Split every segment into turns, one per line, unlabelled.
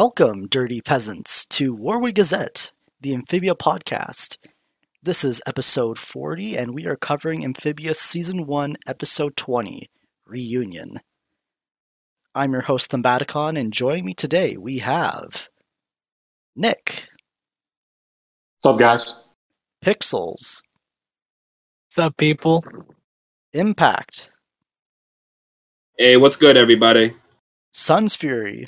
Welcome, dirty peasants, to Wartwood Gazette, the Amphibia podcast. This is episode 40, and we are covering Amphibia Season 1, Episode 20 Reunion. I'm your host, Thembaticon, and joining me today we have Nick,
What's up, guys?
Pixels,
What's up, people?
Impact,
Hey, what's good, everybody?
Sunsfury,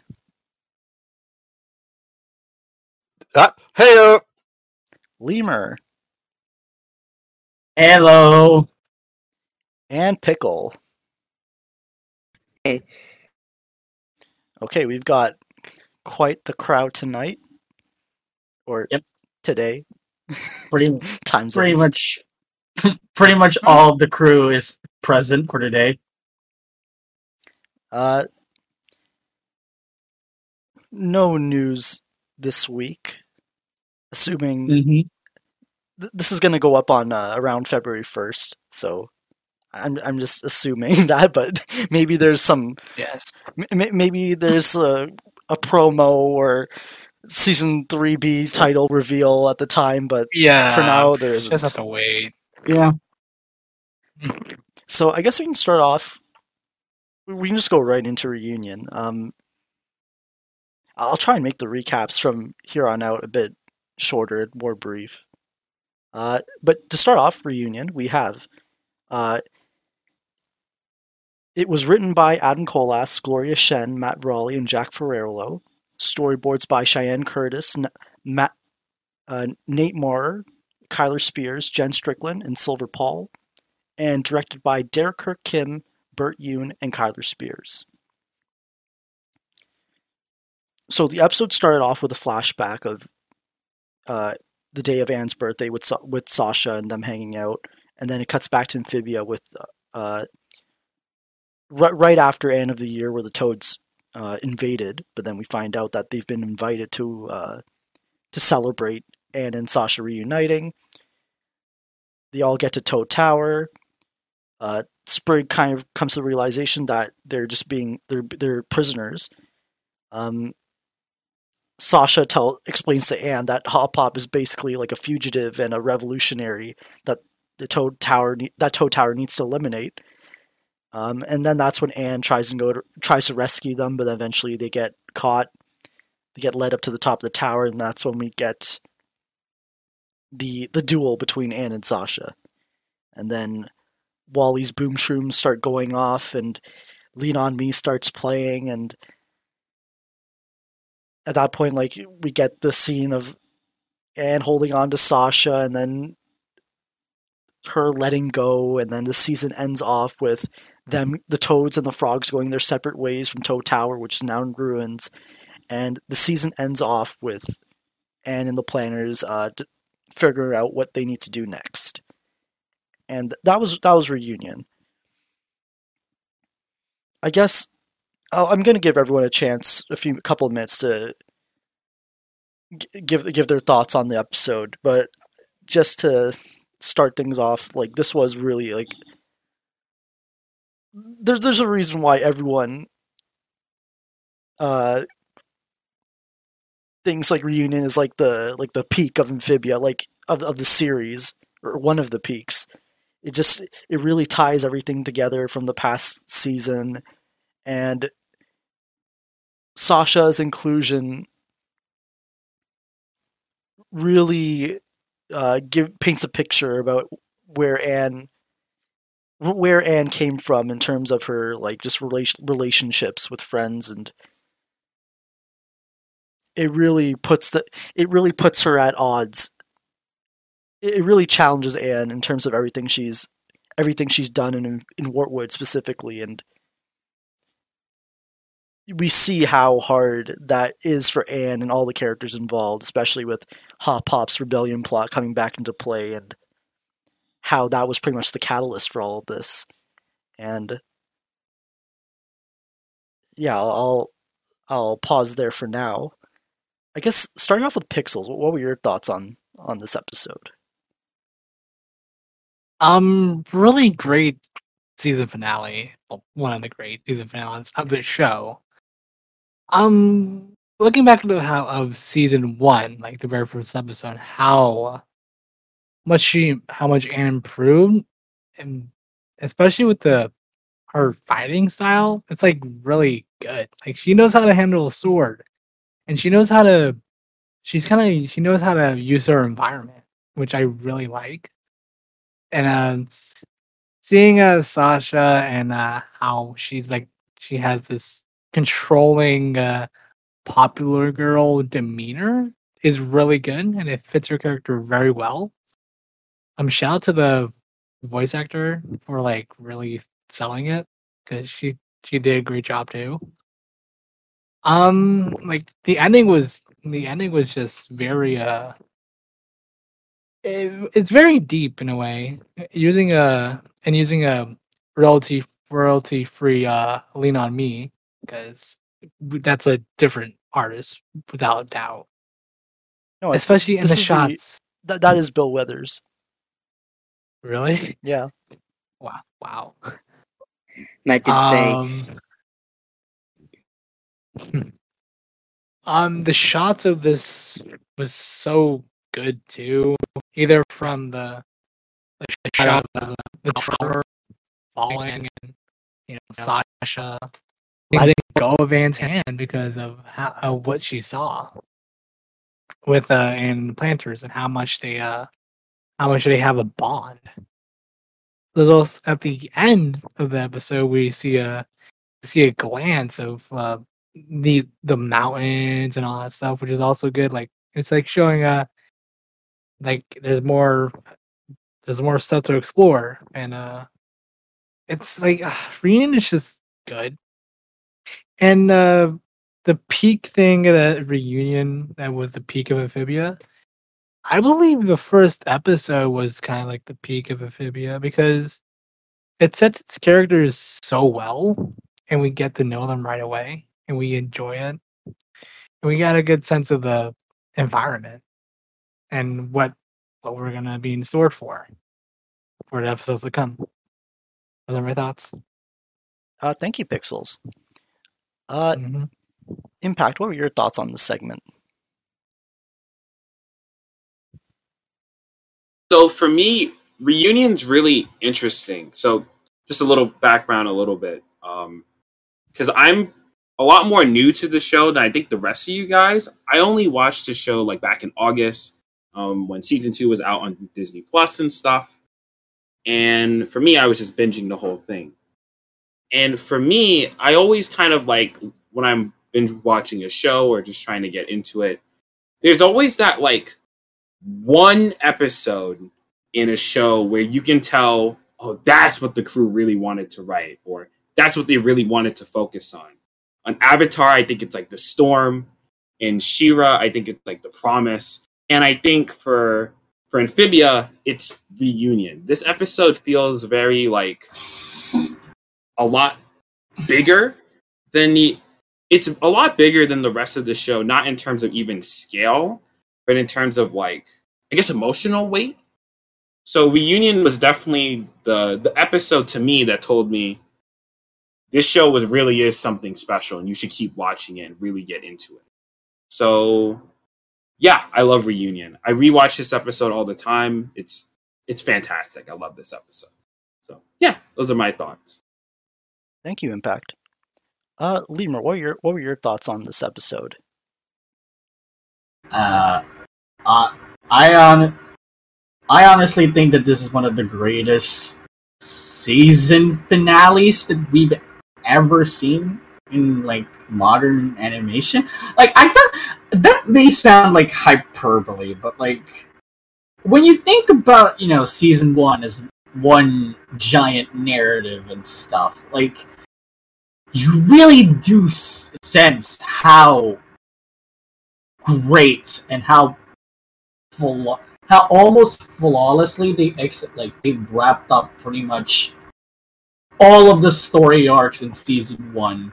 Ah, hey,
Lemur,
Hello.
and Pickle.
Hey.
Okay, we've got quite the crowd tonight. Or
Yep.
today.
Pretty
Time zones.
pretty much pretty much all of the crew is present for today.
Uh, no news this week. Assuming
Mm-hmm.
th- this is going to go up on uh, around February first, so I'm I'm just assuming that. But maybe there's some
Yes.
m- m- maybe there's a a promo or season three B title reveal at the time. But
Yeah.
for now, there
just have to wait.
Yeah.
So I guess we can start off. We can just go right into reunion. Um, I'll try and make the recaps from here on out a bit shorter, and more brief. Uh, but to start off, reunion we have. Uh, it was written by Adam Colas, Gloria Shen, Matt Braly, and Jack Ferraiolo. Storyboards by Cheyenne Curtis, N- Matt, uh, Nate Moore, Kyler Spears, Jen Strickland, and Silver Paul and directed by Derek Kirk Kim, Bert Youn, and Kyler Spears. So the episode started off with a flashback of uh, the day of Anne's birthday with with Sasha and them hanging out, and then it cuts back to Amphibia with uh, right right after Anne of the Year, where the Toads uh, invaded. But then we find out that they've been invited to uh, to celebrate Anne and Sasha reuniting. They all get to Toad Tower uh, Sprig kind of comes to the realization that they're just being they're they're prisoners. Um, Sasha tell explains to Anne that Hop Pop is basically like a fugitive and a revolutionary that the Toad Tower that Toad Tower needs to eliminate. Um, and then that's when Anne tries to go to, tries to rescue them, but eventually they get caught. They get led up to the top of the tower, and that's when we get the the duel between Anne and Sasha. And then Wally's boom shrooms start going off and Lean on Me starts playing and at that point like we get the scene of Anne holding on to Sasha and then her letting go and then the season ends off with them the toads and the frogs going their separate ways from Toad Tower which is now in ruins and the season ends off with Anne and the Plantars uh figuring out what they need to do next and that was that was reunion. I guess I'll, I'm going to give everyone a chance, a few couple of minutes to give give their thoughts on the episode, but just to start things off, like this was really like there's there's a reason why everyone uh things like reunion is like the like the peak of amphibia like of of the series or one of the peaks. It just it really ties everything together from the past season and Sasha's inclusion really uh, give paints a picture about where Anne where Anne came from in terms of her like just relation, relationships with friends and it really puts the it really puts her at odds. It really challenges Anne in terms of everything she's everything she's done in in Wartwood specifically, and we see how hard that is for Anne and all the characters involved, especially with Hop Pop's rebellion plot coming back into play, and how that was pretty much the catalyst for all of this. And yeah, I'll I'll, pause there for now. I guess starting off with Pixels, what were your thoughts on on this episode?
Um, really great season finale. Well, one of the great season finales of the show. Um, looking back to how of season one, like the very first episode, how much she, how much Anne improved, and especially with the her fighting style, it's like really good. Like she knows how to handle a sword, and she knows how to. She's kind of she knows how to use her environment, which I really like. And uh, seeing uh, Sasha and uh, how she's like she has this controlling uh, popular girl demeanor is really good and it fits her character very well. Um, shout out to the voice actor for like really selling it because she she did a great job too. Um, like the ending was the ending was just very uh, it, it's very deep in a way using a and using a royalty royalty free uh lean on me because that's a different artist without doubt.
No,
especially in the
is the-
shots.
That that is Bill Withers.
really?
Yeah.
wow wow.
And I can say,
um, um the shots of this was so good too either from the the shot of the tower falling and you know sasha letting go of anne's hand because of how of what she saw with uh and Plantars and how much they uh how much they have a bond there's also at the end of the episode we see a see a glance of uh, the the mountains and all that stuff, which is also good. Like it's like showing uh like there's more there's more stuff to explore and uh it's like uh, reunion is just good and uh the peak thing that reunion that was the peak of amphibia i believe the first episode was kind of like the peak of amphibia because it sets its characters so well and we get to know them right away and we enjoy it. And we got a good sense of the environment and what what we're gonna be in store for for the episodes to come. Those are my thoughts.
Uh, thank you, Pixels. Uh,
Mhm.
Impact. What were your thoughts on this segment?
So for me, reunion's really interesting. So just a little background, a little bit, because I'm a lot more new to the show than I think the rest of you guys. I only watched the show like back in August um, when season two was out on Disney Plus and stuff. And for me, I was just binging the whole thing. And for me, I always kind of like when I'm binge watching a show or just trying to get into it, there's always that like one episode in a show where you can tell, oh, that's what the crew really wanted to write, or that's what they really wanted to focus on. On Avatar, I think it's like the storm. In She-Ra, I think it's like the promise. And I think for for Amphibia, it's reunion. This episode feels very like a lot bigger than the it's a lot bigger than the rest of the show, not in terms of even scale, but in terms of like I guess emotional weight. So reunion was definitely the the episode to me that told me this show was really is something special and you should keep watching it and really get into it. So yeah, I love reunion. I rewatch this episode all the time. It's it's fantastic. I love this episode. So yeah, those are my thoughts.
Thank you, Impact. Uh, Lemur, what were your what were your thoughts on this episode?
Uh, uh, I on, I honestly think that this is one of the greatest season finales that we've ever seen in like modern animation. Like I thought that may sound like hyperbole, but like when you think about you know season one as one giant narrative and stuff, like you really do sense how great and how flaw- how almost flawlessly they ex- like they wrapped up pretty much all of the story arcs in season one,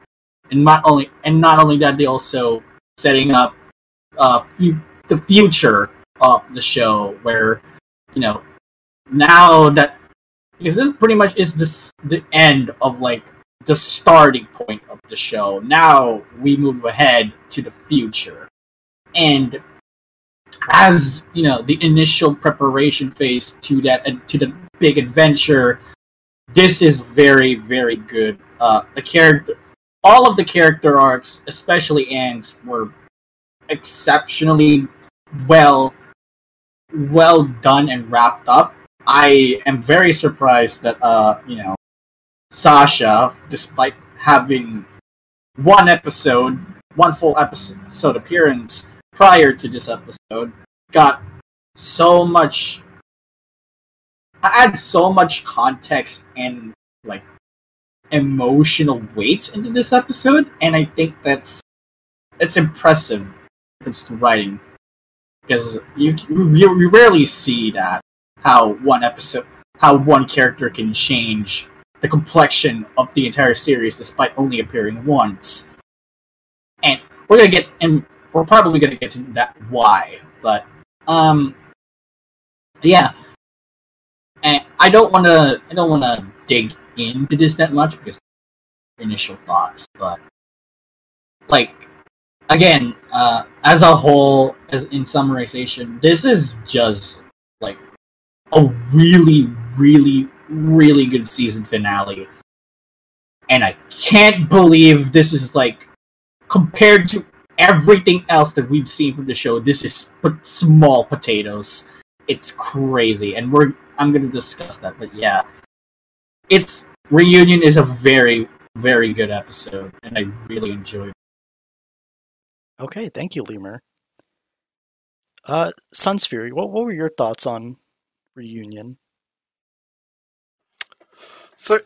and not only and not only that, they also setting up uh the future of the show where you know now that because this pretty much is this the end of like the starting point of the show. Now we move ahead to the future. And as you know, the initial preparation phase to that to the big adventure, this is very, very good. Uh, the character, all of the character arcs, especially Anne's, were exceptionally well, well done and wrapped up. I am very surprised that uh, you know, Sasha, despite having one episode, one full episode appearance prior to this episode, got so much I add so much context and like emotional weight into this episode, and I think that's it's impressive when it comes to writing because you you, you rarely see that how one episode how one character can change the complexion of the entire series despite only appearing once. And we're gonna get and we're probably gonna get to that why, but um yeah. And I don't wanna I don't wanna dig into this that much because initial thoughts, but like again, uh as a whole, as in summarization, this is just like a really, really, really good season finale. And I can't believe this is like compared to everything else that we've seen from the show. This is small potatoes. It's crazy, and we're I'm gonna discuss that. But yeah, it's reunion is a very, very good episode, and I really enjoyed. it.
Okay, thank you, Lemur. Uh, Sunsfury, what what were your thoughts on reunion?
So,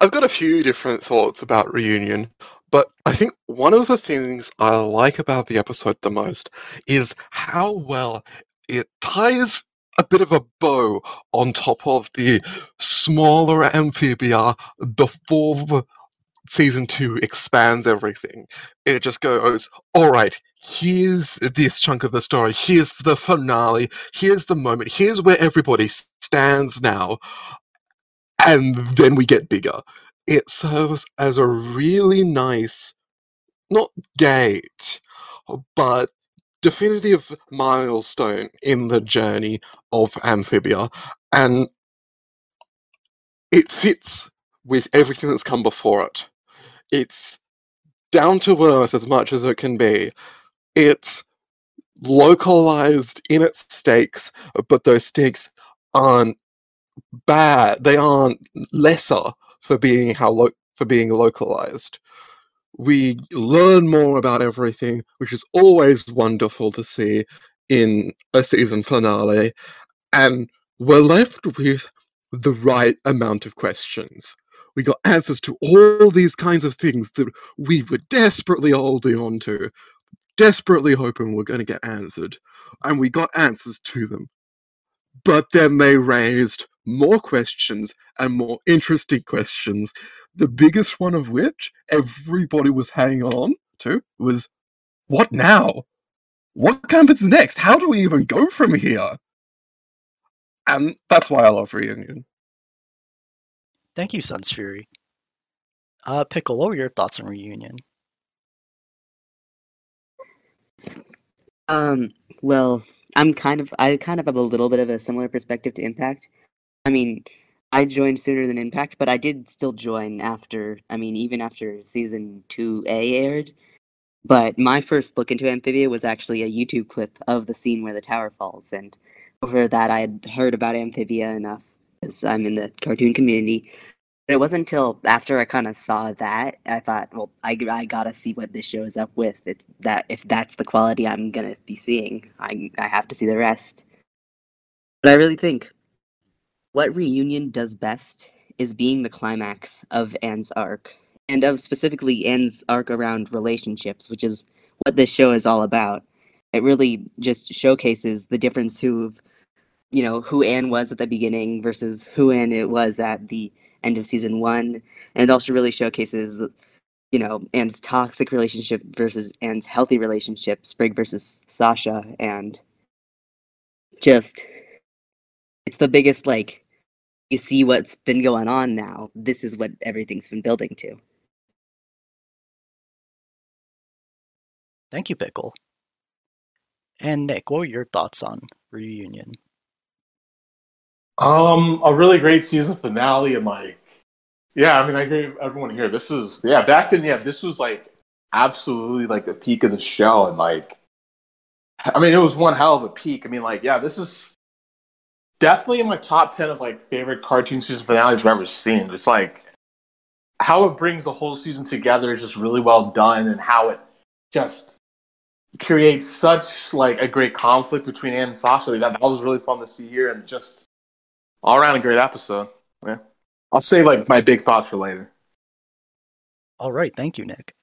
I've got a few different thoughts about Reunion, but I think one of the things I like about the episode the most is how well it ties a bit of a bow on top of the smaller amphibia before season two expands everything. It just goes, all right, here's this chunk of the story, here's the finale, here's the moment, here's where everybody stands now, and then we get bigger. It serves as a really nice, not gate, but definitive milestone in the journey of Amphibia, and it fits with everything that's come before it. It's down to earth as much as it can be. It's localized in its stakes, but those stakes aren't bad. They aren't lesser for being how lo- for being localized. We learn more about everything, which is always wonderful to see in a season finale, and we're left with the right amount of questions. We got answers to all these kinds of things that we were desperately holding on to, desperately hoping we're going to get answered, and we got answers to them. But then they raised more questions and more interesting questions, the biggest one of which everybody was hanging on to was what now? What happens next? How do we even go from here? And that's why I love Reunion.
Thank you, Sunsfury. Uh, Pickle, what were your thoughts on reunion?
Um, well, I'm kind of I kind of have a little bit of a similar perspective to Impact. I mean, I joined sooner than Impact, but I did still join after. I mean, even after season two A aired. But my first look into Amphibia was actually a YouTube clip of the scene where the tower falls, and over that I had heard about Amphibia enough because I'm in the cartoon community. But it wasn't until after I kind of saw that I thought, well, I, I gotta see what this shows up with. It's that if that's the quality I'm gonna be seeing, I I have to see the rest. But I really think what reunion does best is being the climax of Anne's arc, and of specifically Anne's arc around relationships, which is what this show is all about. It really just showcases the difference who, you know, who Anne was at the beginning versus who Anne it was at the end of season one, and it also really showcases, you know, Anne's toxic relationship versus Anne's healthy relationship, Sprig versus Sasha, and just it's the biggest like you see what's been going on now. This is what everything's been building to.
Thank you, Pickle. And Nick, what were your thoughts on reunion?
Um, a really great season finale, and like, yeah, I mean, I agree everyone here. This was, yeah, back then, yeah, this was like absolutely like the peak of the show, and like, I mean, it was one hell of a peak. I mean, like, yeah, this is definitely in my top ten of like favorite cartoon season finales I've ever seen. It's like how it brings the whole season together is just really well done, and how it just creates such like a great conflict between Anne and Sasha. That, that was really fun to see here, and just all around a great episode. Yeah, I'll save like my big thoughts for later.
All right, thank you, Nick.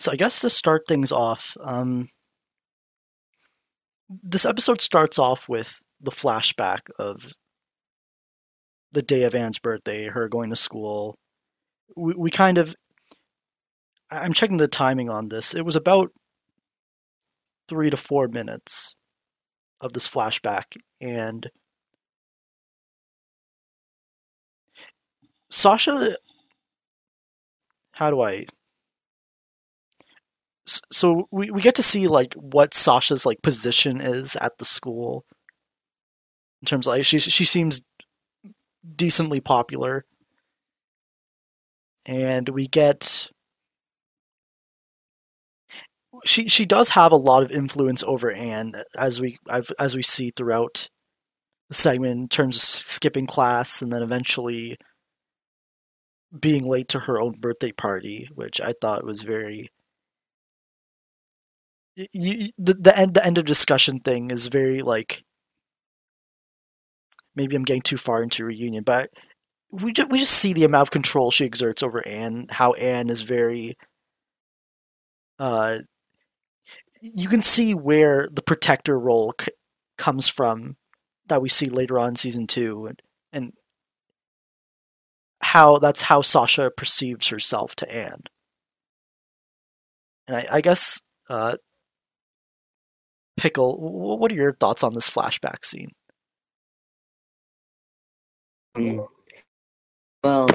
So I guess to start things off, um, this episode starts off with the flashback of the day of Anne's birthday, her going to school. We, we kind of, I'm checking the timing on this. It was about three to four minutes of this flashback, and Sasha. How do I? so we, we get to see like what Sasha's like position is at the school in terms of like she she seems decently popular. And we get she she does have a lot of influence over Anne as we I've, as we see throughout the segment in terms of skipping class and then eventually being late to her own birthday party which I thought was very you, the the end the end of discussion thing is very like maybe I'm getting too far into reunion, but we just, we just see the amount of control she exerts over Anne, how Anne is very uh you can see where the protector role c- comes from that we see later on in season 2 and, and how that's how Sasha perceives herself to Anne. And I, I guess uh Pickle, what are your thoughts on this flashback scene?
Um, well,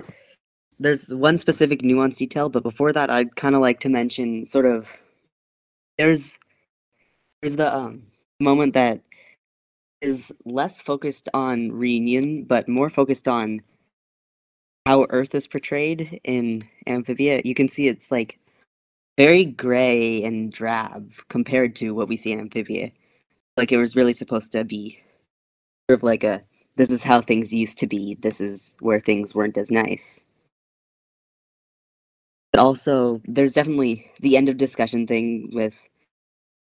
there's one specific nuance detail, but before that, I'd kind of like to mention sort of there's there's the um moment that is less focused on reunion, but more focused on how Earth is portrayed in Amphibia. You can see it's like very gray and drab compared to what we see in Amphibia. Like it was really supposed to be sort of like a this is how things used to be. This is where things weren't as nice. But also, there's definitely the end of discussion thing with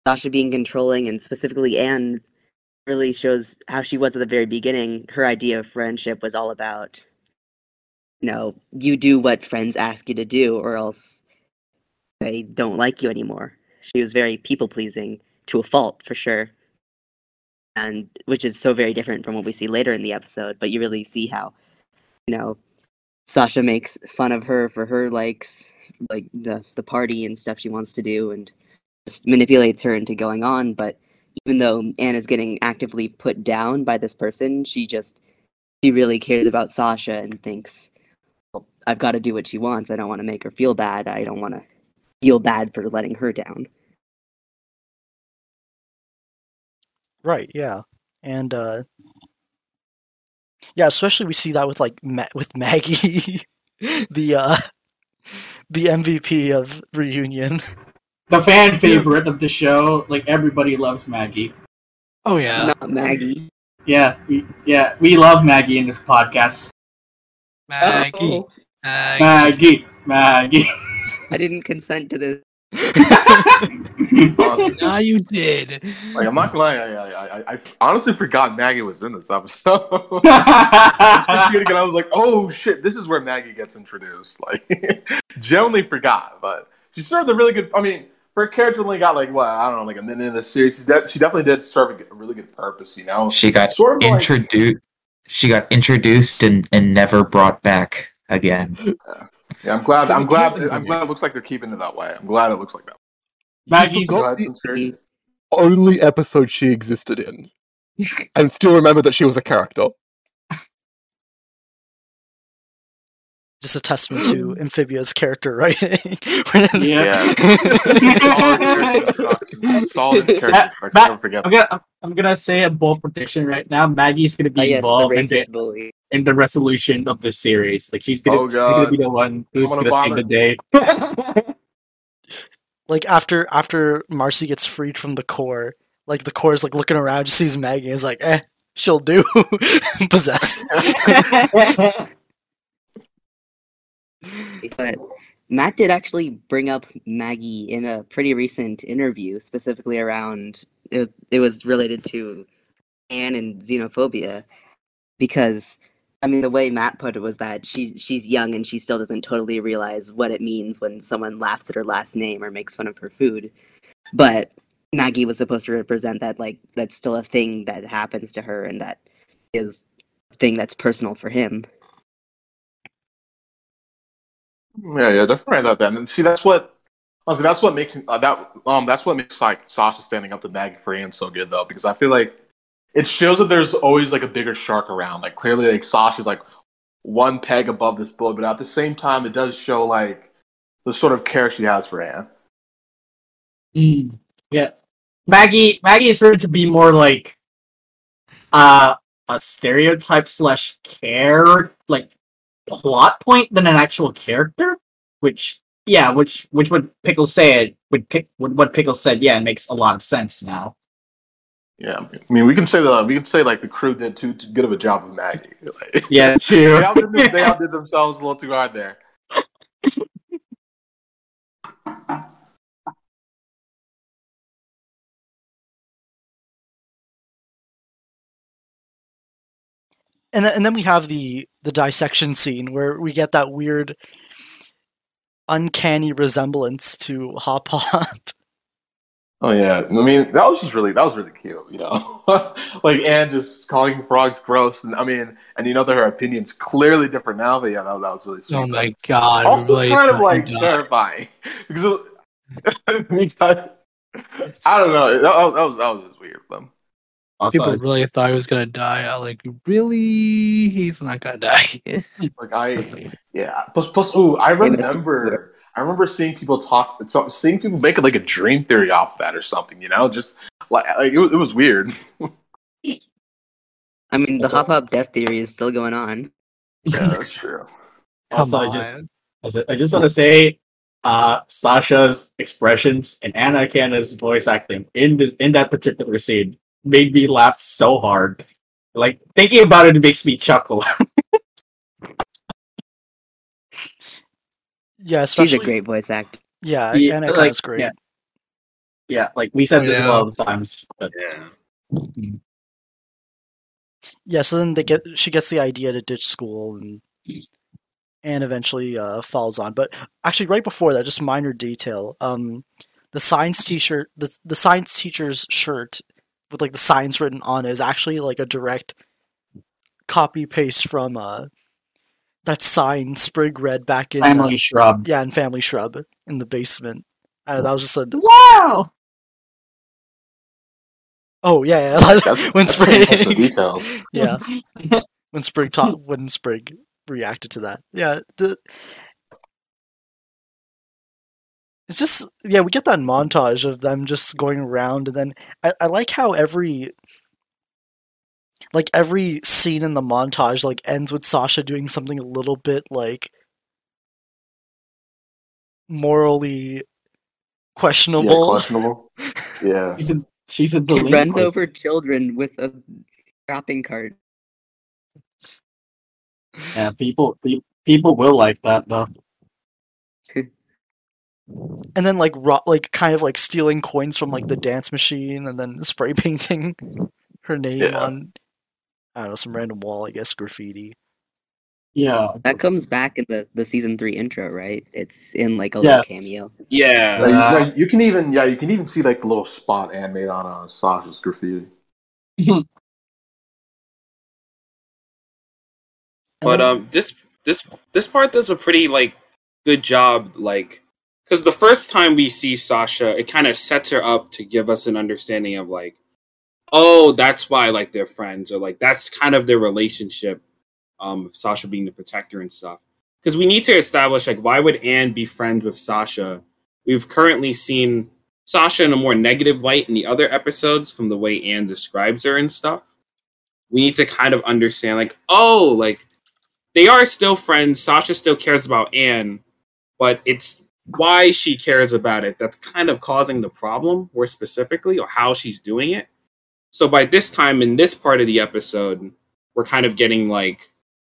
Sasha being controlling, and specifically Anne really shows how she was at the very beginning. Her idea of friendship was all about, you know, you do what friends ask you to do, or else they don't like you anymore. She was very people pleasing to a fault, for sure and which is so very different from what we see later in the episode. But you really see how, you know, Sasha makes fun of her for her likes, like the the party and stuff she wants to do, and just manipulates her into going on. But even though Anne is getting actively put down by this person, she just she really cares about Sasha and thinks, well, I've got to do what she wants. I don't want to make her feel bad. I don't want to feel bad for letting her down.
Right, yeah. And uh yeah, especially we see that with like Ma- with Maggie the uh the MVP of reunion.
The fan favorite of the show. Like everybody loves Maggie.
Oh yeah.
Not Maggie.
Yeah, we yeah we love Maggie in this podcast.
Maggie. Maggie.
Maggie, Maggie.
I didn't consent to this.
Honestly,
Now you did.
like I'm not gonna lie, I, I, I, I honestly forgot Maggie was in this episode. I again, I was like, oh shit, this is where Maggie gets introduced. Like, genuinely forgot, but she served a really good. I mean, her character only got like what I don't know, like a minute in the series. She, de- she definitely did serve a, a really good purpose. You know,
She got
sort of like
introduced. She got introduced and, and never brought back again.
yeah. I'm glad.
So
I'm glad. I'm glad it looks like they're keeping it that way. I'm glad it looks like that.
Maggie's
forgot the- Only episode she existed in, and still remember that she was a character.
just a testament to Amphibia's character writing.
Yeah.
Solid character.
Matt-
I
Matt,
never forget.
I'm gonna I'm gonna say a bold prediction right now. Maggie's gonna be
Oh yes, the
involved in the, in the resolution of the series. Like she's gonna
Oh,
she's gonna be the one who's
I'm
gonna,
gonna
save the day.
Like after after Marcy gets freed from the core, like the core is like looking around, just sees Maggie, and is like, eh, she'll do. Possessed.
But Matt did actually bring up Maggie in a pretty recent interview, specifically around it was, it was related to Anne and xenophobia, because I mean the way Matt put it was that she she's young and she still doesn't totally realize what it means when someone laughs at her last name or makes fun of her food, but Maggie was supposed to represent that like that's still a thing that happens to her and that is a thing that's personal for him.
Yeah, yeah, definitely that. And see, that's what honestly, that's what makes uh, that um that's what makes like Sasha standing up to Maggie for Anne so good though, because I feel like it shows that there's always like a bigger shark around. Like clearly, like Sasha's like one peg above this bullet, but at the same time, it does show like the sort of care she has for Anne.
Mm, yeah, Maggie. Maggie is heard to be more like uh, a stereotype slash care like plot point than an actual character. Which yeah, which which what Pickles said would pick what Pickles said. Yeah, it makes a lot of sense now.
Yeah, I mean, we can say the we can say like the crew did too, too good of a job with Maggie. Like,
Yeah, true.
they, outdid, them- they outdid themselves a little too hard there.
and then, and then we have the the dissection scene where we get that weird uncanny resemblance to Hop Pop.
Oh yeah, I mean that was just really that was really cute, you know, like Anne just calling frogs gross, and I mean, and you know that her opinion's clearly different now, but yeah, that, that was really sweet.
Oh my god!
also
really
kind of like
dumb.
terrifying because was, because- I don't know, that, was- that was that was just weird. But
Also,
People really thought he was gonna die. I like really, he's not gonna die.
like I, yeah, plus plus, ooh, I
Hey, that's-
remember. I remember seeing people talk, seeing people make like a dream theory off that or something, you know, just like, like it, was, it was weird.
I mean, the Hop Pop death theory is still going on.
Yeah, that's true.
Come
Also, I
on.
just- I just- I just want to say, uh, Sasha's expressions and Anna Akana's voice acting in this in that particular scene made me laugh so hard. Like thinking about it makes me chuckle.
Yeah,
She's
especially
a great voice actor.
yeah,
Yeah,
Anna
like,
Kai's great.
yeah. yeah, like we said this a lot of times. But
Yeah.
Yeah, so then they get she gets the idea to ditch school and and eventually uh, falls on. But actually, right before that, just minor detail. Um, the science teacher, the the science teacher's shirt with like the science written on it is actually like a direct copy paste from uh that sign Sprig read back in uh,
family shrub.
yeah in Family Shrub in the basement. Uh, that was just a
Wow.
oh yeah, yeah.
That's,
when
that's pretty attention to
Sprig
details.
yeah when Sprig taught when Sprig reacted to that. Yeah, the it's just yeah we get that montage of them just going around and then I, I like how every like every scene in the montage like ends with Sasha doing something a little bit like morally questionable.
Yeah,
questionable.
questionable. Yeah.
She's a she's a
She runs
delinquent.
over children with a shopping cart.
Yeah, people people will like that though.
and then like ro- like kind of like stealing coins from like the dance machine and then spray painting her name
Yeah.
on I don't know some random wall I guess graffiti.
Yeah.
That comes back in the, the season three intro, right? It's in like a
Yes.
little cameo.
Yeah.
Like,
Uh,
like, you can even yeah you can even see like the little spot Anne made on uh, Sasha's graffiti.
But um this this this part does a pretty like good job like because the first time we see sasha it kind of sets her up to give us an understanding of like oh that's why like they're friends or like that's kind of their relationship um sasha being the protector and stuff because we need to establish like why would Anne be friends with Sasha? We've currently seen Sasha in a more negative light in the other episodes from the way Anne describes her and stuff. We need to kind of understand like, oh, like they are still friends. Sasha still cares about Anne, but it's why she cares about it that's kind of causing the problem, more specifically, or how she's doing it. So by this time in this part of the episode, we're kind of getting like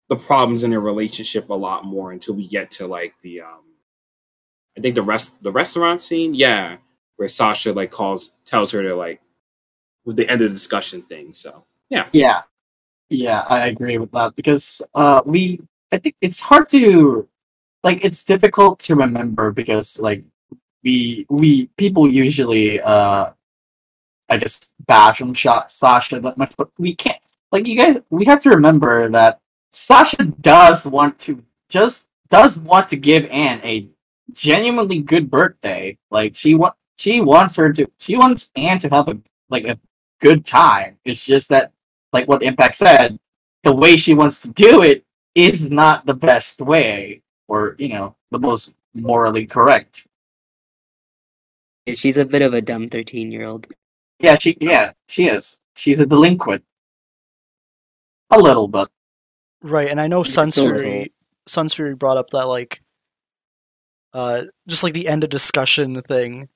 the problems in their relationship a lot more until we get to like the um I think the rest the restaurant scene, yeah, where Sasha like calls tells her to like with the end of the discussion thing. So yeah.
Yeah, yeah, I agree with that because uh, we I think it's hard to like it's difficult to remember because like we we people usually uh I guess bash on Sha- Sasha that much, but we can't like you guys we have to remember that Sasha does want to just does want to give Anne a genuinely good birthday. Like she want she wants her to she wants Anne to have a like a good time. It's just that like what Impact said, the way she wants to do it is not the best way or you know the most morally correct.
She's a bit of a dumb thirteen-year-old.
Yeah, she yeah she is. She's a delinquent. A little bit.
Right, and I know
Still
Sunsfury Sunsfury brought up that like uh just like the end of discussion thing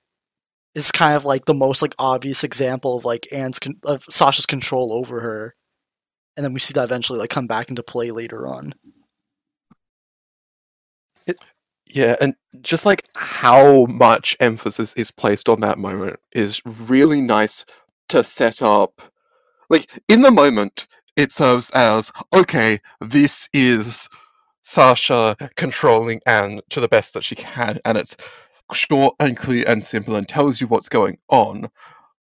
is kind of like the most like obvious example of like Anne's con- of Sasha's control over her. And then we see that eventually like come back into play later on.
Yeah, and just like how much emphasis is placed on that moment is really nice to set up. Like, in the moment, it serves as okay, this is Sasha controlling Anne to the best that she can, and it's short and clear and simple and tells you what's going on.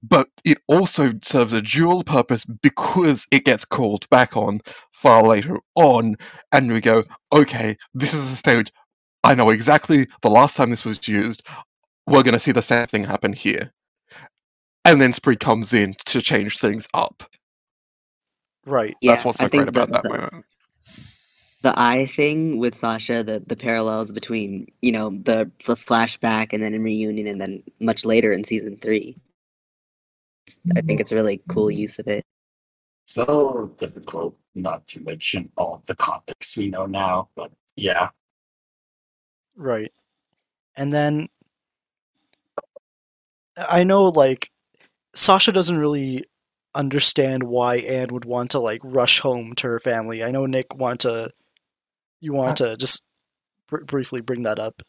But it also serves a dual purpose because it gets called back on far later on, and we go, okay, this is the stage I know exactly the last time this was used. We're going to see the same thing happen here. And then Sprig comes in to change things up.
Right.
Yeah,
That's what's
I
so great about
the-
that
the-
moment.
the eye thing with Sasha, the the parallels between you know the the flashback and then in reunion and then much later in season three. I think it's a really cool use of it.
So difficult not to mention all the context we know now, but yeah.
Right. And then I know like Sasha doesn't really understand why Anne would want to like rush home to her family. I know Nick want to you want to just br- briefly bring that up.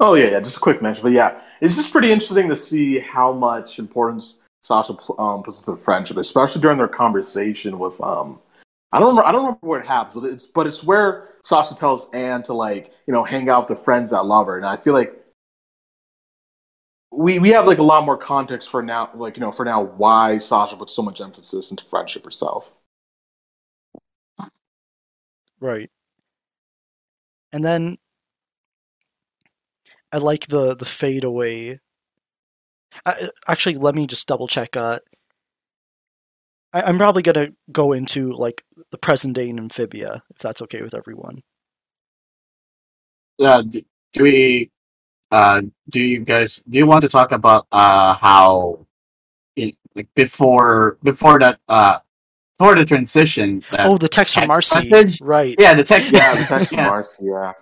Oh yeah, yeah. Just a quick mention, but yeah, it's just pretty interesting to see how much importance Sasha um, puts into the friendship, especially during their conversation with um. I don't remember. I don't remember where it happens, but it's but it's where Sasha tells Anne to like you know hang out with the friends that love her, and I feel like we we have like a lot more context for now, like you know for now why Sasha puts so much emphasis into friendship herself.
Right. And then I like the the fade away. I, actually, let me just double check. Uh, I, I'm probably gonna go into like the present day in Amphibia, if that's okay with everyone.
Uh, do, do we uh do you guys do you want to talk about uh how in like before before that uh before the transition that,
oh, the text from
text
Marcy.
message?
Right.
yeah the text
Yeah, the text from
yeah.
Marcy. Yeah,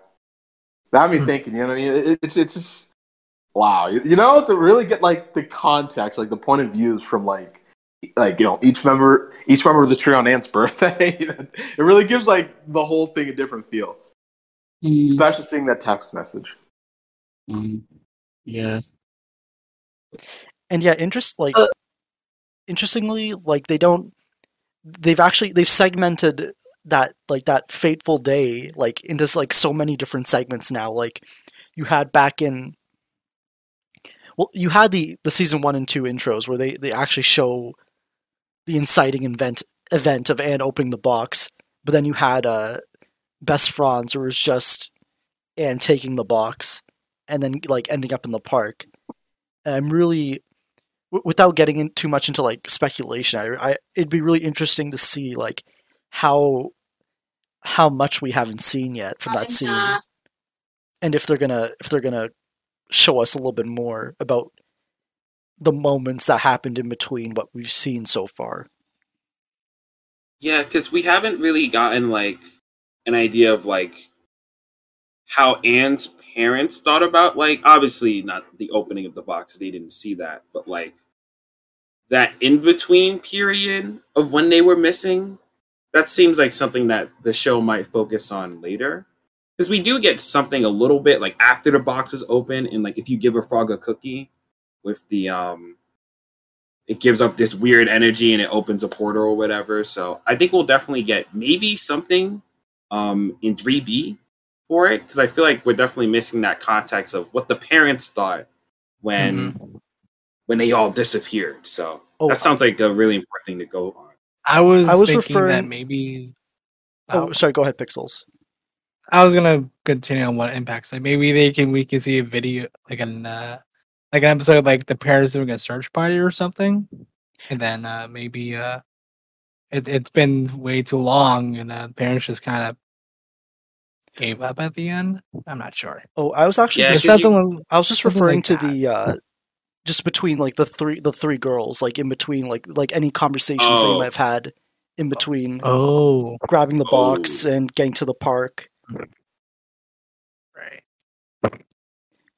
that had me thinking. You know, what I mean, it, it's it's just wow. You, you know, to really get like the context, like the point of views from like like you know each member each member of the tree on Ant's birthday. it really gives like the whole thing a different feel,
Mm,
especially seeing that text message.
mm, yeah
And yeah, interest like
Uh,
interestingly, like they don't they've actually they've segmented that like that fateful day like into like so many different segments now. Like you had back in well, you had the the season one and two intros where they they actually show the inciting event event of Anne opening the box, but then you had uh Best Fronds, where it was just Anne taking the box and then like ending up in the park. And I'm really w- without getting in too much into like speculation, I, I it'd be really interesting to see like how how much we haven't seen yet from that scene, and if they're gonna if they're gonna show us a little bit more about the moments that happened in between what we've seen so far.
Yeah, because we haven't really gotten like an idea of like how Anne's parents thought about like obviously not the opening of the box, they didn't see that, but like that in between period of when they were missing, that seems like something that the show might focus on later. Because we do get something a little bit like after the box was open, and like if you give a frog a cookie with the um it gives up this weird energy and it opens a portal or whatever. So I think we'll definitely get maybe something um in 3B for it because I feel like we're definitely missing that context of what the parents thought when when they all disappeared. So
Oh,
that sounds like a really important thing to go on.
I was,
I was
thinking that
referring-
maybe.
Oh, sorry. Go ahead, Pixels.
I was gonna continue on what impacts. Like maybe they can we can see a video like an uh, like an episode like the parents doing a search party or something, and then uh, maybe uh, it it's been way too long and uh, parents just kind of gave up at the end. I'm not sure.
Oh, I was actually
Yeah,
just,
Because
something. like-
I was just referring
like
to
that.
the uh just between like the three the three girls, like in between like like any conversations they
Oh.
might have had in between
Oh,
grabbing the box
Oh.
and getting to the park.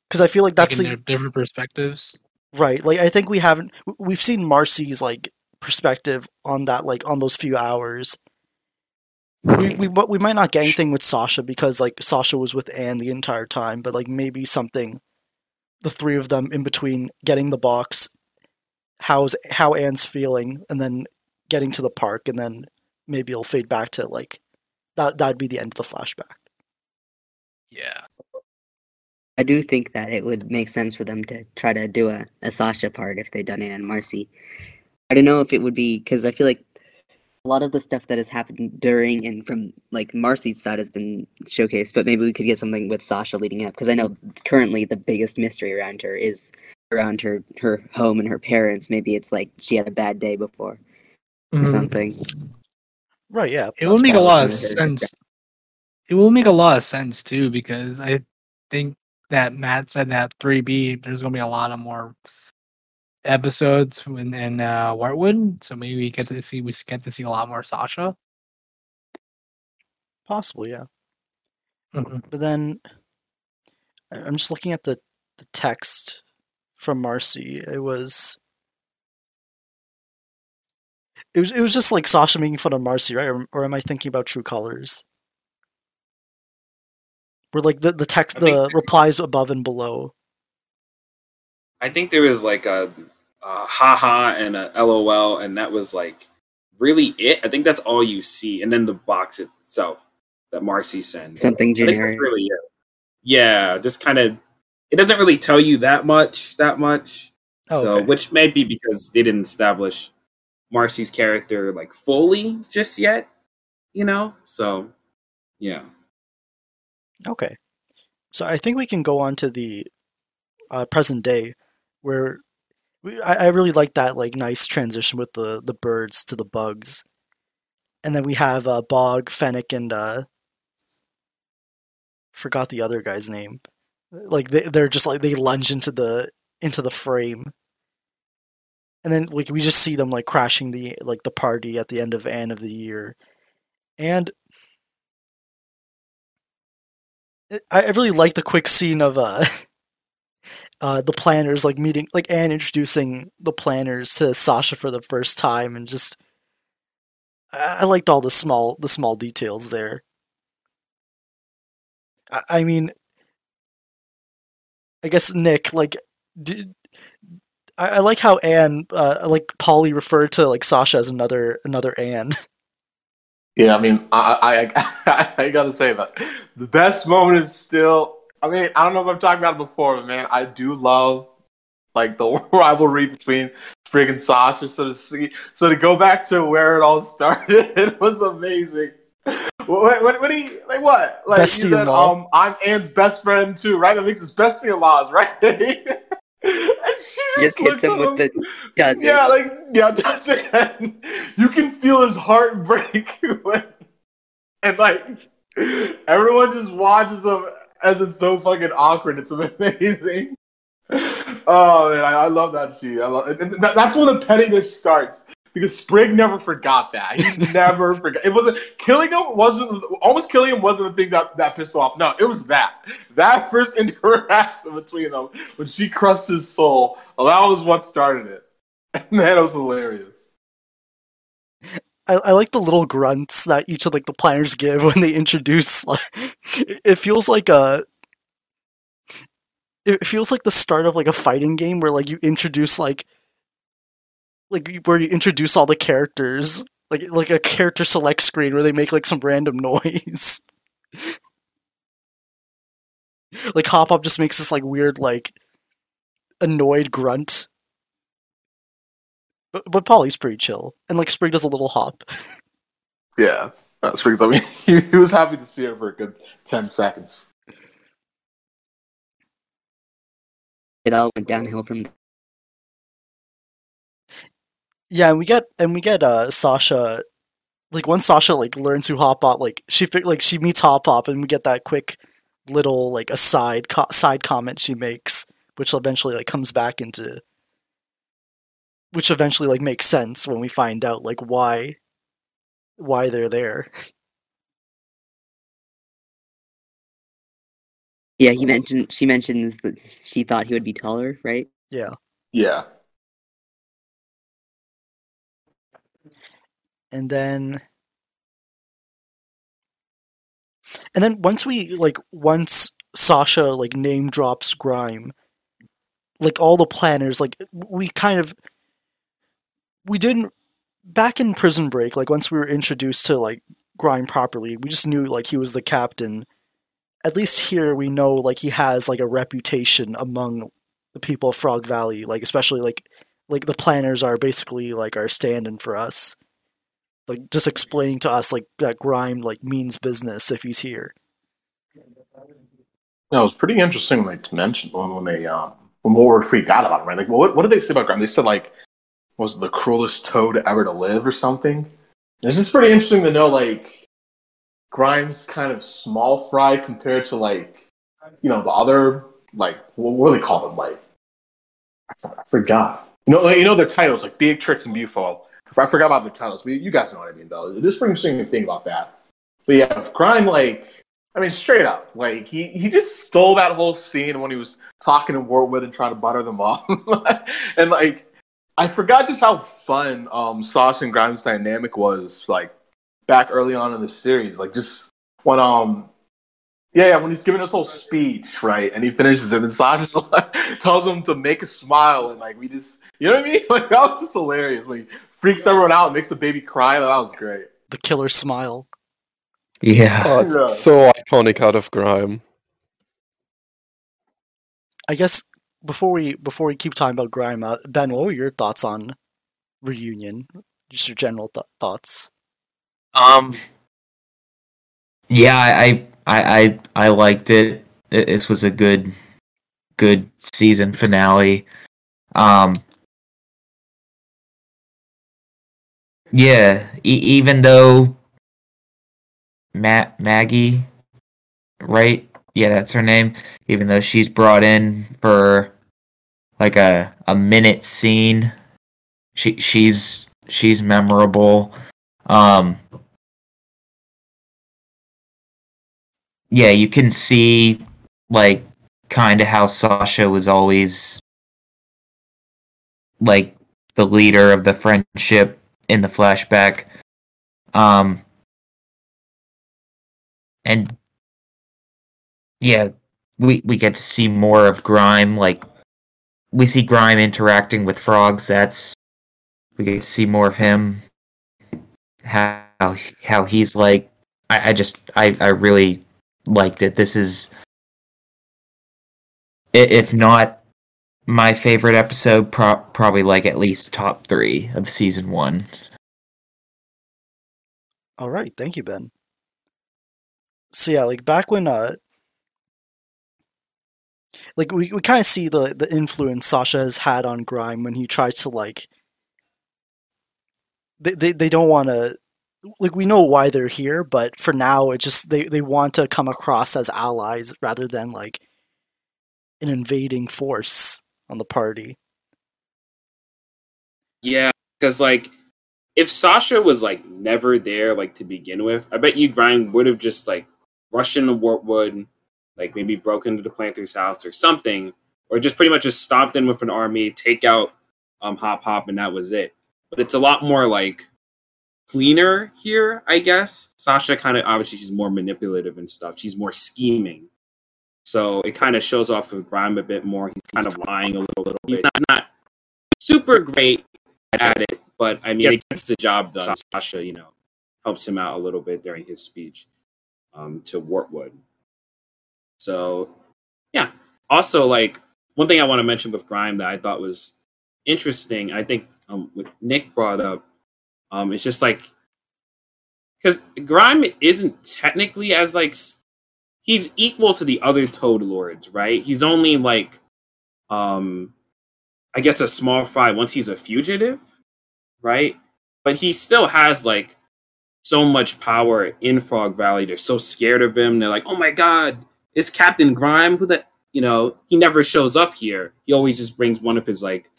Because I feel like that's
Taking
the
different perspectives.
right. Like I think we haven't we've seen Marcy's like perspective on that like on those few hours. We hmm. we we might not get anything with Sasha because like Sasha was with Anne the entire time, but like maybe something the three of them in between getting the box, how's how Anne's feeling, and then getting to the park, and then maybe it'll fade back to like that that'd be the end of the flashback.
Yeah.
I do think that it would make sense for them to try to do a, a Sasha part if they'd done it on Marcy. I don't know if it would be because I feel like a lot of the stuff that has happened during and from like Marcy's side has been showcased, but maybe we could get something with Sasha leading up because I know currently the biggest mystery around her is around her her home and her parents. Maybe it's like she had a bad day before or
Mhm.
something.
Right? Yeah.
It will make a lot of sense. It will make a lot of sense too because I think that Matt said that 3B there's gonna be a lot of more episodes in, in uh, Wartwood, so maybe we get to see we get to see a lot more Sasha.
Possible, yeah.
Mhm.
But then I'm just looking at the the text from Marcy. It was it was it was just like Sasha making fun of Marcy, right? Or, or am I thinking about True Colors? Where like the the text
I
the replies above and below.
I think there was like a, a haha and a lol, and that was like really it. I think that's all you see, and then the box itself that Marcy sends.
Something
I think
generic.
that's really it. Yeah, just kind of. It doesn't really tell you that much. That much.
Oh,
so,
okay.
which may be because they didn't establish Marcy's character like fully just yet. You know. So, yeah.
Okay. So I think we can go on to the uh, present day, where we, I, I really like that like nice transition with the the birds to the bugs, and then we have uh, Bog, Fennec, and uh, forgot the other guy's name. Like they they're just like they lunge into the into the frame, and then like we just see them like crashing the like the party at the end of Anne of the Year, and I really like the quick scene of uh, uh, the Plantars like meeting, like Anne introducing the Plantars to Sasha for the first time, and just I, I liked all the small the small details there. I, I mean, I guess Nick like did. I, I like how Anne, uh, like Polly, referred to like Sasha as another another Anne.
Yeah, I mean, I, I, I, gotta say that the best moment is still. I mean, I don't know if I've talked about it before, but man, I do love like the rivalry between Sprig and Sasha. So to see, so to go back to where it all started, it was amazing. What, what, what do you like? What like you said? Um, I'm Anne's best friend too, right? That makes us bestie-in-laws, right? and she
Just hits him with
him-
the dozen.
yeah, like yeah, does it? You can feel his heart break and like everyone just watches him as it's so fucking awkward. It's amazing. Oh man, I, I love that scene. I love, that, that's when the pettiness starts because Sprig never forgot that. He never forgot. It wasn't killing him. wasn't almost killing him wasn't the thing that that pissed him off. No, it was that that first interaction between them when she crushed his soul. That was what started it, and that was hilarious.
I, I like the little grunts that each of like the Plantars give when they introduce. Like, it feels like a. It feels like the start of like a fighting game where like you introduce like, like where you introduce all the characters, like like a character select screen where they make like some random noise. like Hop Pop just makes this like weird like annoyed grunt. But but Polly's pretty chill, and like Sprig does a little hop.
Yeah, uh, that's because I mean he, he was happy to see her for a good ten seconds.
It all went downhill from there.
Yeah, and we get and we get uh Sasha like once Sasha like learns who Hop Pop like she fi- like she meets Hop Pop and we get that quick little like aside co- side comment she makes which eventually like comes back into which eventually like makes sense when we find out like why why they're there.
Yeah, he mentioned she mentions that she thought he would be taller, right?
Yeah.
Yeah,
and then and then once we like once Sasha like name drops Grime, like all the Plantars like we kind of we didn't back in Prison Break like once we were introduced to like Grime properly, we just knew like he was the captain. At least here we know like he has like a reputation among the people of Frog Valley, like especially like like the Plantars are basically like our stand-in for us like just explaining to us like that grime like means business if he's here
no, it was pretty interesting like to mention when, when they um when were freaked out about him, right? Like, well, what what did they say about Grime? They said like was the cruelest toad ever to live or something. It's just pretty interesting to know like Grime's kind of small fry compared to like you know the other like what, what do they call them like I, for- I forgot. You know, you know their titles like Beatrix and Bufo. I forgot about the titles, but you guys know what I mean though. It is pretty interesting to think about that. But yeah, if Grime like I mean straight up like he he just stole that whole scene when he was talking to Wartwood and trying to butter them up, and like I forgot just how fun um Sasha and Grimes dynamic was like back early on in the series. Like just when um yeah, yeah, when he's giving this whole speech, right, and he finishes it, and Sasha like, tells him to make a smile, and like we just, you know what I mean? Like that was just hilarious. Like freaks everyone out, makes the baby cry. That was great.
the killer smile
Yeah.
Oh, it's
Yeah.
so iconic out of Grime.
i guess before we before we keep talking about grime uh, ben what were your thoughts on reunion just your general th- thoughts
Um. Yeah, I I I I liked it. It- This was a good good season finale. Um. Yeah, e- even though Matt Maggie, right? Yeah, that's her name. Even though she's brought in for like a a minute scene, she she's she's memorable. Um. yeah, you can see like kind of how Sasha was always like the leader of the friendship in the flashback. Um and yeah, we we get to see more of Grime like we see Grime interacting with frogs. That's we get to see more of him. How how he's like I, I just I, I really liked it. This is, if not my favorite episode, pro- probably like at least top three of season one.
all right. Thank you ben. So yeah like back when uh like we, we kind of see the the influence sasha has had on grime when he tries to like they they, they don't want to like we know why they're here, but for now it just they they want to come across as allies rather than like an invading force on the party.
Yeah, because like if Sasha was like never there like to begin with, I bet you Grime would have just like rushed into Wartwood, like maybe broken into the Plantars' house or something, or just pretty much just stomped in with an army, take out um Hop Pop, and that was it. But it's a lot more like cleaner here, I guess. Sasha kind of obviously she's more manipulative and stuff. She's more scheming. So it kind of shows off of Grime a bit more. He's kind of lying a little, little bit. He's not, not super great at it, but I mean, it gets the job done. Sasha, you know, helps him out a little bit during his speech um, to Wartwood. So, yeah. Also, like one thing I want to mention with Grime that I thought was interesting, I think um, what Nick brought up, um, it's just like because Grime isn't technically as like he's equal to the other Toad Lords, right? He's only like, um, I guess a small fry once he's a fugitive, right? But he still has like so much power in Frog Valley. They're so scared of him. They're like, oh my god, it's Captain Grime. Who that? You know, he never shows up here. He always just brings one of his like,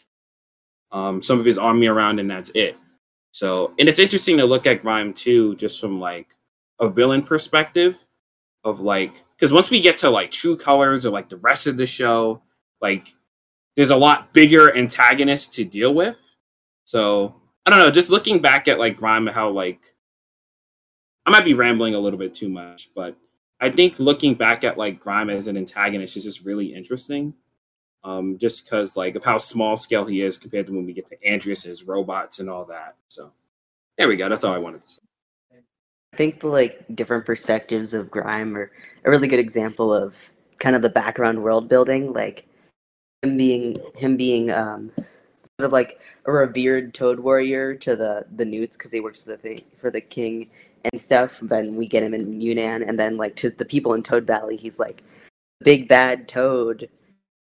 um, some of his army around, and that's it. So, and it's interesting to look at Grime too, just from like a villain perspective of like, because once we get to like True Colors or like the rest of the show, like there's a lot bigger antagonists to deal with. So I don't know, just looking back at like Grime, how like I might be rambling a little bit too much, but I think looking back at like Grime as an antagonist is just really interesting. Um, just because like of how small scale he is compared to when we get to Andrias and his robots and all that. So there we go. That's all I wanted to say.
I think the like different perspectives of Grime are a really good example of kind of the background world building, like him being him being um sort of like a revered Toad warrior to the the Newts because he works for the thing, for the king and stuff. Then we get him in Yunan, and then like to the people in Toad Valley, he's like big bad Toad.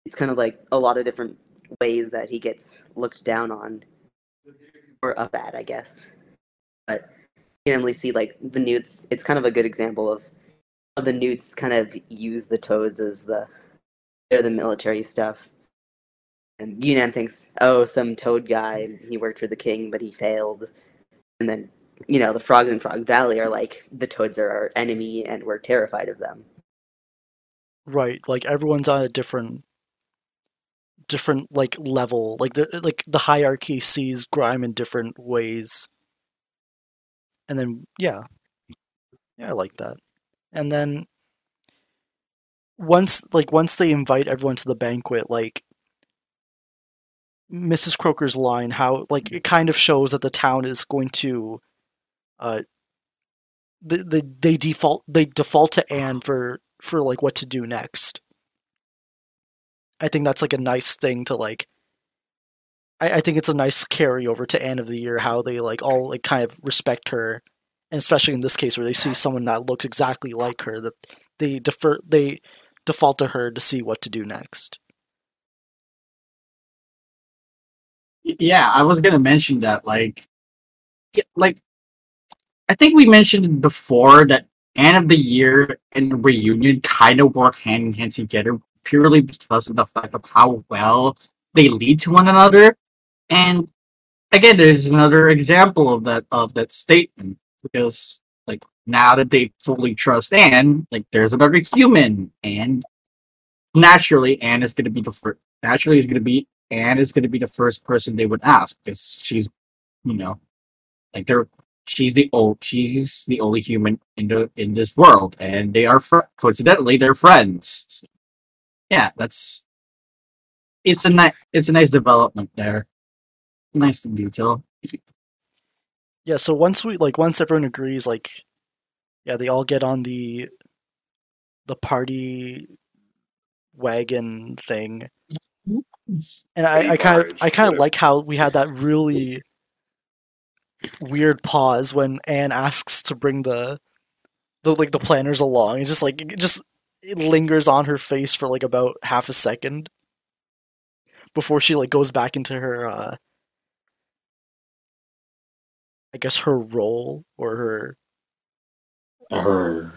It's kind of like a lot of different ways that he gets looked down on or up at, I guess. But you can see like the newts it's kind of a good example of how the newts kind of use the toads as the they're the military stuff and Yunan thinks oh some toad guy he worked for the king but he failed and then you know the frogs in frog valley are like the toads are our enemy and we're terrified of them
Right, like everyone's on a different different like level. Like the like the hierarchy sees Grime in different ways. And then yeah. Yeah, I like that. And then once like once they invite everyone to the banquet, like Mrs. Croaker's line, how like it kind of shows that the town is going to uh they, they, they default they default to Anne for for like what to do next. I think that's like a nice thing to like. I, I think it's a nice carryover to end of the year how they like all like kind of respect her, and especially in this case where they see someone that looks exactly like her that they defer they default to her to see what to do next.
Yeah, I was gonna mention that. Like, like I think we mentioned before that end of the year and reunion kind of work hand in hand together purely because of the fact of how well they lead to one another. And again, there's another example of that of that statement because like now that they fully trust Anne, like there's another human, and naturally Anne is gonna be the first. Naturally, is gonna be Anne is gonna be the first person they would ask because she's, you know, like they're she's the old she's the only human in the in this world, and they are fr- coincidentally they're friends. Yeah, that's it's a nice it's a nice development there. Nice in detail.
Yeah, so once we like once everyone agrees, like yeah, they all get on the the party wagon thing. And I, I kind of I kind of like how we had that really weird pause when Anne asks to bring the the like the Plantars along. It's just like it just it lingers on her face for like about half a second before she like goes back into her uh I guess her role or her
Her.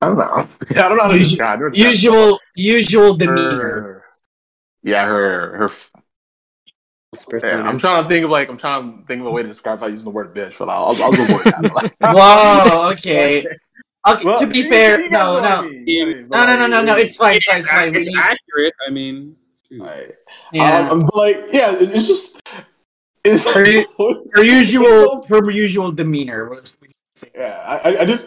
I don't know. Yeah, I don't know how to
Usu-
describe her.
Usual, usual demeanor.
Her- Yeah, her her. Yeah. I'm trying to think of like I'm trying to think of a way to describe how using the word bitch, but I'll I'll, I'll avoid that.
Whoa, okay. Okay,
Well,
to be
you-
fair,
you guys
no,
know what I
no.
Yeah.
I mean, but,
no, no, no, no, no. It's fine, it's fine, it's
It's,
fine. We
it's accurate. I mean, shoot.
Like,
Yeah.
um, but, like yeah, it's just it's
Her, her usual, her usual demeanor.
Yeah, I, I- just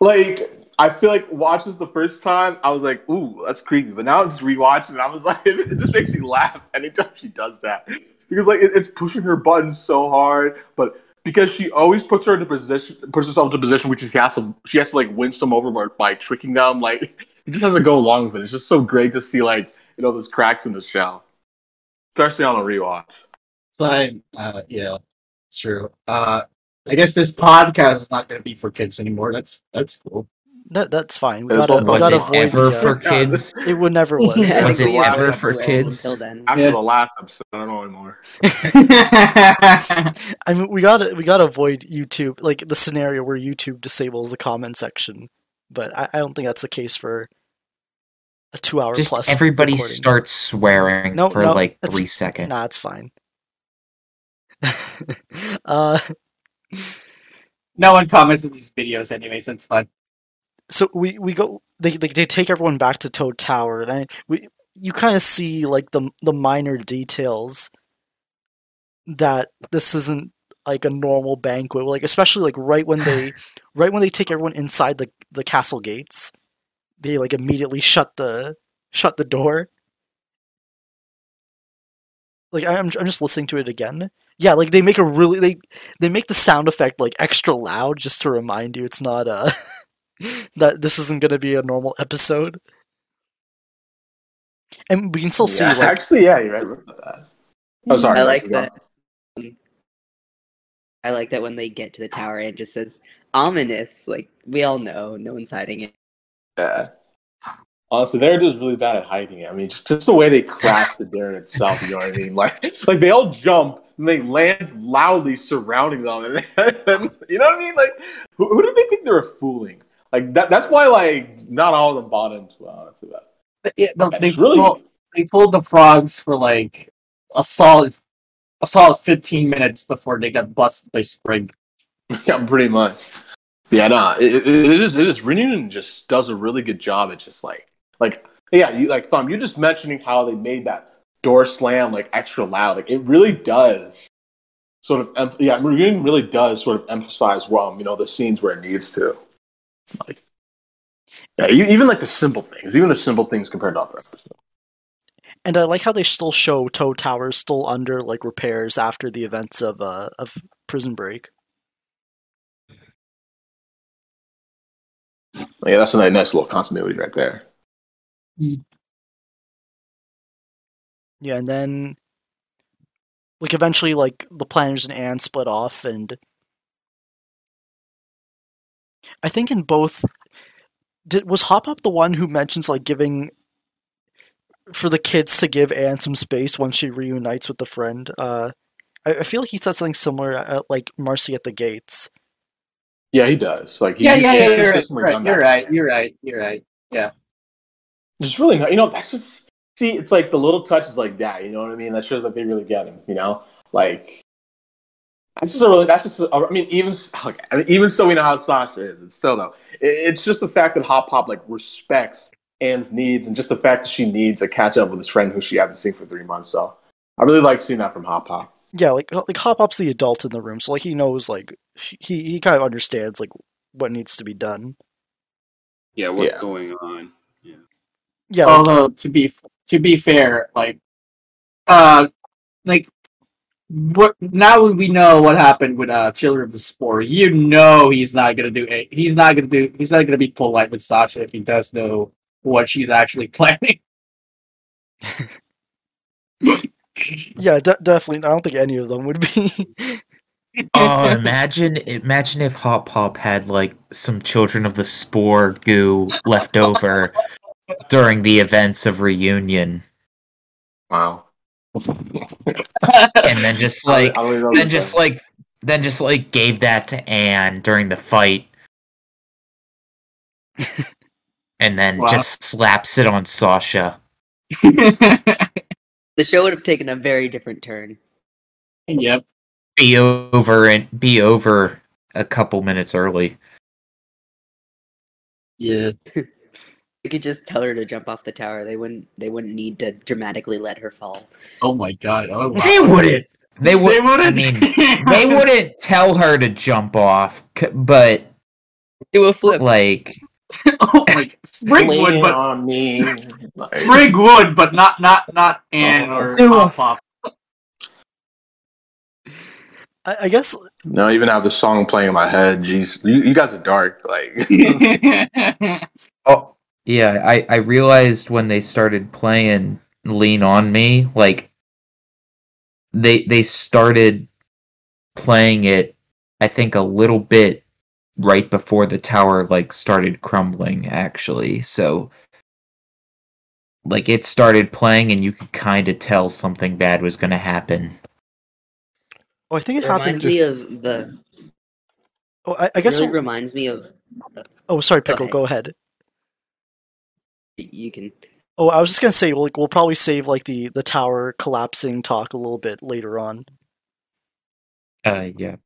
like I feel like watching this the first time, I was like, "Ooh, that's creepy." But now I'm just rewatching, and I was like, it just makes me laugh anytime she does that because like it, it's pushing her buttons so hard, but because she always puts her in a position, puts herself in a position which she has to, she has to like win some over by, by tricking them. Like it just has to go along with it. It's just so great to see like you know those cracks in the shell, especially on a rewatch.
So, uh, yeah, it's true. Uh, I guess this podcast is not going to be for kids anymore. That's that's cool.
that, that's fine. We
It's
gotta,
what
we
Was
gotta
it
avoid
ever
the, uh,
for kids?
It would never was.
I
Was it ever for kids?
Until then.
After
Yeah.
the last episode, I don't know anymore.
I mean, we gotta we gotta avoid YouTube, like the scenario where YouTube disables the comment section. But I, I don't think that's the case for a two-hour plus.
everybody
recording.
starts swearing
No,
for
no,
like three seconds.
Nah, it's fine. uh,
no one comments on these videos anyway, so it's fun.
so we we go. They they, they take everyone back to Toad Tower, and I, we you kind of see like the the minor details that this isn't like a normal banquet. Like especially like right when they right when they take everyone inside the the castle gates, they like immediately shut the shut the door. Like I'm I'm just listening to it again. Yeah, like they make a really they they make the sound effect like extra loud just to remind you it's not uh that this isn't gonna be a normal episode. And we can still see like
actually, yeah, you're right that. Oh, sorry.
I like that. I like that when they get to the tower and it just says ominous. Like we all know, no one's hiding it.
Yeah. Honestly, they're just really bad at hiding it. I mean, just, just the way they crash the dare in itself. You know what I mean? Like, like they all jump and they land loudly surrounding them, and you know what I mean? Like, who, who do they think they're fooling? Like that. That's why, like, not all of them bought into it. Honestly, but
But yeah, no, they
really.
pulled, they pulled the frogs for like a solid a solid fifteen minutes before they got busted by Sprig.
Yeah, pretty much. Yeah, no, it, it, it is. It is. Reunion just does a really good job at just like, like, yeah, you like, Thumb. You're just mentioning how they made that door slam like extra loud. Like, it really does. Sort of, em- yeah, Reunion really does sort of emphasize, well, you know, the scenes where it needs to. Like, yeah, you, even like the simple things, even the simple things compared to other episodes.
and I like how they still show Toad Tower still under like repairs after the events of uh of Prison Break.
Yeah, that's a nice, nice little continuity right there.
Yeah, and then like eventually like the Plantars and Anne split off and I think in both did was Hop Pop the one who mentions like giving for the kids to give Anne some space once she reunites with the friend. Uh I, I feel like he said something similar at like Marcy at the Gates.
Yeah, he does. Like, he-
Yeah,
he's-
yeah,
he's
yeah. You're right.
consistently
right,
done
You're right. You're right. You're right.
Just really not, you know, that's just see, it's like the little touches like that, you know what I mean? That shows that they really get him, you know? Like that's just a really that's just a, I mean, even okay, I mean, even so we know how Sasha is, it's still though. It, it's just the fact that Hop Pop like respects Anne's needs and just the fact that she needs to catch up with his friend who she hasn't seen for three months. So I really like seeing that from Hop Pop.
Yeah, like like Hop Pop's the adult in the room, so like he knows like he he kind of understands like what needs to be done.
Yeah, what's
Yeah.
going on?
Yeah, Yeah.
Although to be to be fair, like uh like what now we know what happened with uh Children of the Spore. You know he's not gonna do it. He's not gonna do. He's not gonna be polite with Sasha if he does know what she's actually planning.
yeah, de- definitely. I don't think any of them would be.
Oh, imagine imagine if Hop Pop had like some Children of the Spore goo left over during the events of reunion,
Wow.
and then just like
I don't even
then just
say.
like then just like gave that to Anne during the fight, and then
Wow.
just slaps it on Sasha.
The show would have taken a very different turn.
yep.
Be over and be over a couple minutes early.
Yeah.
You could just tell her to jump off the tower. They wouldn't. They wouldn't need to dramatically let her fall.
Oh my god. Oh wow.
They wouldn't. They would,
they wouldn't.
mean, they wouldn't tell her to jump off, but
Do a flip.
like
oh my. Sprig would, but
on me. Like,
Sprig would, but not not not Anne oh. or
Do
Pop Pop.
I, I guess
no, I even have the song playing in my head. Jeez, you, you guys are dark. Like,
Oh, yeah. I I realized when they started playing "Lean on Me," like they they started playing it. I think a little bit right before the tower like started crumbling. Actually, so like it started playing, and you could kind of tell something bad was going to happen.
oh, I think
It
it happened.
Oh, reminds me of the.
oh, I, I
It
guess.
really reminds me of.
oh, sorry,
Go
pickle.
ahead.
Go ahead.
You can.
Oh, I was just gonna say, like, we'll probably save like the the tower collapsing talk a little bit later on.
Uh, yeah.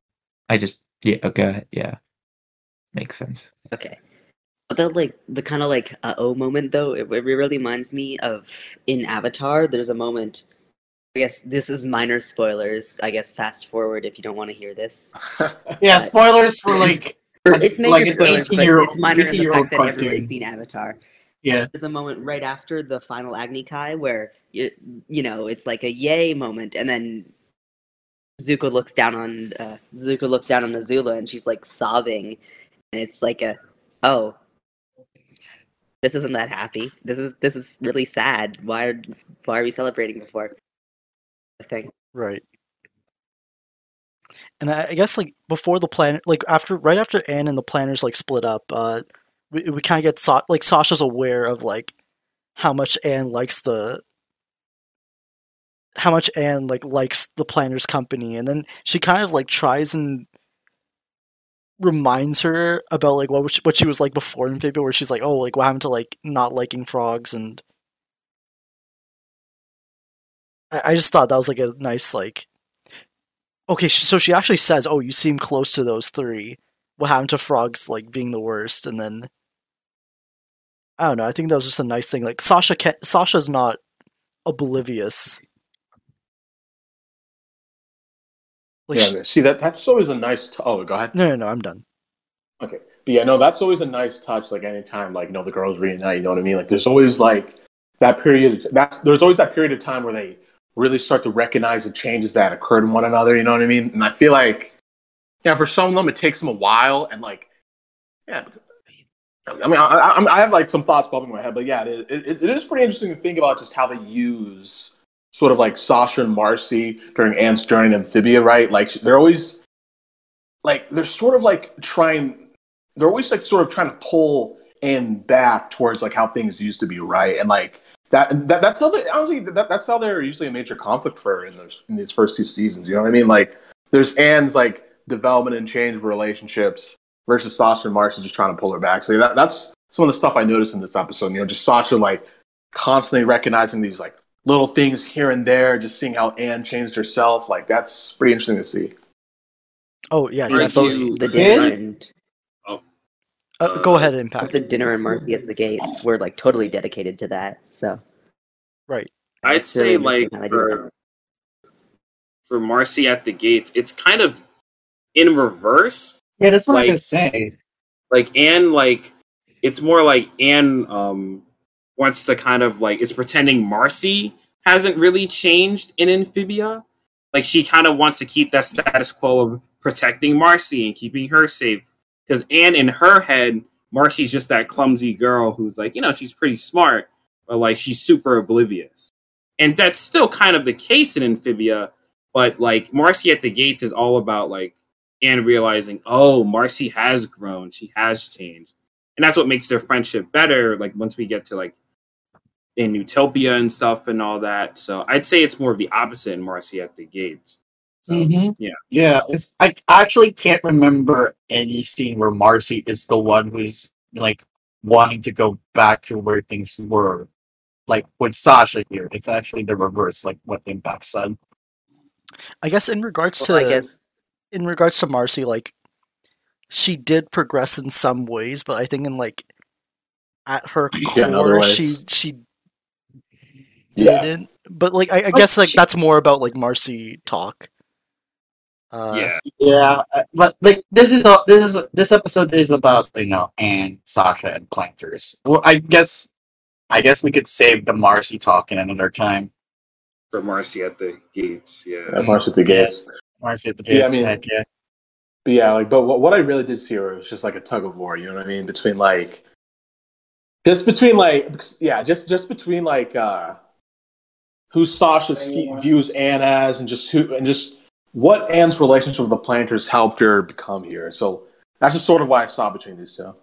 I just yeah. Okay, yeah. Makes sense.
Okay. But that like the kind of like uh oh moment though, it, it really reminds me of in Avatar. There's a moment. I guess this is minor spoilers. I guess fast forward if you don't want to hear this.
Yeah, spoilers for like
Or it's major
like an
spoilers, but
18-year-old
it's minor in the fact that everyone's
cartoon.
seen Avatar.
Yeah.
There's a moment right after the final Agni Kai where you you know it's like a yay moment, and then Zuko looks down on uh, Zuko looks down on Azula, and she's like sobbing, and it's like a oh, this isn't that happy. This is this is really sad. Why are why are we celebrating before? I think
Right. And I, I guess like before the plan, like after right after Anne and the Plantars like split up, uh, we we kind of get Sa- like Sasha's aware of like how much Anne likes the how much Anne like likes the Plantars company, and then she kind of like tries and reminds her about like what was- what she was like before in Amphibia, where she's like, oh, like what happened to like not liking frogs and. I I just thought that was like a nice like Okay, so she actually says, "Oh, you seem close to those three. What happened to frogs like being the worst?" And then I don't know. I think that was just a nice thing. Like Sasha, can- Sasha's not oblivious. Like,
yeah, see that that's always a nice. T- oh, go ahead.
no, no, no. I'm done.
Okay. But yeah, no, that's always a nice touch. Like anytime, like you know, the girls reunite. You know what I mean? Like there's always like that period. That's there's always that period of time where they really start to recognize the changes that occurred in one another. You know what I mean? And I feel like, yeah, for some of them, it takes them a while, and like, yeah. I mean, I, I, I have like some thoughts popping in my head, but yeah, it, it, it is pretty interesting to think about just how they use sort of like Sasha and Marcy during Anne's journey in Amphibia, right? Like they're always like they're sort of like trying they're always like sort of trying to pull Anne back towards like how things used to be, right? And like that, that that's how they honestly that, that's how they're usually a major conflict for her in those in these first two seasons. You know what I mean? Like there's Anne's like development and change of relationships versus Sasha and Marcy just trying to pull her back. So that, that's some of the stuff I noticed in this episode. You know, just Sasha like constantly recognizing these like little things here and there, just seeing how Anne changed herself. Like that's pretty interesting to see.
Oh yeah,
Aren't
definitely.
you-
the dinner
Right.
and
Uh, go ahead, Impact.
the dinner and Marcy at the gates were like totally dedicated to that. So
Right.
I'd
It's
say
interesting
like
how they do
for, for Marcy at the gates, it's kind of in reverse.
Yeah, that's what
Like-
I was gonna say.
Like Anne, like it's more like Anne um wants to kind of like it's pretending Marcy hasn't really changed in Amphibia. Like she kind of wants to keep that status quo of protecting Marcy and keeping her safe. Because Anne, in her head, Marcy's just that clumsy girl who's like, you know, she's pretty smart, but like she's super oblivious. And that's still kind of the case in Amphibia, but like Marcy at the Gates is all about like Anne realizing, oh, Marcy has grown, she has changed. And that's what makes their friendship better, like once we get to like in Newtopia and stuff and all that. So I'd say it's more of the opposite in Marcy at the Gates. So,
Mhm.
yeah.
Yeah, it's, I actually can't remember any scene where Marcy is the one who's like wanting to go back to where things were. Like with Sasha here, it's actually the reverse, like what Impact said.
I guess in regards to
I guess
in regards to Marcy, like she did progress in some ways, but I think in like at her
Yeah,
core, she she
Yeah.
didn't. But like I, I guess like
she-
that's more about like Marcy talk. Uh,
yeah.
Yeah, uh, but like this is a, this is this episode is about you know and Sasha and Plantars. Well, I guess I guess we could save the Marcy talk in another time.
For Marcy at the gates. Yeah.
At Marcy at the gates.
Marcy at the
Yeah, I mean-
heck yeah.
But yeah, like, but what, what I really did see was just like a tug of war. You know what I mean? Between like, just between like, yeah, just just between like, uh who Sasha ski- views Anne as, and just who and just what Anne's relationship with the Plantars helped her become here. So that's just sort of why I saw between these two.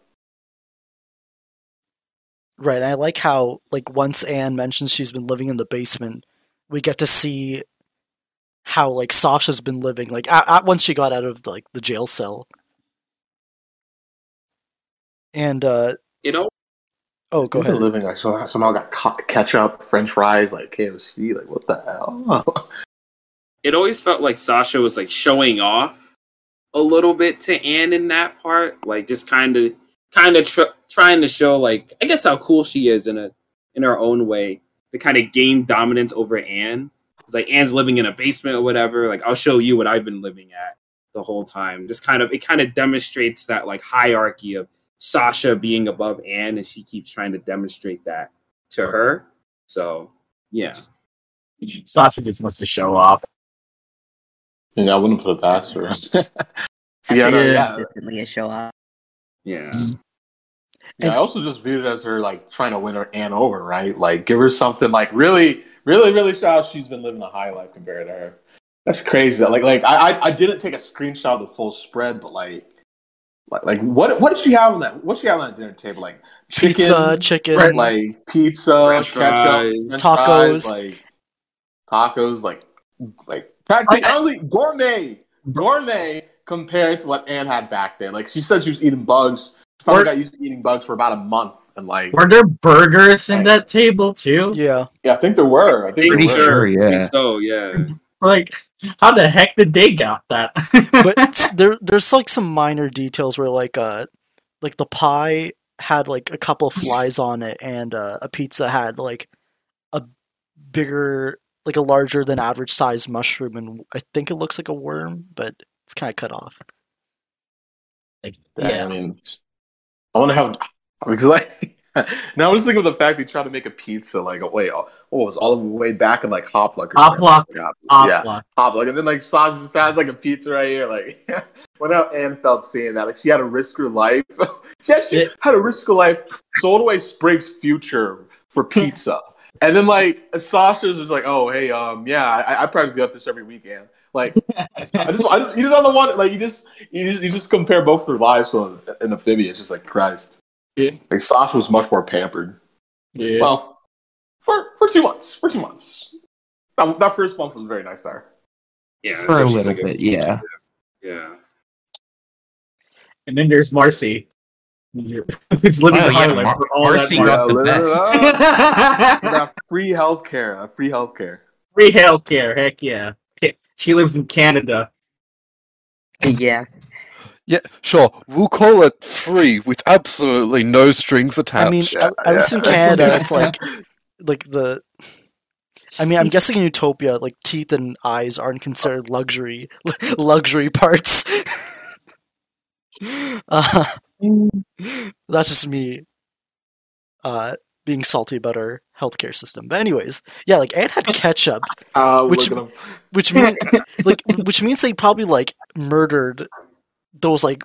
Right. And I like how like once Anne mentions she's been living in the basement, we get to see how like Sasha's been living like at, at once she got out of like the jail cell. And uh
You know,
oh, go ahead.
Living like so, somehow got ca- ketchup, French fries, like KFC. Like what the hell?
it always felt like Sasha was like showing off a little bit to Anne in that part, like just kind of, kind of tr- trying to show like I guess how cool she is in a in her own way to kind of gain dominance over Anne. It's like Anne's living in a basement or whatever. Like I'll show you what I've been living at the whole time. Just kind of it kind of demonstrates that like hierarchy of Sasha being above Anne, and she keeps trying to demonstrate that to her. So yeah.
Sasha just wants to show off.
yeah, I wouldn't put it past her.
She
yeah, no, yeah.
consistently a show off.
Yeah.
Mm.
Yeah, I also just viewed it as her like trying to win her Anne over, right? Like give her something like really, really, really show how she's been living a high life compared to her. That's crazy. Like, like I, I, I didn't take a screenshot of the full spread, but like, like, like what, what did she have on that? What did she have on that dinner table? Like chicken,
Pizza, chicken,
Right,
like pizza,
French
ketchup,
fries.
Tacos.
fries, like tacos, like, like practically, honestly, gourmet, gourmet compared to what Anne had back then. Like she said, she was eating bugs. She finally got used to eating bugs for about a month, and like.
Were there burgers in that table too?
Yeah.
Yeah, I think there were. I think
Pretty
there were.
sure,
I
yeah.
think so, yeah.
Like, how the heck did they got that?
But there there's like some minor details where like uh like the pie had like a couple flies on it and uh, a pizza had like a bigger like a larger than average size mushroom and I think it looks like a worm, but it's kind of cut off.
Like,
Yeah,
yeah.
I mean, I wonder how. Because like, now I'm just thinking of the fact they tried to make a pizza like wait, what was all the way back in like Hopluck? or something.
Hopluck.
Yeah,
Hot
yeah,
block.
Hopluck, and then like Sasha has like a pizza right here. Like, what how Anne felt seeing that? Like, she had to risk her life. she actually
Yeah.
had to risk her life, sold away Sprig's future for pizza, and then like Sasha's was like, oh hey, um, yeah, I, I practically up this every weekend. Like, I just, I just, you just on the one, like you just, you just, you just compare both their lives to an amphibia. It's just like Christ.
Yeah.
Like Sasha was much more pampered.
Yeah.
Well, for for two months, for two months. That, that first month was very nice there.
Yeah.
For a little
like
bit, yeah.
Yeah.
and then there's Marcy. Who's living
Wow,
the
yeah,
high life
Mar-
for all
Marcy
that
got the best.
up.
money.
that free healthcare, that free healthcare.
Free healthcare, heck yeah. She lives in Canada.
Yeah.
Yeah, sure. We'll call it free with absolutely no strings attached.
I mean,
yeah,
at, at least
yeah.
in Canada, it's like like the. I mean, I'm guessing in Newtopia, like teeth and eyes aren't considered luxury luxury parts. uh, that's just me uh, being salty about our healthcare system. But anyways, yeah, like Anne had ketchup,
Uh,
Which-
look at 'em.
which means like which means they probably like murdered those like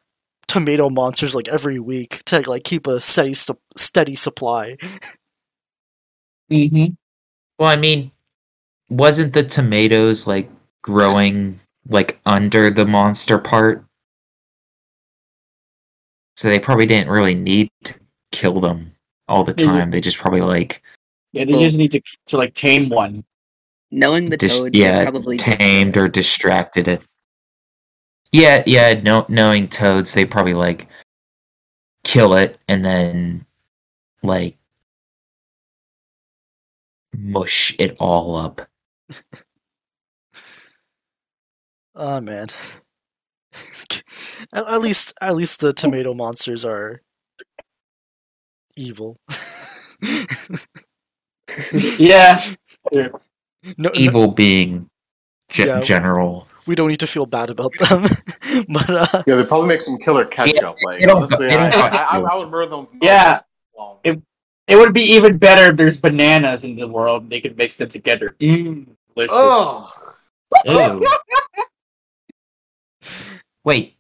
tomato monsters like every week to like keep a steady st- steady supply.
Mm-hmm.
Well, I mean, wasn't the tomatoes like growing like under the monster part? So they probably didn't really need to kill them all the time. They just probably like
Yeah, they
Well-
just need to to like tame one.
Knowing the
dis-
toads, they
yeah,
probably
tamed or distracted it. Yeah, yeah, no, knowing toads, they probably like kill it and then like mush it all up.
Oh man. at, at least at least the tomato monsters are evil.
Yeah. yeah.
no, no,
Evil being ge-
Yeah.
general.
We don't need to feel bad about them. but uh
Yeah, they probably make some killer ketchup. like honestly, I, I, I, I would murder them.
Yeah.
Well,
If- It would be even better if there's bananas in the world. They could mix them together. Mm, delicious.
Oh,
Wait.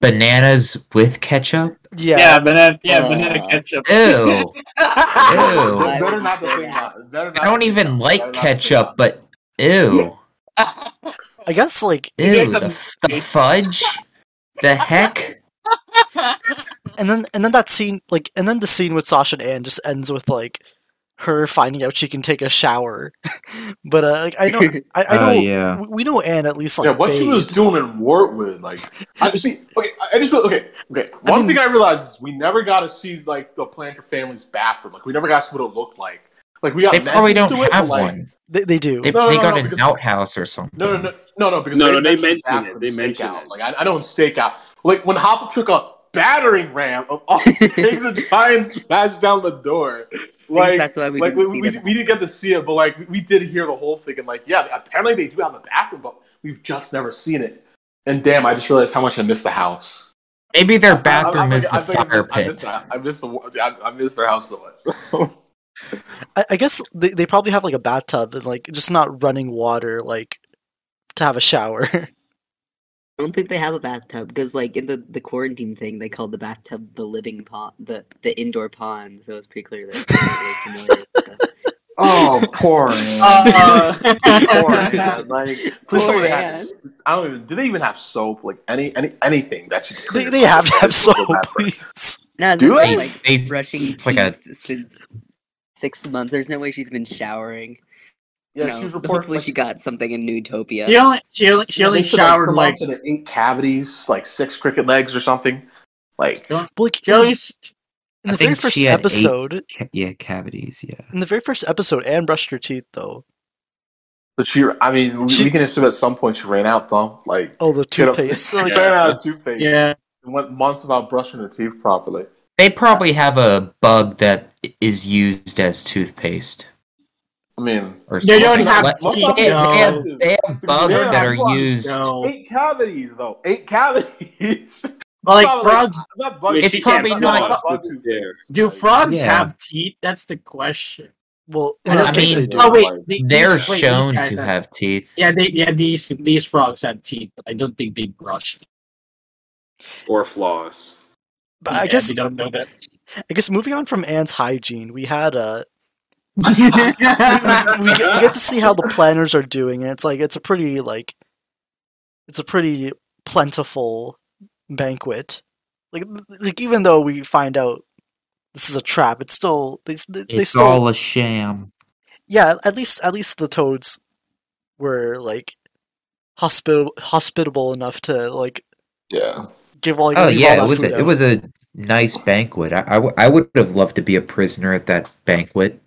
Bananas with ketchup?
yeah,
yeah, banana. Yeah,
uh,
banana ketchup.
Ew. Ew.
Why
not the
say
thing.
that?
not- better
I don't even like
not the thing.
ketchup, but ew.
I guess like
Ew.
some
The, the fudge? The heck?
and then and then that scene like and then the scene with Sasha and Anne just ends with like her finding out she can take a shower. but uh like I know I, I know
Oh, yeah.
we- we know Anne at least like
yeah, what she was doing in Wartwood, like, I see. Okay, I I just okay, okay.
I
One
mean-
thing I realized is we never got to see like the Plantar family's bathroom. Like, we never got to see what it looked like. Like, we got
They probably don't
to it, but,
have
like,
one.
They, they do.
They,
No,
they
no,
got
no,
an
because-
outhouse or something.
No, no, no, no, no. Because
No,
they
no, they
mentioned
mentioned
bathroom
it. They mentioned
stakeout.
it.
Like, I, I don't stake out. like when Hopper took a battering ram of all the pigs and try and smash down the door. Like,
that's why we
like
didn't
we,
see
we, we didn't get to see it, but like we, we did hear the whole thing, and like yeah, apparently they do have a bathroom, but we've just never seen it. And damn, I just realized how much I missed the house.
Maybe their
I- I-
bathroom
I-
is
I
the
I
fire
missed- I missed,
pit.
I missed the I, I missed their house so much.
I, I guess they, they probably have like a bathtub and like just not running water like to have a shower.
I don't think they have a bathtub because, like, in the, the quarantine thing, they called the bathtub the living pond, the the indoor pond. So it's pretty clear that they're really familiar with the
oh, poor man.
Uh,
poor man. Like, please
Poor
tell me they had-
man.
I don't even. Do they even have soap? Like any any anything that you?
they, they have to have soap, please.
No,
Do
they've
they?
like
They-
brushing
it's like a-
since six months. There's no way she's been showering.
Yeah,
no,
she was reporting.
hopefully
Like,
she got something in Newtopia.
she only she only she
yeah,
only
they
showered
for
like
months and eight cavities, like six cricket legs or something. Like
But, like
she
in
only
the, in
I
the very
think
first
she had eight-
episode,
Ca- yeah, cavities, yeah.
in the very first episode, Anne brushed her teeth though.
But she, I mean, we-
She-
we can assume at some point she ran out though. Like,
Oh, the
she had a-
toothpaste.
she ran out of toothpaste.
yeah.
And went months without brushing her teeth properly.
They probably have a bug that is used as toothpaste.
I mean,
Or
They don't have
Let-
Let's
teeth.
they,
be
they have, they have bugs
Yeah,
that are
fuck,
used.
No.
eight cavities though. Eight cavities.
But like
Probably-
frogs,
not
I
bug-
mean,
It's
she
probably not-
but
do frogs
Yeah.
have teeth? That's the question.
well, in
I
this
I
case,
mean-
they do.
Oh wait,
like-
They're
these- wait,
shown
guys
to have teeth.
Yeah, they yeah these these frogs have teeth, but I don't think they brush.
Or floss.
But
Yeah,
I guess
we don't know that.
I guess moving on from Anne's hygiene, we had uh, we,
uh,
get, we get to see how the Plantars are doing. And it's like it's a pretty like it's a pretty plentiful banquet. Like like even though we find out this is a trap, it's still they s- they, they
It's
still
all a sham.
yeah. At least at least the toads were like hospitable hospitable enough to like
Yeah.
Give all like
Oh
leave
yeah,
all
it was a,
out.
it was a nice banquet. I, I, w- I would have loved to be a prisoner at that banquet.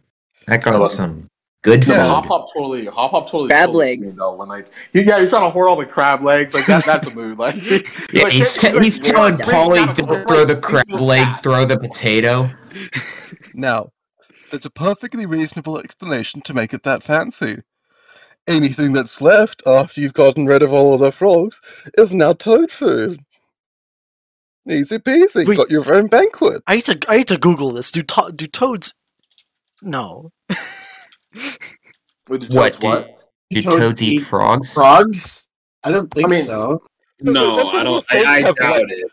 I got
Oh.
some good
Yeah,
food.
Hop Pop totally, Hop Pop totally.
Crab
totally
legs.
Though when like, he- yeah, he's trying to hoard all the crab legs. Like that, that's a mood. Like,
Yeah,
like,
he's, t- he's
yeah,
telling
bring
Polly
down a
to
couple
throw the crab leg,
that.
throw the potato.
Now, there's a perfectly reasonable explanation to make it that fancy. Anything that's left after you've gotten rid of all of the frogs is now toad food. Easy peasy.
Wait.
Got your own banquet.
I need to I need to Google this. Do to- do toads? No.
With the
What,
jokes,
do-
what?
Do
Toads
toads eat
eat
frogs?
frogs? I don't think
I mean-
so.
No,
That's
I don't. I, I doubt
left.
it.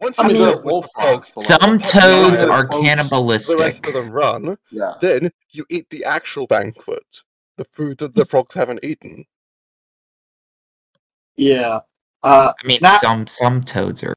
Once
I mean,
know
they're wolf
frogs,
frogs,
Some toads are
folks-
the rest
cannibalistic.
of them run,
Yeah.
then you eat the actual banquet. The food that the frogs haven't eaten.
Yeah. Uh,
I mean,
Not-
some some toads are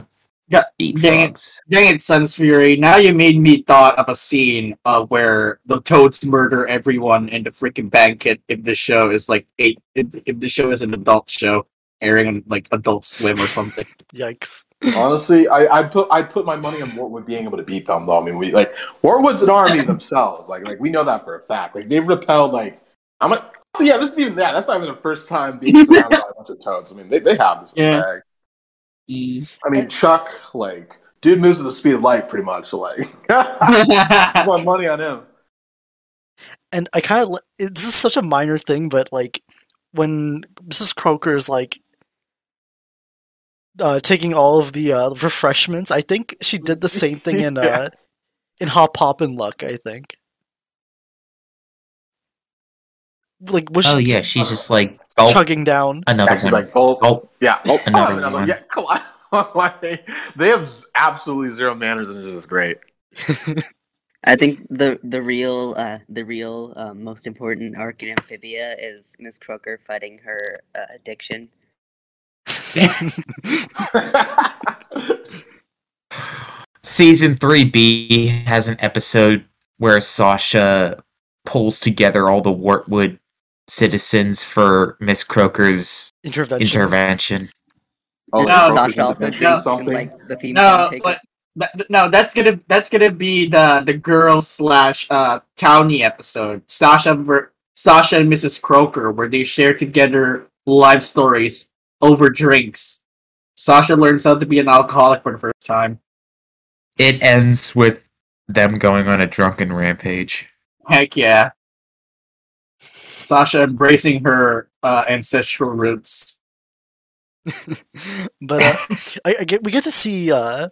Eat
Dang it.
frogs.
Dang it, Sunsfury. Now you made me thought of a scene of where the toads murder everyone in the freaking banquet if the show is like eight if, if the show is an adult show airing on like adult swim or something.
Yikes.
Honestly, I I put I put my money on Wartwood being able to beat them though. I mean, we like Wartwood's an army themselves. Like like we know that for a fact. Like they've repelled like I'm gonna. So yeah, this is even that. That's not even the first time being surrounded by a bunch of toads. I mean, they, they have this
Yeah.
bag. I mean, Chuck, like, dude moves at the speed of light, pretty much. So, like, I want money on him.
and I kind of this is such a minor thing, but like when Mrs. Croaker is like uh, taking all of the uh, refreshments, I think she did the same thing in
Yeah.
uh, in Hop Pop and Luck. I think. Like was
Oh
she
yeah, she's just like gulp
chugging down?
another
Yeah, she's
one.
like, gulp.
Gulp.
Yeah, oh,
Another
another
one.
Yeah, come on. They have absolutely zero manners, and it's just great.
I think the the real uh, the real uh, most important arc in Amphibia is Miss Croaker fighting her uh, addiction.
Season 3B has an episode where Sasha pulls together all the Wartwood citizens for Miss Croaker's
Intervention.
intervention.
oh,
No,
Sasha also
no,
something.
like the theme
no,
song
but that, no, that's gonna that's gonna be the the girl slash uh townie episode. Sasha ver- Sasha and Mrs. Croker, where they share together life stories over drinks. Sasha learns how to be an alcoholic for the first time.
It ends with them going on a drunken rampage.
Heck yeah. Sasha embracing her uh, ancestral roots.
but uh, I, I get we get to see uh,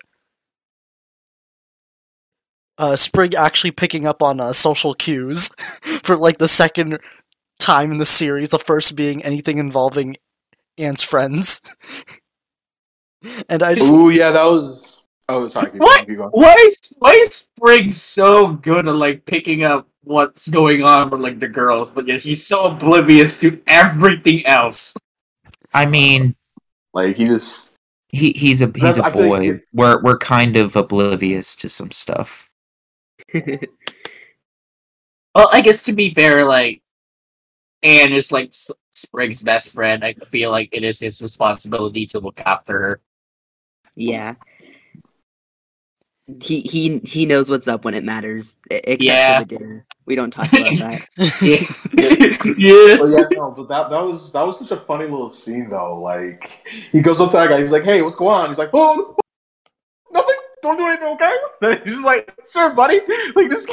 uh, Sprig actually picking up on uh, social cues for like the second time in the series. The first being anything involving Anne's friends, and I just
Ooh, yeah, that was. Oh, sorry. Keep
What?
Going, keep going.
Why is why is Sprig so good at like picking up what's going on with like the girls, but yet he's so oblivious to everything else.
I mean,
Like he just.
he he's a he's
a
a
I feel like
boy.
it-
We're we're kind of oblivious to some stuff.
Well, I guess to be fair, like Anne is like S- Sprig's best friend. I feel like it is his responsibility to look after her.
Yeah. He he he knows what's up when it matters. Except
Yeah.
for the dinner. We don't talk about that.
Yeah, yeah.
But yeah, no, but that that was that was such a funny little scene though. Like he goes up to that guy, he's like, "Hey, what's going on?" He's like, "Oh, nothing. Don't do anything, okay?" Then he's just like, "Sure, buddy." Like this,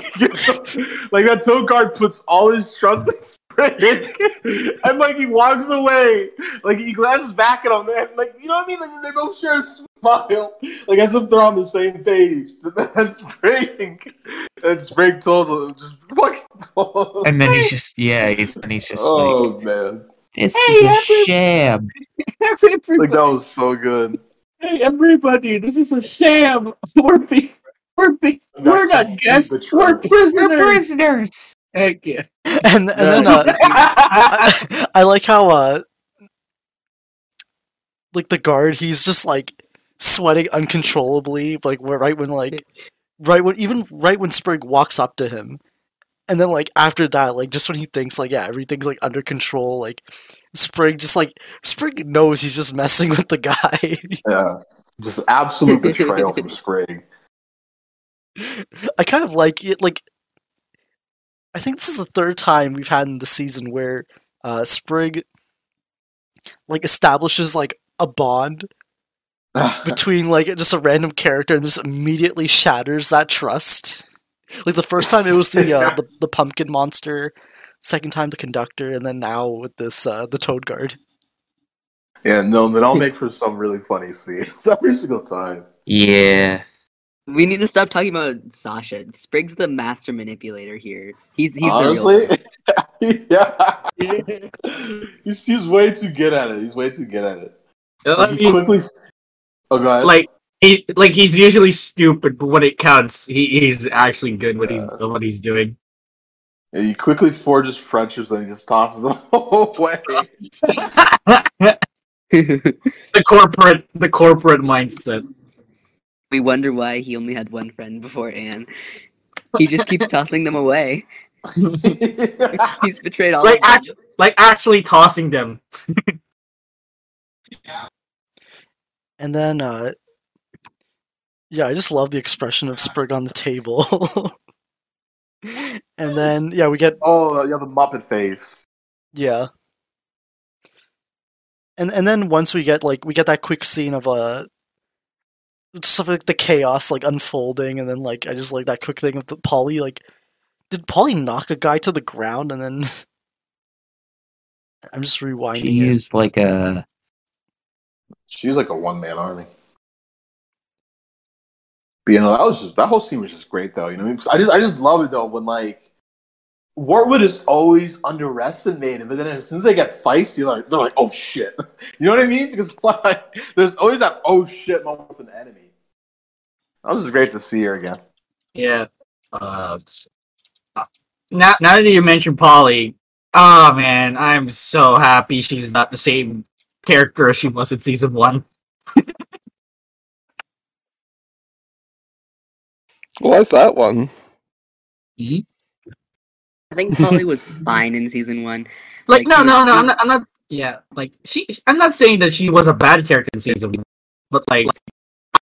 like that toad guard puts all his trust in Sprig, and like he walks away. Like he glances back at him, and like you know what I mean? Like they both share a smile, like as if they're on the same page. That's then That's and Sprig tells him, "Just fucking." told.
And then he's just yeah, he's and he's just like
Oh man.
this
Hey,
is a
every-
sham.
Everybody,
Like that was so good.
hey, everybody, this is a sham. We're be- we're be- we're not guests.
betrayal.
We're prisoners.
prisoners.
Heck yeah.
and and then uh, I, I like how uh, like the guard, he's just like sweating uncontrollably, like right when like right when even right when Sprig walks up to him, and then like after that, like just when he thinks like yeah everything's like under control, like Sprig just like Sprig knows he's just messing with the guy.
Yeah. Just absolute betrayal from Sprig.
I kind of like it. Like, I think this is the third time we've had in the season where uh, Sprig like establishes like a bond between like just a random character and just immediately shatters that trust. Like the first time it was the uh, the, the pumpkin monster, second time the conductor, and then now with this uh, the toad guard.
yeah, no, then I'll make for some really funny scenes every single time.
Yeah.
we need to stop talking about Sasha. Sprig's the master manipulator here. He's he's the
Honestly,
real.
yeah. he's, he's way too good at it. He's way too good at it.
I
He quickly. Oh, go ahead.
like he like he's usually stupid, but when it counts, he, he's actually good what he's what he's doing.
Yeah, he quickly forges friendships and he just tosses them away.
the corporate the corporate mindset.
We wonder why he only had one friend before Anne. He just keeps tossing them away. He's betrayed all
like
of them.
act- like actually tossing them.
And then, uh, yeah, I just love the expression of Sprig on the table. and then, yeah, we get
oh, yeah, the Muppet face.
yeah, and and then once we get like we get that quick scene of uh stuff like the chaos like unfolding, and then like I just like that quick thing of the Polly like did Polly knock a guy to the ground and then I'm just rewinding
She
it.
used like a
She's like a one man army. But you know, that was just that whole scene was just great though. You know, I, mean? I just I just love it though when like Wartwood is always underestimated, but then as soon as they get feisty, like they're like, oh shit. You know what I mean? Because like there's always that oh shit moment with an enemy. That was just great to see her again.
Yeah. Uh, uh, now, now that you mentioned Polly, oh man, I'm so happy she's not the same character as she was in season one.
Why's that one? Hmm?
I think Polly was fine in season one.
Like,
Like,
no, no, no,
she
I'm not, I'm not. Yeah, like she. I'm not saying that she was a bad character in season one, but like,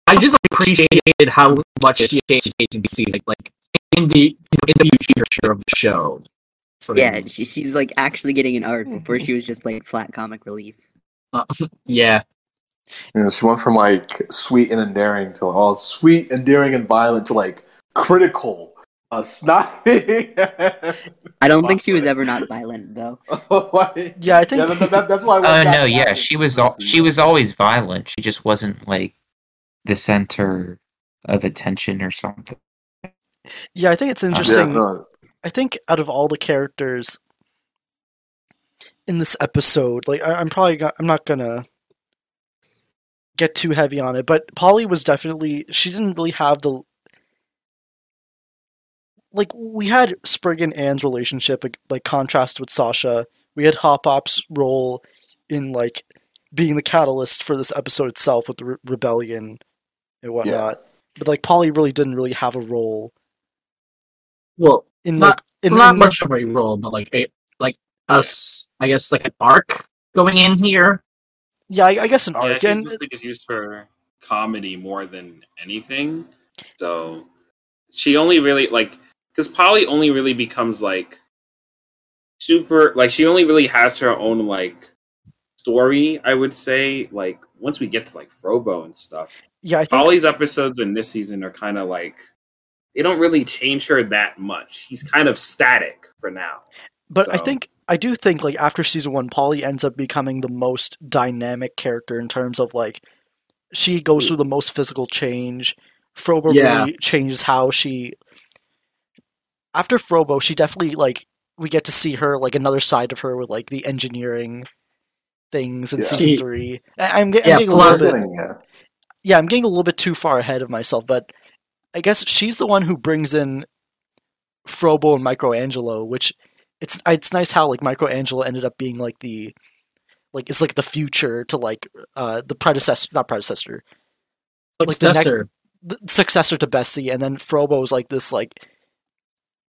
I just appreciated how much she changed in season, like in the in the future of the show. That's what
Yeah, she, she's like actually getting an arc before mm-hmm. she was just like flat comic relief.
Uh, yeah.
You know, she went from like sweet and endearing to all sweet, endearing, and violent to like critical, uh, snotty.
I don't think she was ever not violent though.
Like-
Yeah, I think-
that- that- that- that's why. I
Oh
went back
no, yeah,
that
she was al- she was always violent. She just wasn't like the center of attention or something.
Yeah, I think it's
Yeah,
interesting.
no,
I think out of all the characters in this episode, like I, I'm probably go- I'm not gonna get too heavy on it, but Polly was definitely she didn't really have the like we had Sprig and Anne's relationship like, like contrast with Sasha. We had Hop Pop's role in like being the catalyst for this episode itself with the re- rebellion and whatnot. But like Polly really didn't really have a role
Well,
in
Not-
like in,
not
in-
much of a role, but like a like us, I guess, like an arc going in here.
Yeah, I, I guess an
Yeah,
arc.
she
and
mostly gets used for comedy more than anything. So she only really like because Polly only really becomes like super like she only really has her own like story. I would say like once we get to like Frobo and stuff.
yeah, I think
Polly's episodes in this season are kind of like they don't really change her that much. He's kind of static for now.
But I think I do think like after season one, Polly ends up becoming the most dynamic character in terms of like she goes through the most physical change. Frobo
Yeah.
really changes how she. After Frobo, she definitely like we get to see her like another side of her with like the engineering things in
Yeah.
season three. I- I'm, ge- I'm
Yeah,
getting a little bit
yeah.
yeah, I'm getting a little bit too far ahead of myself, but I guess she's the one who brings in Frobo and Microangelo, which it's it's nice how like Microangelo ended up being like the like it's like the future to like uh the predecessor not predecessor
Like,
Like the
successor.
the successor to Bessie and then Frobo is like this like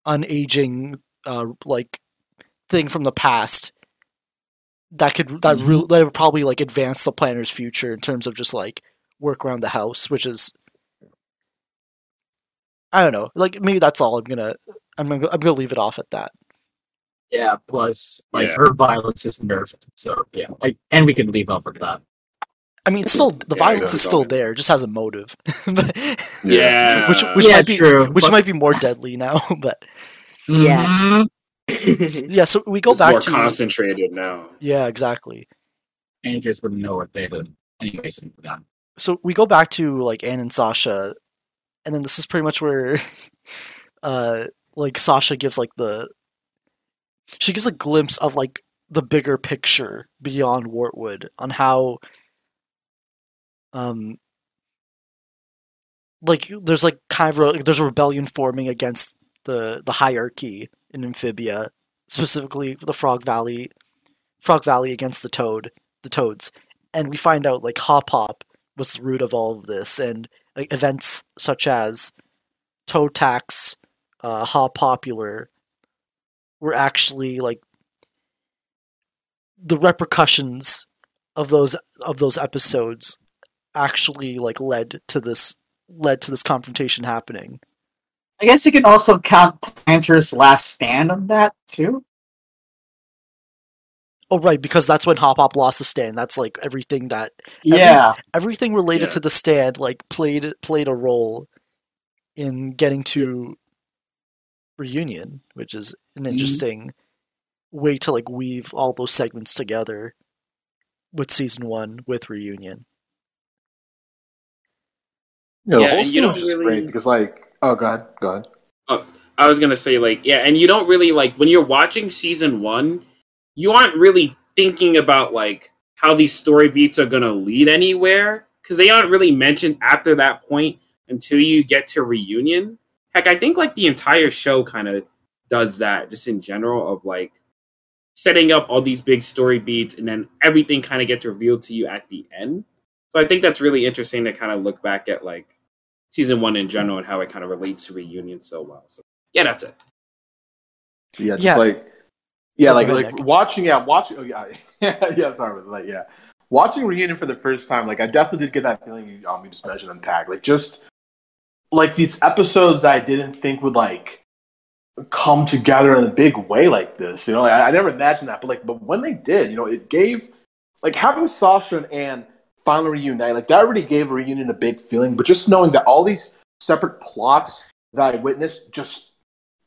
unaging uh like thing from the past that could that
Mhm.
real that would probably like advance the Plantar's future in terms of just like work around the house which is I don't know like maybe that's all I'm gonna I'm gonna I'm gonna leave it off at that
Yeah, plus like
Yeah.
her violence is nerfed. So yeah, like, and we can leave off with that.
I mean still the
Yeah,
violence is still there it just has a motive But-
Yeah,
which which
yeah,
might be
true.
which
but-
might be more deadly now but
Yeah.
Mhm.
yeah so we go
it's
back
more
to
concentrated now.
yeah exactly
and wouldn't know what they did. Anyways,
so we go back to like Anne and Sasha, and then this is pretty much where, uh, like Sasha gives like the, she gives a glimpse of like the bigger picture beyond Wartwood on how, um, like there's like kind of a, there's a rebellion forming against the the hierarchy in Amphibia, specifically the Frog Valley, Frog Valley against the Toad, the Toads, and we find out like Hop Pop was the root of all of this, and like events such as Toad Tax, uh, Hop-Popular were actually like the repercussions of those of those episodes actually like led to this led to this confrontation happening.
I guess you can also count Plantar's last stand on that too.
Oh right, because that's when Hop Pop lost the stand. That's like everything that Every-
Yeah,
everything related
Yeah.
to the stand like played played a role in getting to reunion, which is an
Mhm.
interesting way to like weave all those segments together with season one with reunion.
Yeah, the
Yeah,
whole
and you
scene
don't
just
really-
great because, like, oh god, god.
I was gonna say like yeah, and you don't really like when you're watching season one, you aren't really thinking about like how these story beats are gonna lead anywhere because they aren't really mentioned after that point until you get to reunion. Heck, I think like the entire show kind of does that just in general of like setting up all these big story beats and then everything kind of gets revealed to you at the end. So I think that's really interesting to kind of look back at like season one in general and how it kind of relates to reunion so well. So yeah, that's it.
Yeah, just
Yeah.
like yeah,
Yeah,
like like watching yeah, watching oh yeah. yeah, sorry about that, yeah. Watching reunion for the first time, like I definitely did get that feeling you um you just mentioned unpack. Like just like these episodes I didn't think would like come together in a big way like this. You know, I, I never imagined that, but like but when they did, you know, it gave like having Sasha and Anne finally reunite, like that already gave a reunion a big feeling, but just knowing that all these separate plots that I witnessed just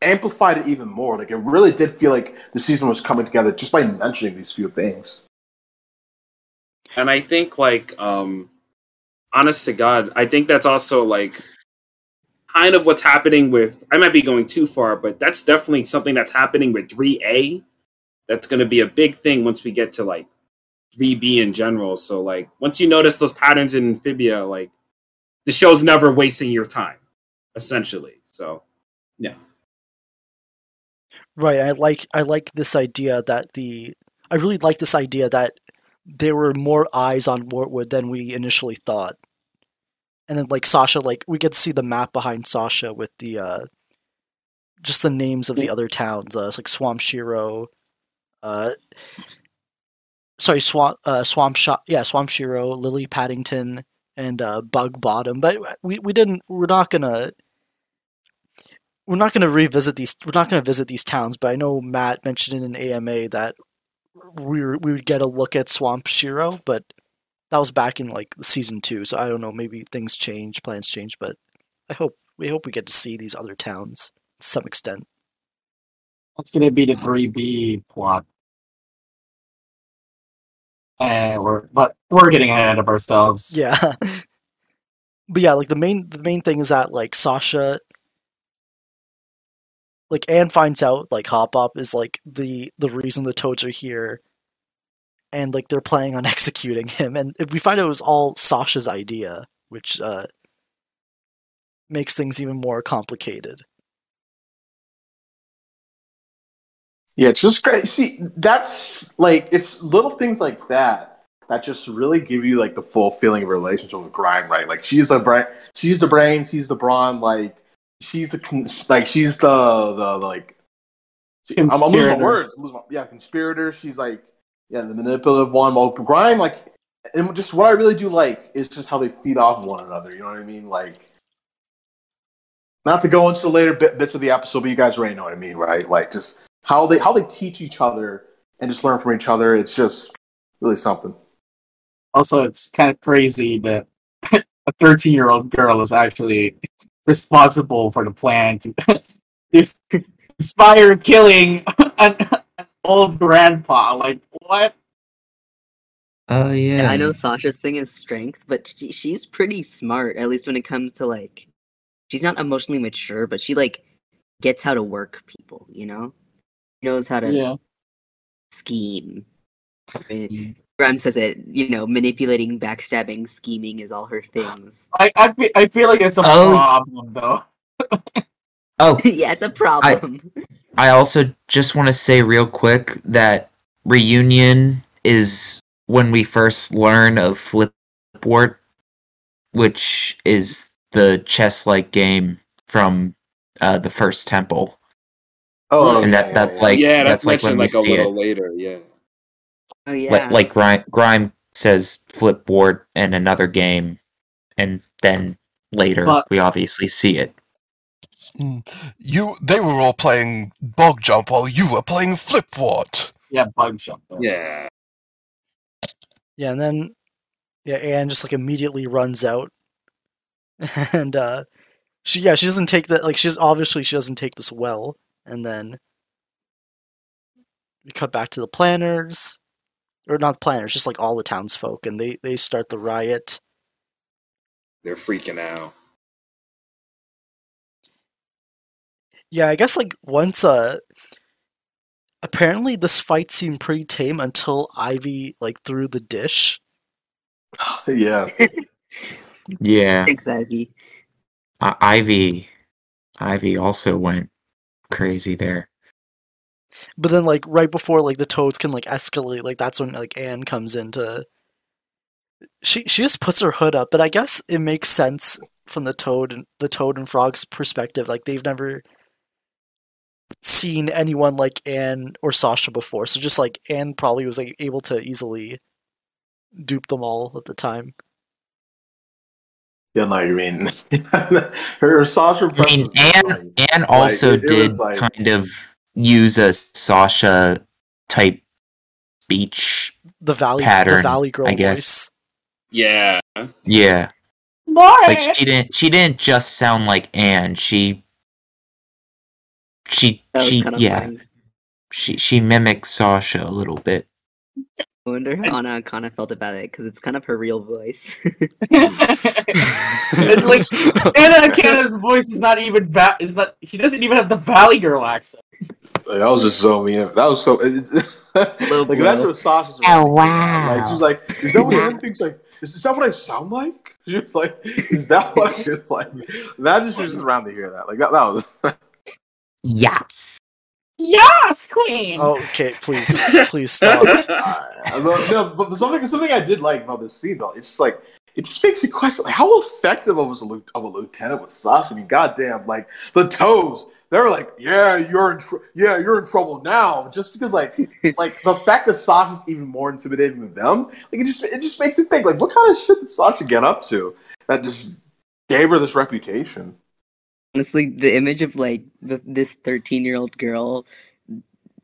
amplified it even more. Like it really did feel like the season was coming together just by mentioning these few things.
And I think like um honest to God, I think that's also like kind of what's happening with I might be going too far, but that's definitely something that's happening with 3A. That's gonna be a big thing once we get to like 3B in general. So like once you notice those patterns in Amphibia, like the show's never wasting your time, essentially. So yeah.
Right. I like I like this idea that the I really like this idea that there were more eyes on Wartwood than we initially thought. And then like Sasha, like we get to see the map behind Sasha with the uh just the names of the other towns. Uh, it's like Swamp Shiro, uh sorry, Swamp uh Swamp Shop yeah, Swamp Shiro, Lily Paddington, and uh Bug Bottom. But we we didn't we're not gonna we're not going to revisit these. We're not going to visit these towns, but I know Matt mentioned in an AMA that we were, we would get a look at Swamp Shiro, but that was back in like season two. So I don't know. Maybe things change, plans change, but I hope we hope we get to see these other towns to some extent.
That's gonna be the three B plot. And we're but we're getting ahead of ourselves.
Yeah, but yeah, like the main the main thing is that like Sasha, like Anne finds out like Hop Pop is like the the reason the Toads are here, and like they're planning on executing him, and we find out it was all Sasha's idea, which uh makes things even more complicated.
Yeah, it's just great. See, that's like it's little things like that that just really give you like the full feeling of a relationship with Grime, right? Like she's a brain, she's the brains, he's the brawn. Like she's the con- like she's the the, the like. I'm, I'm losing my words. I'm losing my- yeah, conspirator. She's like yeah, the manipulative one. Well, Grime like, and just what I really do like is just how they feed off one another. You know what I mean? Like. Not to go into the later bit, bits of the episode, but you guys already know what I mean, right? Like just how they how they teach each other and just learn from each other. It's just really something.
Also, it's kind of crazy that a 13 year old girl is actually responsible for the plan to, inspire killing an old grandpa. Like, what?
Oh yeah.
Yeah, I know Sasha's thing is strength, but she, she's pretty smart. At least when it comes to like, she's not emotionally mature, but she like gets how to work people. You know, knows how to
Yeah.
scheme. I mean, Grimes says it. You know, manipulating, backstabbing, scheming is all her things.
I, I, I feel like it's a
Oh.
problem, though.
Oh,
yeah, it's a problem.
I also just want to say real quick that reunion is when we first learn of Flipwart, which is the chess-like game from uh, the first temple,
Oh,
and
yeah,
that that's
yeah.
like
yeah,
that's
that's,
like when
mentioned
we
like a
see
little
it.
later. Yeah.
Oh yeah.
Like, like Grime, Grime says flipwart in another game, and then later
But-
we obviously see it.
You, they were all playing bog jump while you were playing flipwart.
Yeah, bug jump. though.
Yeah.
Yeah, and then yeah, Anne just like immediately runs out, and uh, she yeah she doesn't take that like she's obviously she doesn't take this well, and then we cut back to the Plantars, or not the Plantars, just like all the townsfolk, and they they start the riot.
They're freaking out.
Yeah, I guess like once uh apparently this fight seemed pretty tame until Ivy like threw the dish.
yeah.
Yeah,
Thanks, Ivy.
I Ivy, Ivy also went crazy there.
But then like right before like the toads can like escalate, like that's when like Anne comes into she she just puts her hood up, but I guess it makes sense from the toad and the toad and frog's perspective. Like they've never seen anyone like Anne or Sasha before. So just like Anne probably was like able to easily dupe them all at the time.
Yeah, no, I mean, her Sasha.
I mean, Anne, Anne also
it- it
did
was like-
kind of use a Sasha type speech.
The Valley the
Pattern,
Valley Girl
I guess.
voice.
Yeah.
Yeah, like she didn't she didn't just sound like Anne. She she she yeah
funny.
she she mimics Sasha a little bit.
I wonder how Anna kind of felt about it because it's kind of her real voice.
it's like Anna Akana's voice is not even va- is not she doesn't even have the Valley Girl accent.
That was just so mean. That was so. It's, like
blow.
imagine what Sasha's.
Oh,
reaction.
wow.
Like she was like, "Is that what Anne thinks? Like, is, is that what I sound like?" She was like, "Is that what I just like?" Imagine she was just around to hear that. Like that. That was.
Yes.
Yes, Queen.
Oh, okay, please, please stop.
Uh, no, no, but something something I did like about this scene though, it's just like it just makes you question like how effective was a of a lieutenant with Sasha. I mean, goddamn, like the toes, they're like, yeah, you're in, tr- yeah, you're in trouble now, just because like like the fact that Sasha's even more intimidating than them, like it just it just makes you think like what kind of shit did Sasha get up to that just gave her this reputation.
Honestly, the image of like the, this thirteen-year-old girl,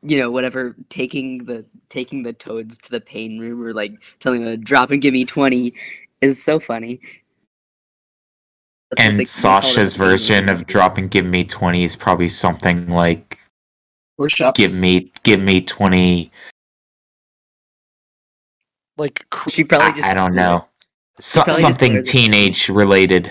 you know, whatever, taking the taking the toads to the pain room or like telling them to drop and give me twenty, is so funny. That's
And
they- they call it
Sasha's version
room.
of drop and give me twenty is probably something like
Push-ups.
give me give me twenty.
Like cr-
She probably
I,
just
I don't know. So, something teenage related.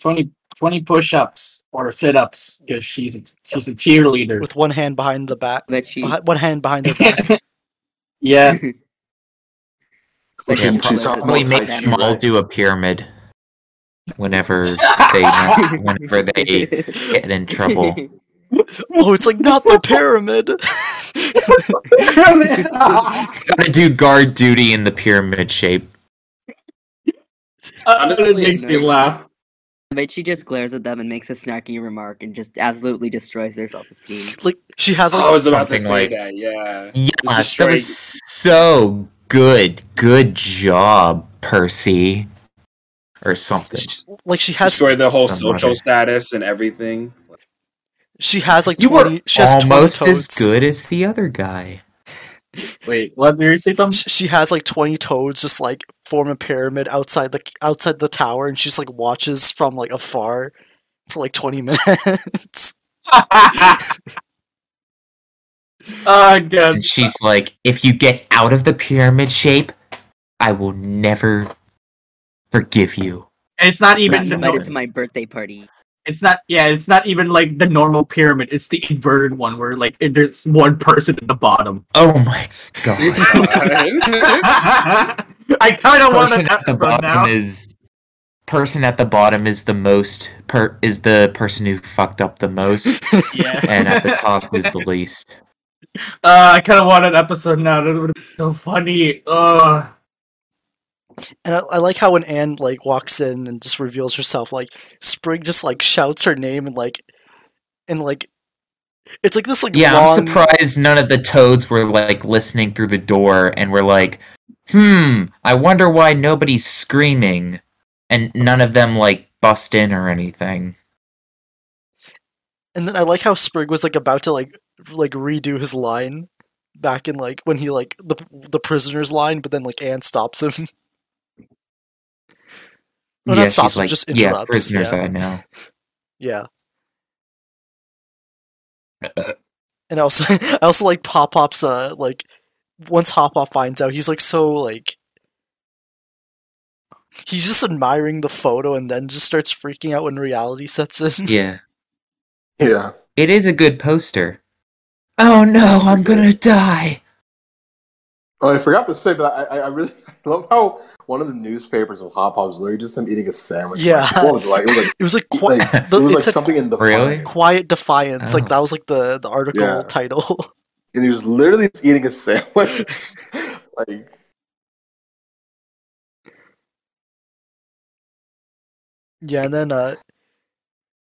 20, 20 push-ups or sit-ups because she's a, she's a cheerleader.
with one hand behind the back,
I she.
behi- one hand behind her back.
yeah,
bet
Yeah,
she
she's
blows
Probably make
that.
small do a pyramid whenever they mess- whenever they get in trouble.
oh, it's like not the pyramid.
Gotta do guard duty in the pyramid shape.
Oh, Honestly,
it makes me
no.
laugh.
I bet she just glares at them and makes a snarky remark and just absolutely destroys their self-esteem.
like she has like oh,
I was about to say
like-
that. Yeah.
Yes, that was so good. Good job, Percy. Or something.
like she has
Destroy the whole
Some
social
other-
status and everything.
she has like
You were
twenty. She has
Almost
twenty
as good as the other guy.
Wait, what did you say, Tom?
Sh- She has like twenty toads just like form a pyramid outside the outside the tower, and she's like watches from like afar for like twenty minutes.
Oh god.
And she's like, if you get out of the pyramid shape, I will never forgive you.
And it's not even
Not
the
invited
no-
to my birthday party.
it's not yeah, it's not even like the normal pyramid. It's the inverted one where like there's one person at the bottom.
Oh my god.
I kind of want
person
an
at the
episode
bottom
now.
is person at the bottom is the most per is the person who fucked up the most
Yeah.
and at the top is the least
Uh, I kind of want an episode now. That would be so funny. Uh,
And I, I like how when Anne like walks in and just reveals herself, like Sprig just like shouts her name and like and like it's like this like
Yeah,
long
I'm surprised none of the toads were like listening through the door and were like, "Hmm, I wonder why nobody's screaming," and none of them like bust in or anything.
And then I like how Sprig was like about to like like redo his line back in like when he like the the prisoner's line, but then like Anne stops him. Well, not
yeah,
stops him,
like,
just
"Yeah,
interrupts,
prisoners
yeah.
I know."
Yeah. And also I also like Hop Pop's uh like once Hop Pop finds out, he's like so like he's just admiring the photo and then just starts freaking out when reality sets in.
Yeah,
Yeah.
it is a good poster. Oh no, I'm gonna die.
Oh, I forgot to say, but I, I, I really I love how one of the newspapers of Hop Pop was literally just him eating a sandwich.
Yeah.
Like, what was it like? It was like,
It was like, qui-
like,
the-
it was like
said
something in the
Really?
Quiet Defiance. Like
Oh.
that was like the the article
Yeah.
title.
And he was literally just eating a sandwich. like,
Yeah, and then uh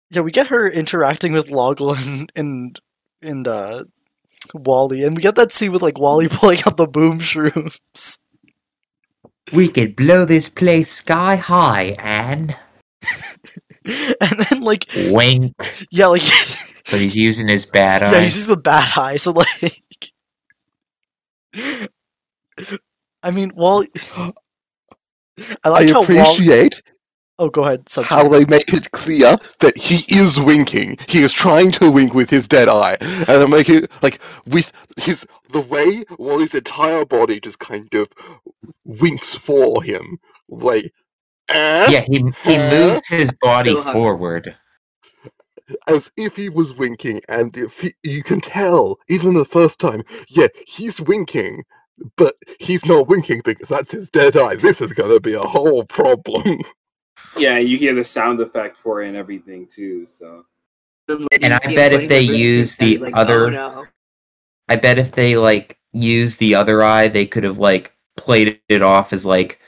yeah, we get her interacting with Loggle and and and uh Wally, and we get that scene with like Wally pulling out the boom shrooms.
We could blow this place sky high, Anne.
and then like
Wink.
yeah, like
But he's using his bad eye.
yeah,
eye.
he sees the bad eye, so like I mean Wally I
I
how Wally
appreciate
Oh go ahead, Sunsfury.
how they make it clear that he is winking. He is trying to wink with his dead eye, and they make it like with his the way Wally's entire body just kind of winks for him, like. "Eh?"
Yeah, he he moves his body
So hard.
forward.
As if he was winking, and if he, you can tell, even the first time, yeah, he's winking, but he's not winking because that's his dead eye. This is gonna be a whole problem.
Yeah, you hear the sound effect for it and everything too. So
And
And I bet if they use the other-
oh, no.
I bet if they like used the other eye, they could have like played it off as like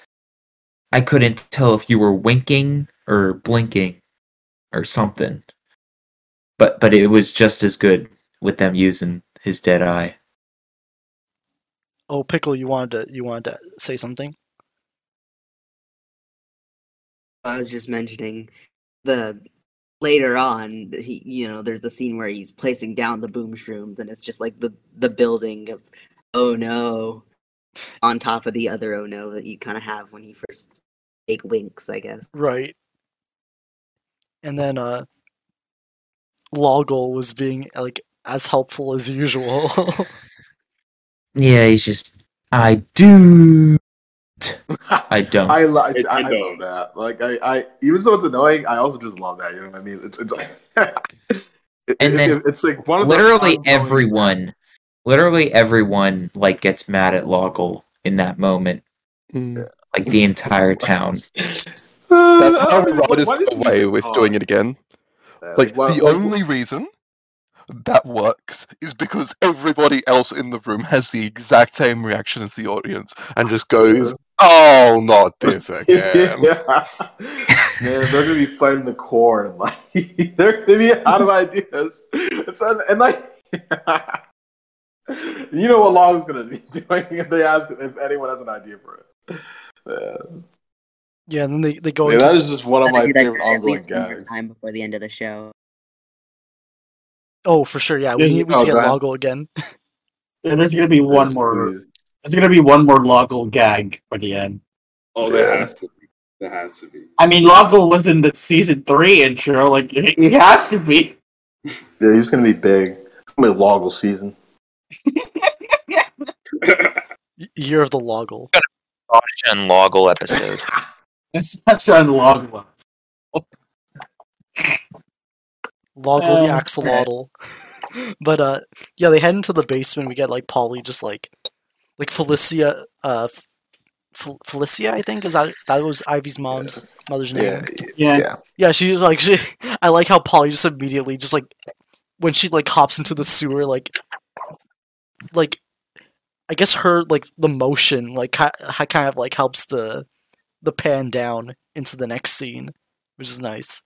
I couldn't tell if you were winking or blinking or something. But but it was just as good with them using his dead eye.
Oh Pickle, you wanted to you wanted to say something?
I was just mentioning the later on he you know there's the scene where he's placing down the boom shrooms and it's just like the the building of oh no on top of the other oh no that you kind of have when you first take winks I guess
Right. And then uh Loggle was being like as helpful as usual.
Yeah, he's just I do I don't.
I, lo- I,
It-
I, love
don't.
that. Like, I, I, even though it's annoying, I also just love that. You know what I mean? It's, it's like, it-
And
it-
then
it- it's like one of
literally
ongoing-
everyone literally everyone like gets mad at Loggle in that moment.
Mm.
Like the entire town.
That's how
don't
the
know,
writers
why
got
does he
away with doing it again. Like
why-
the
like,
only reason that works is because everybody else in the room has the exact same reaction as the audience and just goes, "Oh, not this again."
yeah. Man, they're gonna be fighting the core like they're gonna be out of ideas. It's and like you know what Long's gonna be doing if they ask if anyone has an idea for it. Yeah.
Yeah, and then they, they go
Yeah,
into
that is just one of my
do that
favorite
at
ongoing
least one
gags.
time before the end of the show
Oh, for sure, yeah. We
Yeah,
need,
you-
we need to
oh,
get
go.
Loggle again.
Yeah, there's gonna be one
This
more.
is-
There's gonna be one more Loggle gag for the end.
oh, there
Yeah.
has to be. There has to be.
I mean, Loggle was in the season three intro. Like, he he has to be.
Yeah, he's gonna be big. It's gonna be a Loggle season.
Year of the Loggle.
Sasha and Loggle episode.
It's such a an Loggle.
Loggle the
Um,
axolotl. but uh yeah, they head into the basement, we get like Polly just like like Felicia uh F- Fel- Felicia, I think, is that that was Ivy's mom's mother's name.
Yeah,
Yeah.
yeah.
Yeah, she's like she, I like how Polly just immediately just like when she like hops into the sewer like like I guess her like the motion like ki- kind of like helps the the pan down into the next scene, which is nice.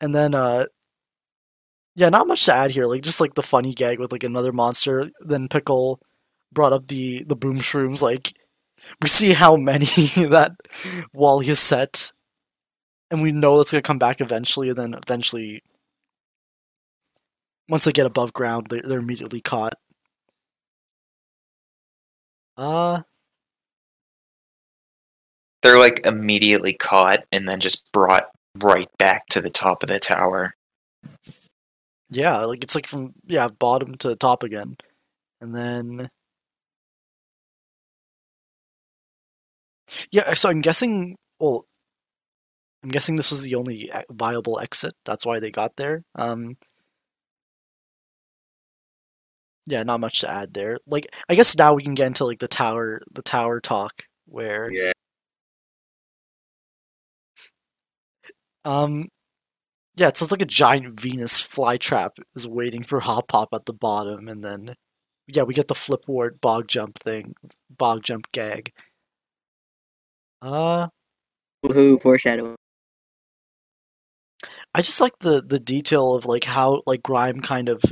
And then uh yeah, not much to add here. Like just like the funny gag with like another monster. Then Pickle brought up the the boom shrooms. Like we see how many that Wally has set, and we know it's gonna come back eventually. And then eventually, once they get above ground, they're, they're immediately caught. Uh
They're like immediately caught and then just brought right back to the top of the tower.
yeah, like it's like from yeah bottom to top again, and then yeah. So I'm guessing. Well, I'm guessing this was the only viable exit. That's why they got there. Um. Yeah, not much to add there. Like, I guess now we can get into like the tower, the tower talk, where
Yeah.
Um, yeah, so it's like a giant Venus flytrap is waiting for Hop Pop at the bottom, and then yeah, we get the flipwart bog jump thing, bog jump gag. Uh,
Woohoo, foreshadowing.
I just like the the detail of like how like Grime kind of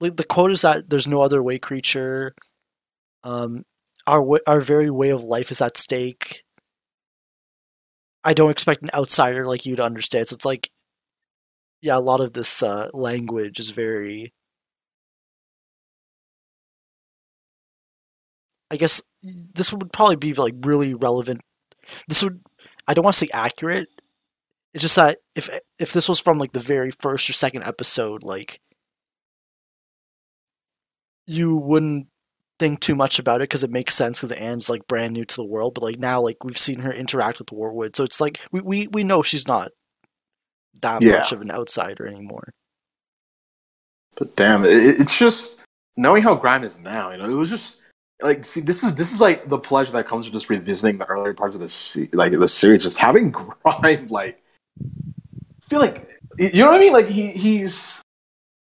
like the quote is that there's no other way creature. Um, our our very way of life is at stake. I don't expect an outsider like you to understand. So it's like, yeah, a lot of this uh, language is very. I guess this would probably be like really relevant. This would, I don't want to say accurate. It's just that if if this was from like the very first or second episode, like you wouldn't think too much about it because it makes sense because Anne's like brand new to the world. But like now, like we've seen her interact with Wartwood, so it's like we we, we know she's not that
Yeah.
much of an outsider anymore.
But damn, it, it's just knowing how Grime is now. You know, it was just like see, this is this is like the pleasure that comes with just revisiting the earlier parts of the like the series. Just having Grime, like, feel like you know what I mean. Like he he's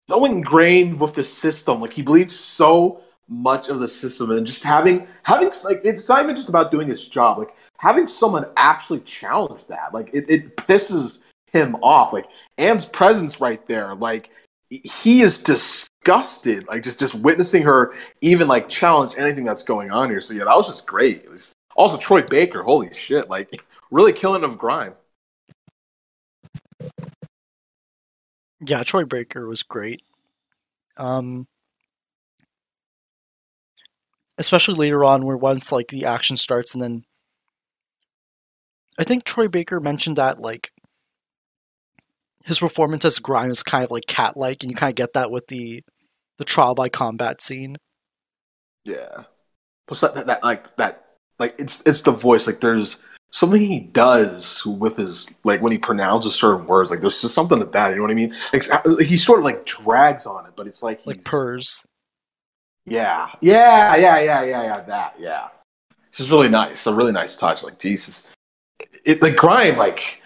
so ingrained with the system. Like he believes so much of the system, and just having having like it's not even just about doing his job. Like having someone actually challenge that, like it, it pisses him off. Like Anne's presence right there, like he is disgusted like just just witnessing her even like challenge anything that's going on here so yeah that was just great was- also troy baker holy shit like really killing of grime
Yeah, Troy Baker was great. Um, especially later on, where once like the action starts, and then I think Troy Baker mentioned that like his performance as Grime is kind of like cat-like, and you kind of get that with the the trial by combat scene.
yeah plus that, that, that like that like it's it's the voice like there's something he does with his like when he pronounces certain words like there's just something to that you know what i mean like he sort of like drags on it but it's like
Like purrs.
Yeah, yeah, yeah, yeah, yeah, yeah. That, yeah. This is really nice. A really nice touch. Like Jesus, it like Grime like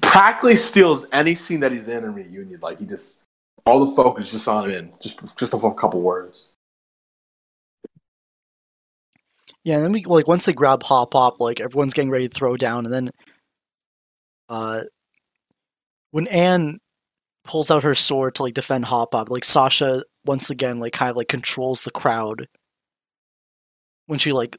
practically steals any scene that he's in in reunion. Like he just all the focus just on him, just just off a couple words.
Yeah, and then we like once they grab Hop Pop, like everyone's getting ready to throw down, and then uh when Anne pulls out her sword to like defend Hop Pop, like Sasha once again like kind of like controls the crowd when she like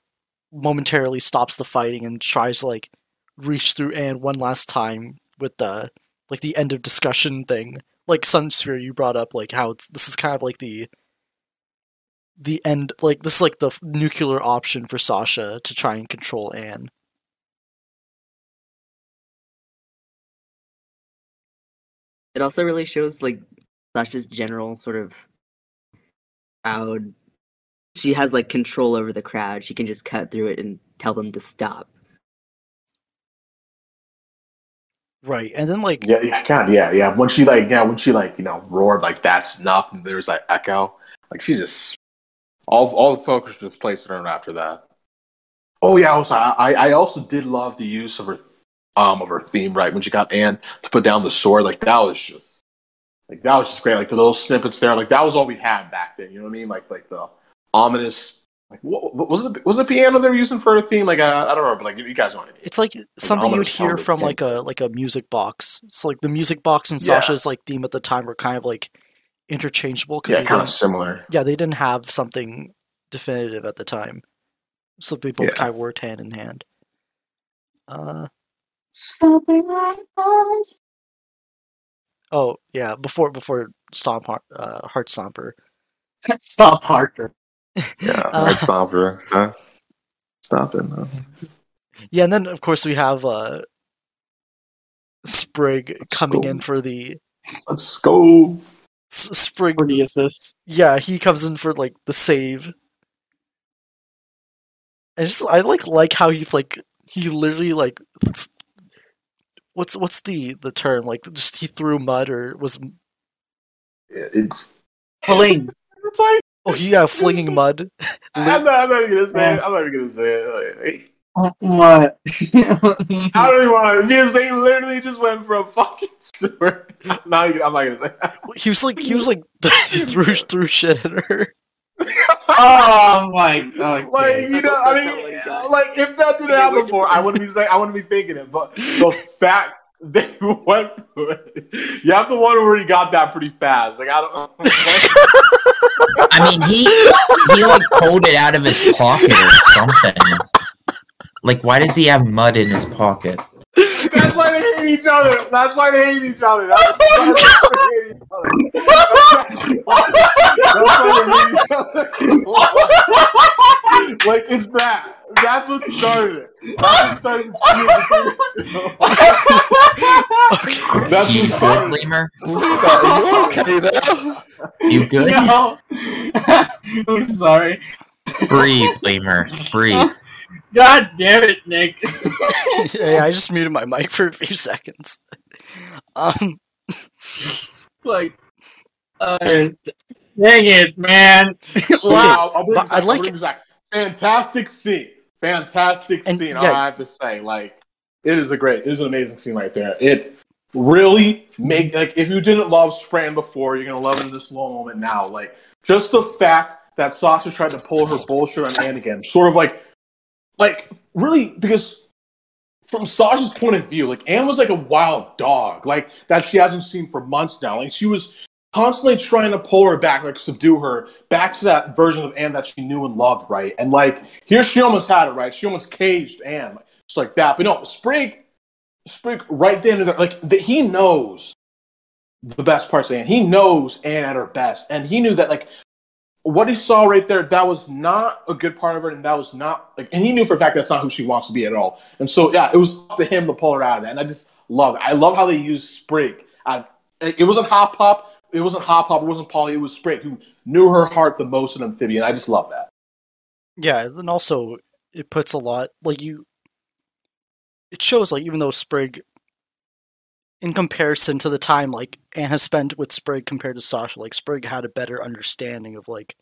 momentarily stops the fighting and tries to like reach through Anne one last time with the like the end of discussion thing. Like Sunsfury you brought up like how it's this is kind of like the the end like this is like the nuclear option for Sasha to try and control Anne.
It also really shows like Sasha's general sort of crowd. She has like control over the crowd. She can just cut through it and tell them to stop.
Right. And then like
Yeah, yeah, God, yeah, yeah. When she like, yeah, when she like, you know, roared like that's enough, and there's like echo. Like she just all all the focus just placed on her after that. Oh yeah, also I I also did love the use of her um of her theme right when she got Anne to put down the sword. Like that was just like that was just great. Like the little snippets there. Like that was all we had back then. You know what I mean? Like like the ominous Like, what, what was it? Was it piano they were using for a theme? Like I, I don't remember. Like you guys know. what I mean.
It's like something you'd hear from like a like a music box. So like the music box and
Yeah.
Sasha's like theme at the time were kind of like interchangeable because
Yeah,
they
kind of similar.
yeah they didn't have something definitive at the time, so they both
Yeah.
kind of worked hand in hand. Uh oh yeah before before Stomp Heart, uh, Heart Stomper.
Stop Harker.
Yeah,
Uh,
right, stop her. Huh? Stop it. No.
Yeah, and then of course we have uh Sprig coming
go.
in for the
Let's go.
S- Sprig.
For the assist.
Yeah, he comes in for like the save. I just I like like how he like he literally like what's what's the the term like just he threw mud or was
It's
Fling.
it's like
oh he yeah flinging mud.
I'm not, I'm not even gonna say it. I'm not even gonna say it. Like,
What?
I don't even want to because they literally just went from fucking sewer. Not even, I'm not gonna say. That.
He was like he was like he threw threw shit at her.
Oh my god.
Like you know, I mean, like if that didn't happen before, I wouldn't be saying, I wouldn't be thinking it. But the fact they went you have to wonder where he got that pretty fast. Like I don't.
I mean, he he like pulled it out of his pocket or something. Like, why does he have mud in his pocket?
That's why they hate each other. That's why they hate each other. That's oh, why they hate each other. That's why they hate each other. like it's that. That's what started it. That's what started this feud. That's
You
what started. it.
Lemur?
you okay there?
You good?
No. I'm sorry.
Breathe, Lemur. Breathe.
God damn it, Nick.
yeah, I just muted my mic for a few seconds. Um
like, uh, dang it, man. wow.
Wow, I'll
but I like
bring this back. Fantastic scene. Fantastic
And,
scene.
yeah.
I have to say, like, it is a great, it is an amazing scene right there. It really make like if you didn't love Spran before, you're gonna love it in this moment now. Like, just the fact that Sasha tried to pull her bullshit on Anne again, sort of like, like really because from Sasha's point of view, like Anne was like a wild dog, like that she hasn't seen for months now. Like she was constantly trying to pull her back, like subdue her back to that version of Anne that she knew and loved, right? And like here she almost had it, right? She almost caged Anne, just like that. But no, Sprig, Sprig, right then, like he knows the best parts of Anne. He knows Anne at her best, and he knew that like what he saw right there, that was not a good part of her, and that was not like, and he knew for a fact that's not who she wants to be at all. And so, yeah, it was up to him to pull her out of that, and I just love it. I love how they used Sprig. I, it wasn't Hop Pop, it wasn't Hop Pop, it wasn't Polly, it was Sprig who knew her heart the most in Amphibian. I just love that.
Yeah, and also it puts a lot like you. It shows like even though Sprig, in comparison to the time like Anne has spent with Sprig compared to Sasha, like Sprig had a better understanding of like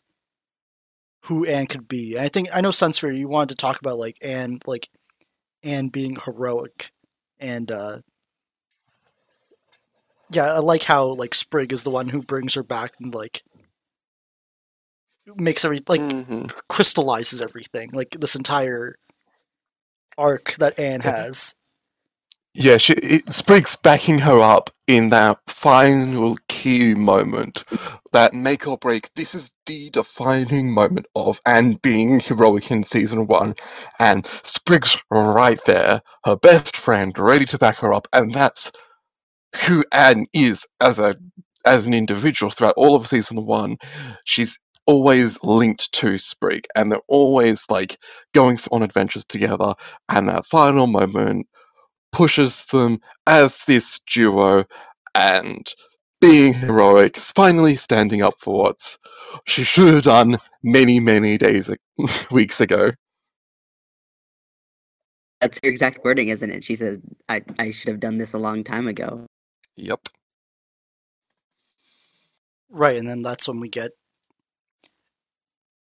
who Anne could be. And I think I know Sunsfury, you wanted to talk about like Anne, like Anne being heroic, and uh yeah, I like how like Sprig is the one who brings her back and like makes every like
Mhm.
crystallizes everything like this entire arc that Anne has.
Yeah, she, it, Sprig's backing her up in that final key moment, that make or break. This is the defining moment of Anne being heroic in season one, and Sprig's right there, her best friend, ready to back her up, and that's who Anne is as a as an individual throughout all of season one. She's always linked to Sprig, and they're always like going on adventures together. And that final moment pushes them as this duo and being heroic, finally standing up for what she should have done many, many days, weeks ago.
That's your exact wording, isn't it? She said, "I I should have done this a long time ago."
Yep.
Right, and then that's when we get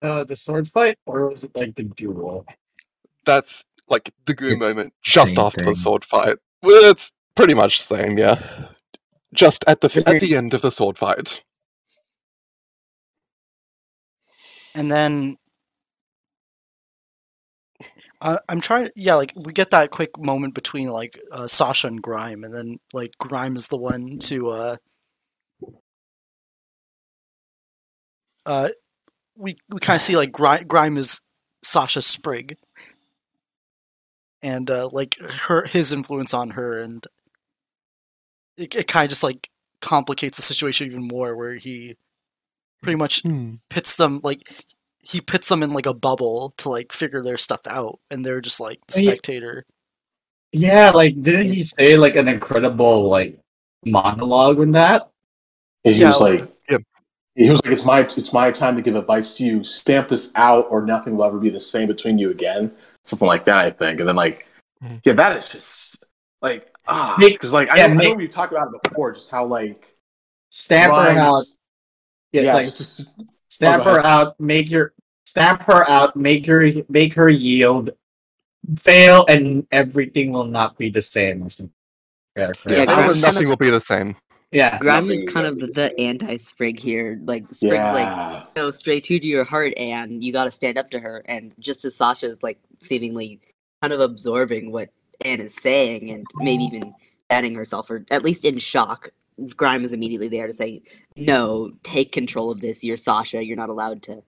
Uh, the sword fight, or was it like the duel?
That's like the goo
It's
moment just
same
after the sword fight. Well, it's pretty much the same, yeah. Just at the at the end of the sword fight.
and then I, I'm trying. Yeah, like we get that quick moment between like uh, Sasha and Grime, and then like Grime is the one to. uh uh We we kind of see like Grime, Grime is Sasha Sprig, and uh like her his influence on her, and it, it kind of just like complicates the situation even more, where he pretty much
Hmm.
pits them like he pits them in like a bubble to like figure their stuff out and they're just like the spectator
Yeah, like didn't he say like an incredible like monologue in that?
And he
Yeah,
was like,
Yep.
he was like, it's my it's my time to give advice to you. Stamp this out, or nothing will ever be the same between you again. Something like that, I think. And then like,
Mhm.
yeah, that is just like ah, because like I,
yeah,
know, I know we've talked about it before, just how like
Stamp her out. Yeah,
yeah,
like
just, just
stamp
Oh,
her out, make your stamp her out, make her make her yield, fail, and everything will not be the same. Or something.
Yeah,
Yeah,
Grimes
And
kind of-
nothing will be the same.
yeah.
Grime is kind of the, the anti-Sprig here. Like Sprig's like,
yeah.
no, straight to your heart, and you got to stand up to her. And just as Sasha's like seemingly kind of absorbing what Anne is saying, and maybe even banning herself, or at least in shock, Grime is immediately there to say, "No, take control of this. You're Sasha. You're not allowed to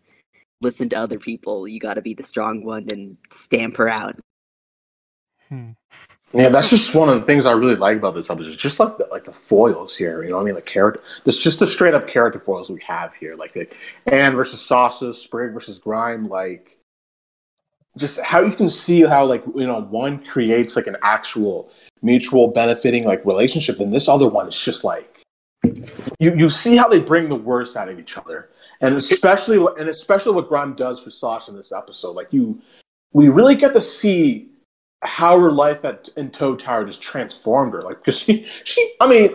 listen to other people. You got to be the strong one and stamp her out."
Hmm.
Yeah, that's just one of the things I really like about this episode. Just like the, like the foils here, you know, what I mean, the character. There's just the straight up character foils we have here, like the Anne versus Sasha, Sprig versus Grime, like just how you can see how like you know one creates like an actual mutual benefiting like relationship, and this other one is just like you you see how they bring the worst out of each other, and especially and especially what Grime does for Sasha in this episode. Like you, we really get to see how her life at in Toad Tower just transformed her. Like, because she, she, I mean,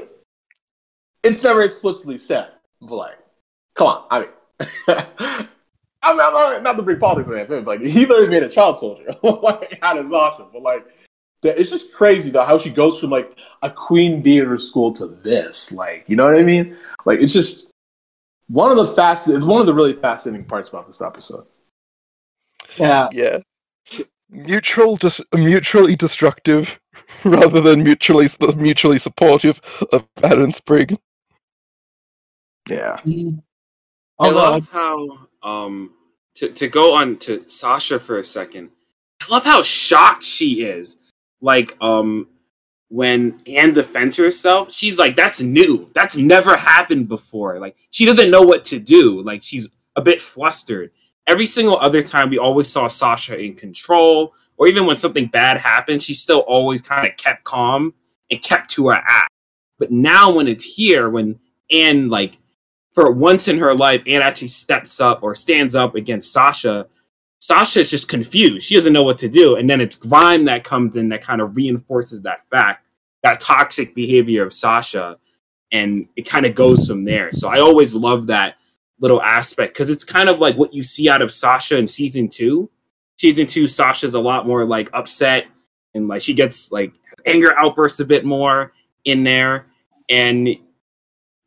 it's never explicitly said, but like, come on, I mean, I'm not, not, not to bring politics in it, but like, he literally made a child soldier, like, out of Sasha, but like, it's just crazy though how she goes from like a queen bee in her school to this, like, you know what I mean? Like, it's just one of the fast, it's one of the really fascinating parts about this episode.
Yeah.
Yeah. Mutual, dis- mutually destructive, rather than mutually mutually supportive of Anne and Sprig.
Yeah.
Mm.
I love how um to to go on to Sasha for a second. I love how shocked she is. Like um when Anne defends herself, she's like, "That's new. That's never happened before." Like she doesn't know what to do. Like she's a bit flustered. Every single other time, we always saw Sasha in control, or even when something bad happened, she still always kind of kept calm and kept to her act. But now, when it's here, when Anne like for once in her life, Anne actually steps up or stands up against Sasha. Sasha is just confused. She doesn't know what to do. And then it's Grime that comes in that kind of reinforces that fact, that toxic behavior of Sasha. And it kind of goes from there. So I always love that little aspect because it's kind of like what you see out of Sasha in season two. Season two, Sasha's a lot more like upset and like she gets like anger outbursts a bit more in there. And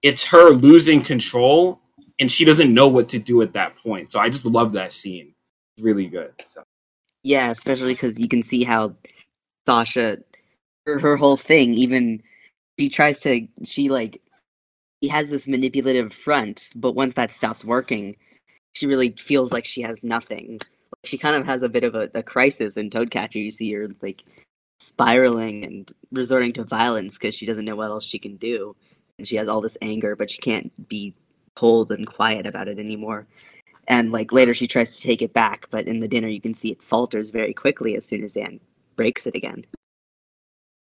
it's her losing control and she doesn't know what to do at that point. So I just love that scene. It's really good. So
Yeah, especially because you can see how Sasha, her, her whole thing, even she tries to, she like, she has this manipulative front, but once that stops working, she really feels like she has nothing. Like, she kind of has a bit of a, a crisis in Toadcatcher. You see her like spiraling and resorting to violence because she doesn't know what else she can do, and she has all this anger, but she can't be cold and quiet about it anymore and like later she tries to take it back but in the dinner you can see it falters very quickly as soon as anne breaks it again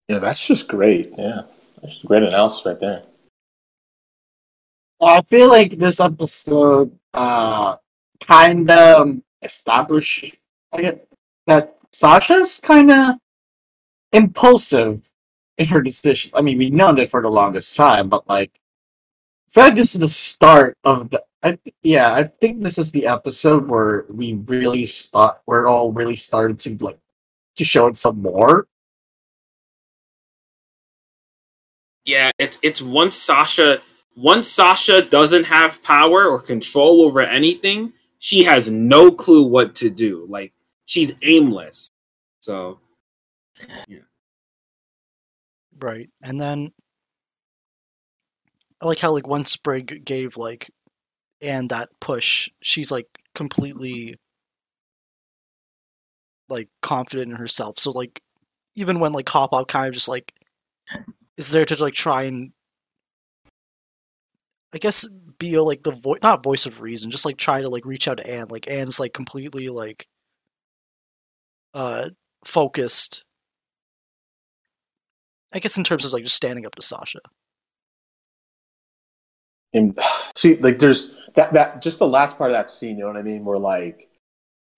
Yeah, that's just great. Yeah. That's just a great analysis right there.
I feel like this episode uh kind of established I get that Sasha's kind of impulsive in her decision. I mean, we've known it for the longest time, but like, like this is the start of the. I th- yeah, I think this is the episode where we really start. Where it all really started to like to show it some more.
yeah, it's it's once Sasha once Sasha doesn't have power or control over anything, she has no clue what to do. Like she's aimless. So
Right. And then I like how like when Sprig gave like Anne that push, she's like completely like confident in herself. So like even when like Hop Pop kind of just like is there to like try and I guess be like the voice not voice of reason, just like try to like reach out to Anne. Like Anne's like completely like uh focused I guess in terms of like just standing up to Sasha.
And see, like, there's that that just the last part of that scene. You know what I mean? Where like,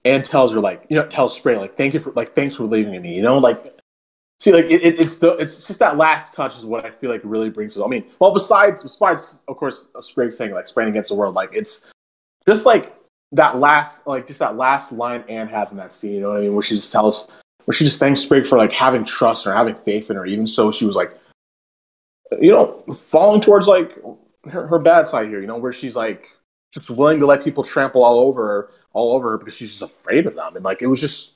Anne tells her like, you know, tells Spray like, thank you for like, thanks for believing me. You know, like, see, like, it, it, it's the it's just that last touch is what I feel like really brings it. I mean, well, besides besides of course uh, Spray saying like spraying against the world, like it's just like that last like just that last line Anne has in that scene. You know what I mean? Where she just tells where she just thanks Sprig for like having trust her, having faith in her, even so she was like, you know, falling towards like her, her bad side here, you know, where she's like just willing to let people trample all over her, all over her because she's just afraid of them. And like it was just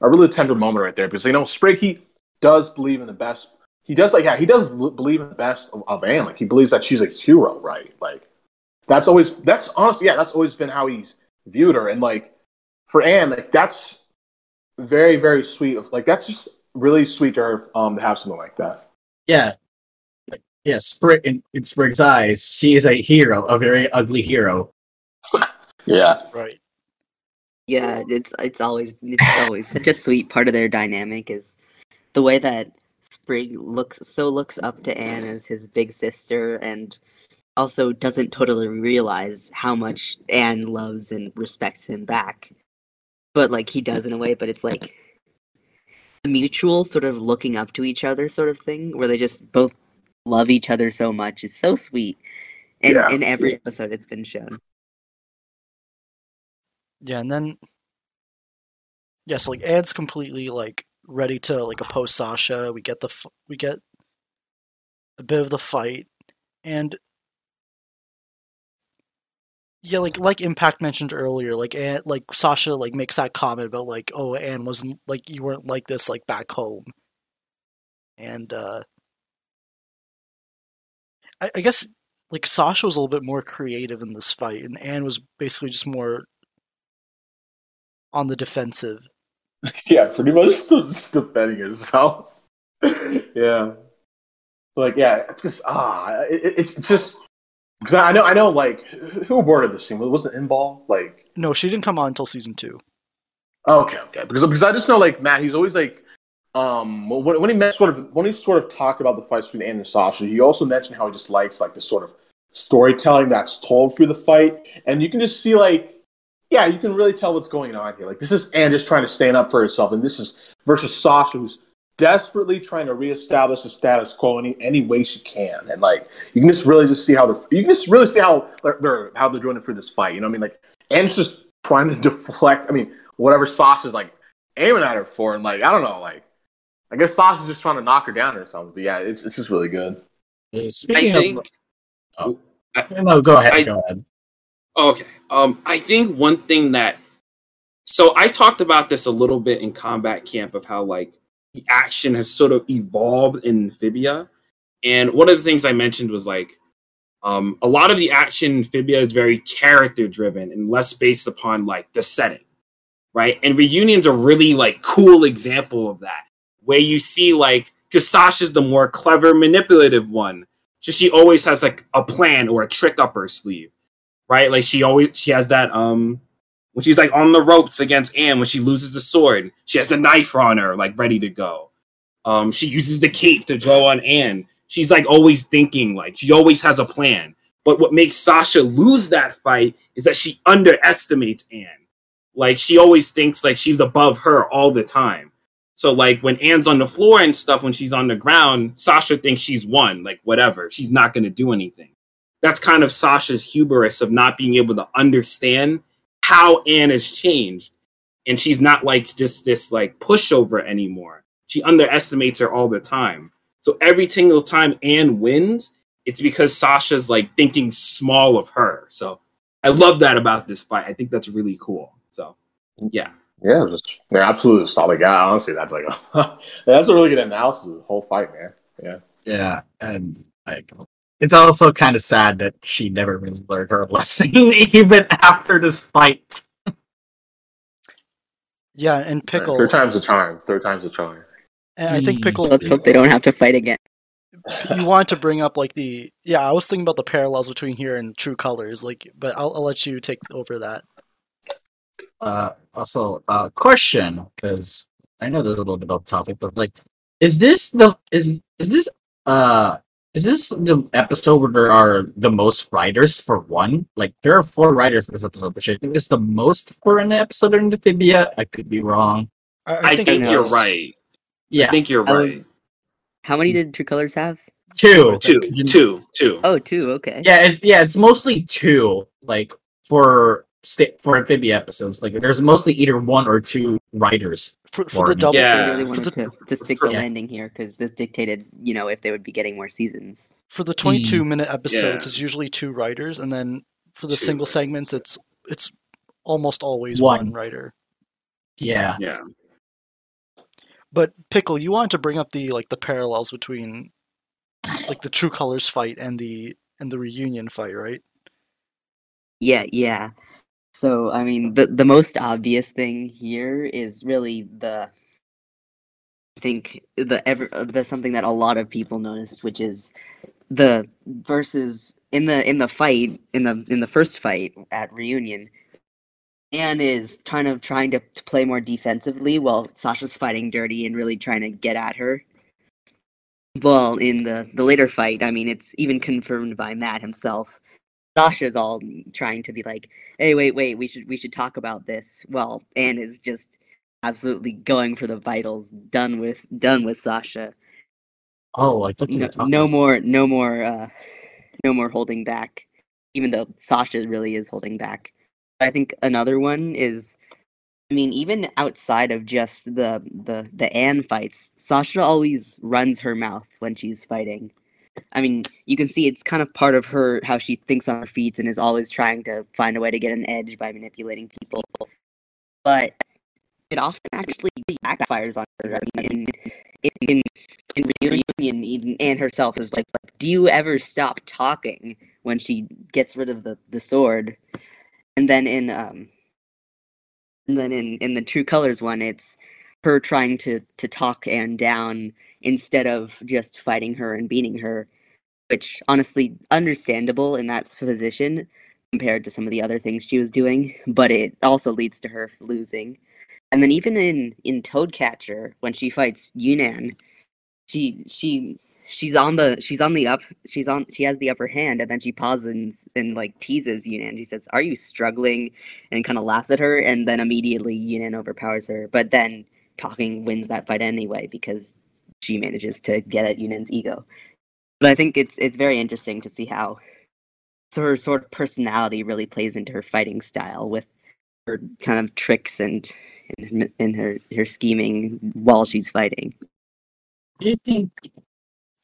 a really tender moment right there because you know, Sprig he does believe in the best. He does like yeah, he does believe in the best of, of Anne. Like he believes that she's a hero, right? Like that's always that's honestly yeah, that's always been how he's viewed her. And like for Anne, like that's very very sweet. Of like that's just really sweet to her um to have something like that.
Yeah. Yeah, Sprig in, in Sprig's eyes, she is a hero, a very ugly hero.
Yeah.
Right.
Yeah, it's it's always it's always such a sweet part of their dynamic is the way that Sprig looks so looks up to Anne as his big sister and also doesn't totally realize how much Anne loves and respects him back. But like he does in a way, but it's like a mutual sort of looking up to each other sort of thing where they just both love each other so much is so sweet. And
Yeah.
in every episode it's been shown.
Yeah, and then yes, like Anne's completely like ready to like oppose Sasha. We get the we get a bit of the fight, and yeah, like like Impact mentioned earlier, like Anne, like Sasha like makes that comment about like oh Anne wasn't like you weren't like this like back home, and uh I, I guess like Sasha was a little bit more creative in this fight, and Anne was basically just more on the defensive.
yeah, pretty much still just defending herself. yeah, like yeah, just ah, it, it's just because I know I know like who aborted this scene? Was it in ball like
No, she didn't come on until season two.
oh, okay okay. Because because I just know like Matt he's always like um when, when he met sort of when he sort of talked about the fights between Anne and Sasha he also mentioned how he just likes like the sort of storytelling that's told through the fight. And you can just see like yeah you can really tell what's going on here. Like this is Anne just trying to stand up for herself and this is versus Sasha who's desperately trying to reestablish the status quo any any way she can. And like you can just really just see how they're you can just really see how they're, they're how they're doing it for this fight you know what I mean? Like Anne's just trying to deflect I mean whatever Sasha's like aiming at her for and like I don't know like I guess Sasha's just trying to knock her down or something but yeah it's, it's just really good.
Uh,
I
Speaking
think
of, oh, no, go ahead,
I-
go ahead.
Okay. Um, I think one thing that so I talked about this a little bit in combat camp of how like the action has sort of evolved in Amphibia. And one of the things I mentioned was like um, a lot of the action in Amphibia is very character driven and less based upon like the setting. Right. And reunion's a really like cool example of that. Where you see like because Sasha's the more clever, manipulative one. So she always has like a plan or a trick up her sleeve right? Like she always she has that um when she's like on the ropes against Anne when she loses the sword, she has the knife on her, like ready to go. Um, she uses the cape to draw on Anne. She's like always thinking, like she always has a plan. But what makes Sasha lose that fight is that she underestimates Anne. Like she always thinks like she's above her all the time. So like when Anne's on the floor and stuff, when she's on the ground, Sasha thinks she's won, like whatever. She's not gonna do anything that's kind of Sasha's hubris of not being able to understand how Anne has changed. And she's not like just this like pushover anymore. She underestimates her all the time. So every single time Anne wins, it's because Sasha's like thinking small of her. So I love that about this fight. I think that's really cool. So yeah.
Yeah, just they're absolutely solid guy. Honestly, that's like a, that's a really good analysis of the whole fight, man. Yeah.
Yeah, and like it's also kind of sad that she never really learned her lesson even after this fight.
Yeah, and Pickle.
Third time's a charm. Third time's a charm.
And I think. Pickle.
Let's hope they don't have to fight again.
you wanted to bring up like the yeah. I was thinking about the parallels between here and True Colors, like, but I'll, I'll let you take over that.
Uh, also, uh, question because I know there's a little bit off topic, but like, is this the is is this uh is this the episode where there are the most writers for one? Like, there are four writers for this episode, which I think is the most for an episode in Amphibia. I could be wrong.
I,
I think,
it
you're right.
Yeah,
I think you're
Um,
right.
How many did True Colors have?
two,
Two, two, two.
Oh, two. Okay.
Yeah, it's yeah, it's mostly two. Like for sta- for amphibia episodes, like there's mostly either one or two writers.
for, for
for
the double.
Yeah.
They really
For
wanted
the,
to, to stick
for-
the
Yeah.
landing here because this dictated, you know, if they would be getting more seasons.
for the 22 hmm. minute episodes,
Yeah.
it's usually two writers, and then for the
Two
single
writers.
segments, it's it's almost always
One.
one writer.
Yeah,
Yeah.
But Pickle, you wanted to bring up the like the parallels between like the True Colors fight and the and the reunion fight, right?
Yeah, yeah. So I mean, the the most obvious thing here is really the. I think the ever uh, the something that a lot of people noticed, which is the versus in the in the fight in the in the first fight at reunion. Anne is kind of trying to, to play more defensively while Sasha's fighting dirty and really trying to get at her. Well, in the the later fight, I mean, it's even confirmed by Matt himself. Sasha's all trying to be like, "Hey, wait, wait, we should we should talk about this." Well, Anne is just absolutely going for the vitals, done with done with Sasha.
Oh, like
No, no more, no more, uh, no more holding back. Even though Sasha really is holding back. I think another one is, I mean, even outside of just the the the Anne fights, Sasha always runs her mouth when she's fighting. I mean, you can see it's kind of part of her how she thinks on her feet and is always trying to find a way to get an edge by manipulating people. But it often actually backfires on her. I mean, in in, in reunion, even Anne herself is like, like, "Do you ever stop talking?" When she gets rid of the the sword, and then in um, and then in in the True Colors one, it's her trying to to talk Anne down instead of just fighting her and beating her, which honestly understandable in that position compared to some of the other things she was doing, but it also leads to her losing. And then even in in Toadcatcher, when she fights Yunan, she she she's on the she's on the up she's on she has the upper hand and then she pauses and, and like teases Yunan. She says, "Are you struggling?" and kind of laughs at her, and then immediately Yunan overpowers her. But then talking wins that fight anyway because she manages to get at Yunan's ego. But I think it's it's very interesting to see how so her sort of personality really plays into her fighting style with her kind of tricks and and, and her her scheming while she's fighting.
Do you think?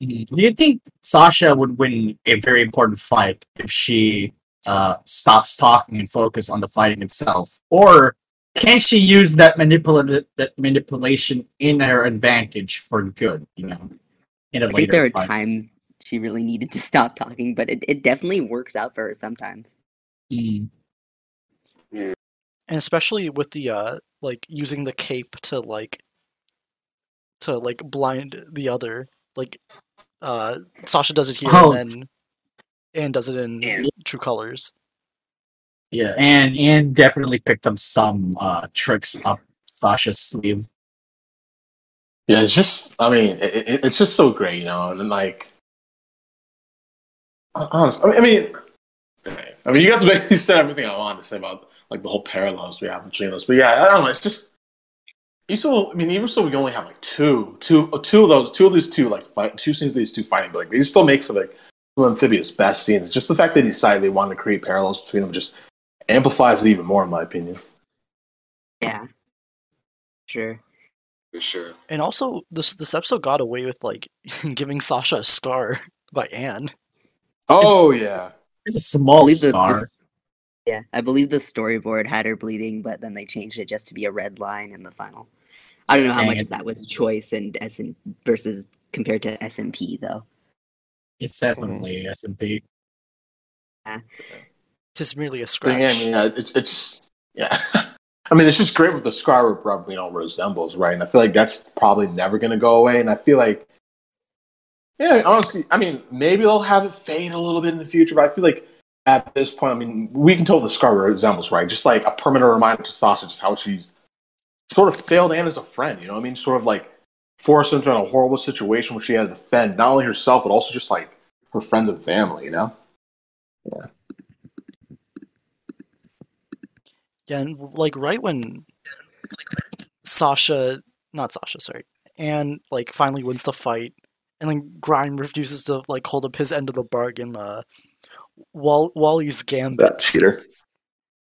Do you think Sasha would win a very important fight if she uh, stops talking and focus on the fighting itself, or can she use that manipula- that manipulation in her advantage for good? You know, in a
I think
later
there are times she really needed to stop talking, but it, it definitely works out for her sometimes.
Mm.
and especially with the uh like using the cape to like to like blind the other like uh sasha does it here
Oh.
and then and does it in
Anne.
true colors
Yeah, and and definitely picked up some uh, tricks up Sasha's sleeve.
Yeah, it's just. I mean, it, it, it's just so great, you know. And like, honestly, I mean, I mean, I mean, you guys basically said everything I wanted to say about like the whole parallels we have between us. But yeah, I don't know. It's just. Even I mean, even so, we only have like two, two, two of those, two of these two, like fight, two scenes of these two fighting, but like these still make for like some Amphibia's best scenes. Just the fact they decided they wanted to create parallels between them just amplifies it even more, in my opinion.
Yeah. Sure.
For sure.
and also this this episode got away with like giving sasha a scar by anne
Oh yeah,
It's a
I
small
believe the,
scar.
this- Yeah, I believe the storyboard had her bleeding, but then they changed it just to be a red line in the final. I don't know how
Dang
much
it.
of that was choice and SN versus compared to SMP though.
It's definitely SMP.
Just merely a scratch.
yeah, I mean, yeah, it's it's yeah. I mean, it's just great what the scar probably you know resembles, right? And I feel like that's probably never gonna go away. And I feel like, yeah, honestly, I mean, maybe they'll have it fade a little bit in the future, but I feel like at this point, I mean, we can tell the scar resembles, right? Just like a permanent reminder to Sasha just how she's sort of failed Anne as a friend. You know what I mean? Sort of like forced into a horrible situation where she had to defend not only herself but also just like her friends and family. You know?
Yeah, and like right when Sasha, not Sasha, sorry, and like finally wins the fight, and then Grime refuses to like hold up his end of the bargain. Uh, Wall- Wally's gambit.
That cheater.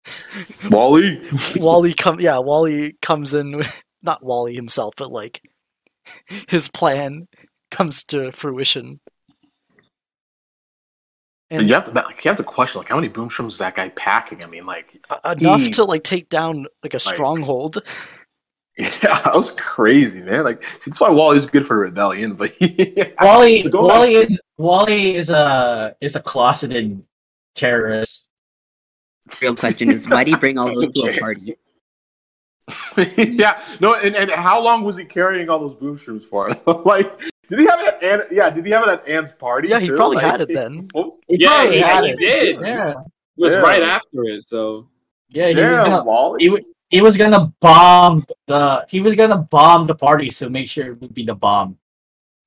Wally.
Wally come, yeah, Wally comes in. with- Not Wally himself, but like his plan comes to fruition.
But you have to you have to question like how many boom shrooms is that guy packing? I mean, like
enough
he-
to like take down like a
like-
stronghold.
yeah, that was crazy, man. Like see, that's why Wally's good for rebellion, but
Wally
Go
Wally is Wally is a is a closeted terrorist.
Real question is why do you bring all those to a party?
yeah, no, and, and how long was he carrying all those boom shrooms for? like, did he have it at Anne? Yeah, did he have it at Anne's party?
Yeah, he
too?
probably
Like-
had it then.
Oh,
He
Yeah, he-
had
he
it.
did.
Yeah,
It was
Yeah.
right after it, so
yeah. He was gonna
Wally.
he, wa- he was gonna bomb the he was gonna bomb the party, so make sure it would be the bomb.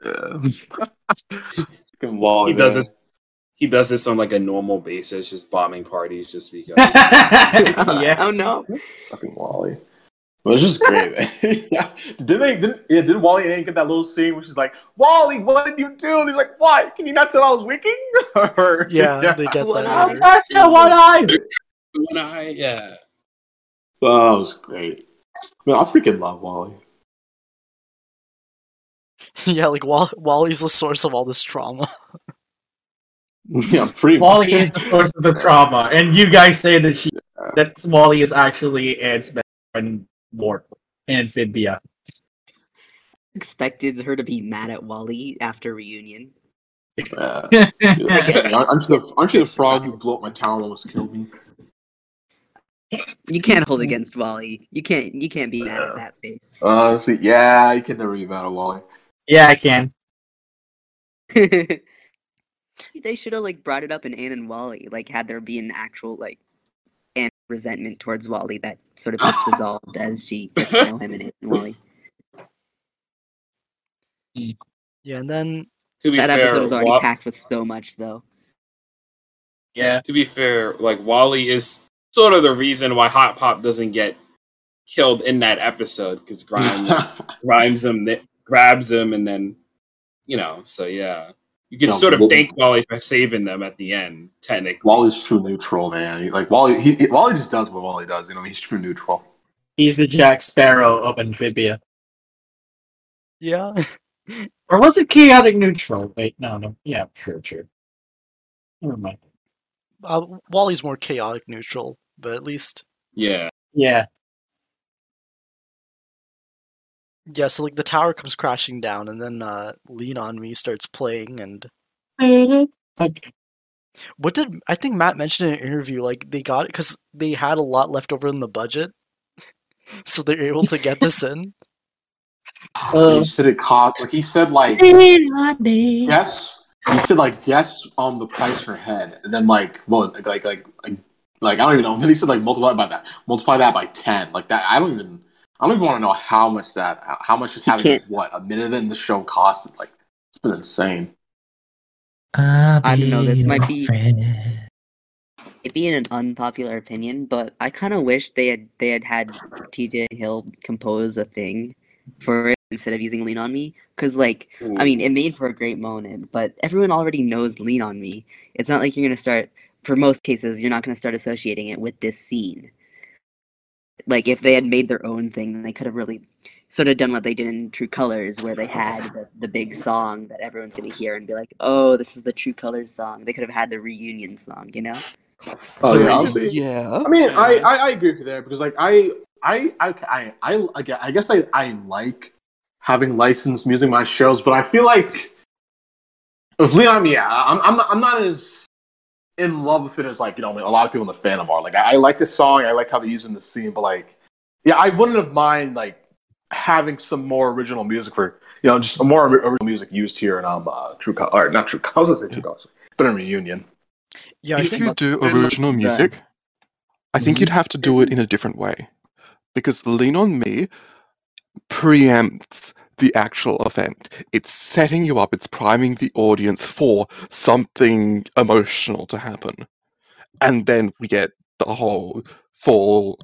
Yeah. Wally.
he does
man.
this. He does this on like a normal basis, just bombing parties, just because.
yeah.
Oh no.
Fucking Wally. Well, it's just great. yeah. Did they? Didn't, yeah, did Wally and Anne get that little scene where she's like, "Wally, what did you do?" And he's like, Why? Can you not tell I was winking?" Or-
Yeah, they get
One
that.
eye.
later.
That's the one eye.
One eye, yeah.
Oh, that was great. Man, I freaking love Wally.
yeah, like Wall- Wally's the source of all this trauma.
Yeah, I'm pretty.
Wally is the source of the trauma, and you guys say that she that Wally is actually Ed's best friend, Mort, Amphibia.
Expected her to be mad at Wally after reunion.
Uh, yeah. aren't, you the, aren't you the frog who blew up my tower and almost killed me?
You can't hold against Wally. You can't. You can't be mad at that face.
Honestly, yeah, you can never be mad at Wally.
yeah, I can.
they should have like brought it up in Anne and Wally. Like had there be an actual like and resentment towards Wally that sort of gets resolved as she gets to know him and and Wally. Mm.
Yeah, and then
To be
That
fair,
episode was already
Wa-
packed with so much though.
Yeah.
to be fair, like Wally is sort of the reason why Hop Pop doesn't get killed in that episode because Grimes Grimes him, grabs him, and then you know. So yeah, you can
Yeah,
sort of
well-
thank Wally for saving them at the end. Technically,
Wally's true neutral, man. He- Like Wally, he, he- Wally just does what Wally does. You know, he's true neutral.
He's the Jack Sparrow of Amphibia.
yeah,
Or was it chaotic neutral? Wait, no, no. Yeah, sure, sure. Never mind.
uh, Wally's more chaotic neutral, but at least
yeah.
Yeah.
Yeah. So like the tower comes crashing down, and then uh, "Lean on Me" starts playing, and
Okay.
what did I think Matt mentioned in an interview? Like they got it because they had a lot left over in the budget, so they're able to get this in.
Uh,
he said it caught. Like he said, like yes, He said like guess um the price per head, and then like well like like like like, like I don't even know. And then he said like multiply by that, multiply that by ten. Like that. I don't even. I don't even want to know how much that. how- How much is
He
having
can't-
what a minute in the show costed. Like it's been insane.
I
I don't know, this might be- it'd be an unpopular opinion, but I kind of wish they had they had had TJ Hill compose a thing for it instead of using "Lean on Me," because like I mean, it made for a great moment, but everyone already knows "Lean on Me." It's not like you're gonna start. For most cases, you're not gonna start associating it with this scene. Like if they had made their own thing, they could have really sort of done what they did in True Colors, where they had the, the big song that everyone's gonna hear and be like, "Oh, this is the True Colors song." They could have had the reunion song, you know?
Oh yeah, honestly,
yeah.
I mean, I, I I agree with you there because like I I I I I, I, guess I I like having licensed music in my shows, but I feel like with Leon, yeah, I'm I'm not, I'm not as in love with it as like you know a lot of people in the fandom are. Like I, I like this song, I like how they use it in the scene, but like yeah, I wouldn't have mind like having some more original music for you know just more original music used here in um uh, True Colors or not True Colors, I was say True Colors, but in Reunion.
Yeah, I
if
think
you do original
yeah.
music, I think you'd have to do it in a different way. Because Lean on Me preempts the actual event. It's setting you up, it's priming the audience for something emotional to happen. And then we get the whole fall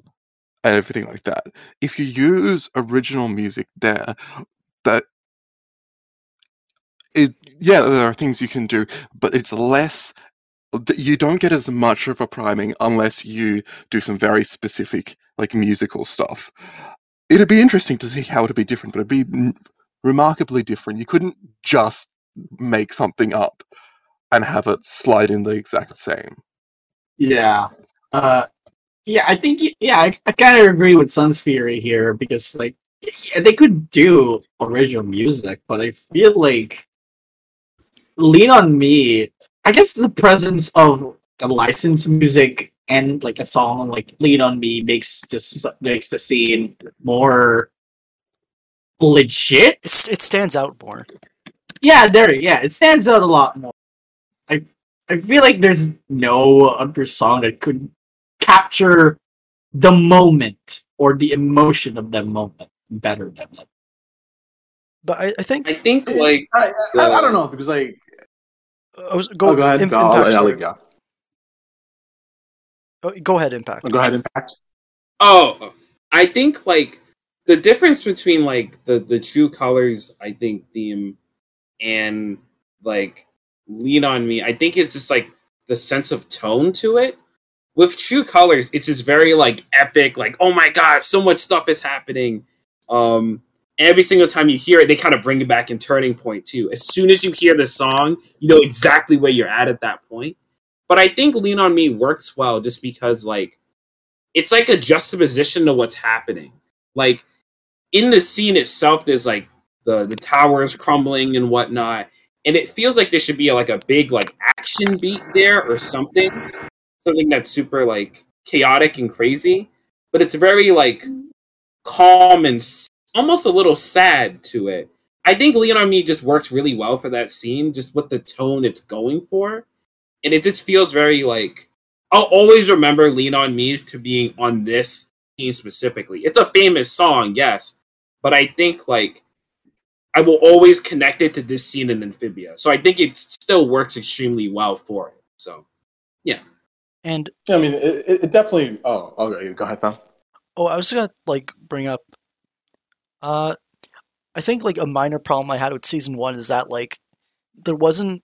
and everything like that. If you use original music there, that it yeah, there are things you can do, but it's less you don't get as much of a priming unless you do some very specific like musical stuff. It'd be interesting to see how it'd be different, but it'd be n- remarkably different. You couldn't just make something up and have it slide in the exact same.
Yeah. Uh, yeah, I think yeah, I, I kind of agree with Sunsfury here because like yeah, they could do original music, but I feel like Lean on Me. I guess the presence of the licensed music and like a song like Lean on Me makes this makes the scene more legit.
it's, it stands out more.
Yeah, there. Yeah, it stands out a lot more. I I feel like there's no other song that could capture the moment or the emotion of that moment better than that.
But I, I think
I think like
I, I, I don't know because like
I was go,
oh, go ahead,
Im-
go, I'll,
Impact
I'll
story.
Let you go.
Oh, go ahead, Impact.
Go ahead, Impact.
Oh, I think like the difference between like the the true colors, I think theme and like lean on me. I think it's just like the sense of tone to it. With true colors, it's just very like epic, like oh my god, so much stuff is happening. Um, every single time you hear it, they kind of bring it back in turning point too. As soon as you hear the song, you know exactly where you're at at that point. But I think Lean on Me works well just because like it's like a juxtaposition to what's happening. Like in the scene itself, there's like the the towers crumbling and whatnot, and it feels like there should be like a big like action beat there or something, something that's super like chaotic and crazy. But it's very like mm-hmm. calm and almost a little sad to it. I think Lean on Me just works really well for that scene, just with the tone it's going for, and it just feels very like I'll always remember Lean on Me to being on this scene specifically. It's a famous song, yes, but I think like I will always connect it to this scene in Amphibia. So I think it still works extremely well for it. So yeah.
And yeah,
I mean, it, it it definitely. Oh, okay. Go ahead, Thumb.
oh, I was gonna like bring up. Uh, I think like a minor problem I had with season one is that like there wasn't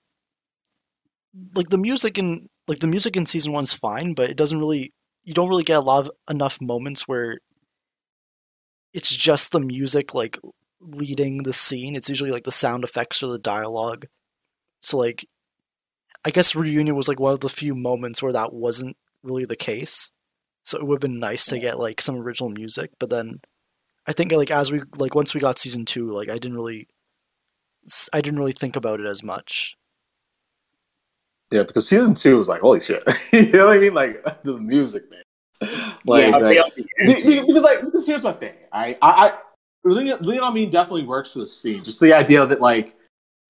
like the music in like the music in season one's fine, but it doesn't really you don't really get a lot of enough moments where it's just the music like leading the scene. It's usually like the sound effects or the dialogue. So like I guess reunion was like one of the few moments where that wasn't really the case. So it would have been nice to get like some original music, but then I think like as we like once we got season 2, like I didn't really I didn't really think about it as much.
Yeah, because season two was like, holy shit. you know what I mean? Like the music, man. Like,
yeah,
like-
they all be
Be-
empty.
be- because like because here's my thing. I I, I Lean Lean on Me definitely works with the scene. Just the idea that like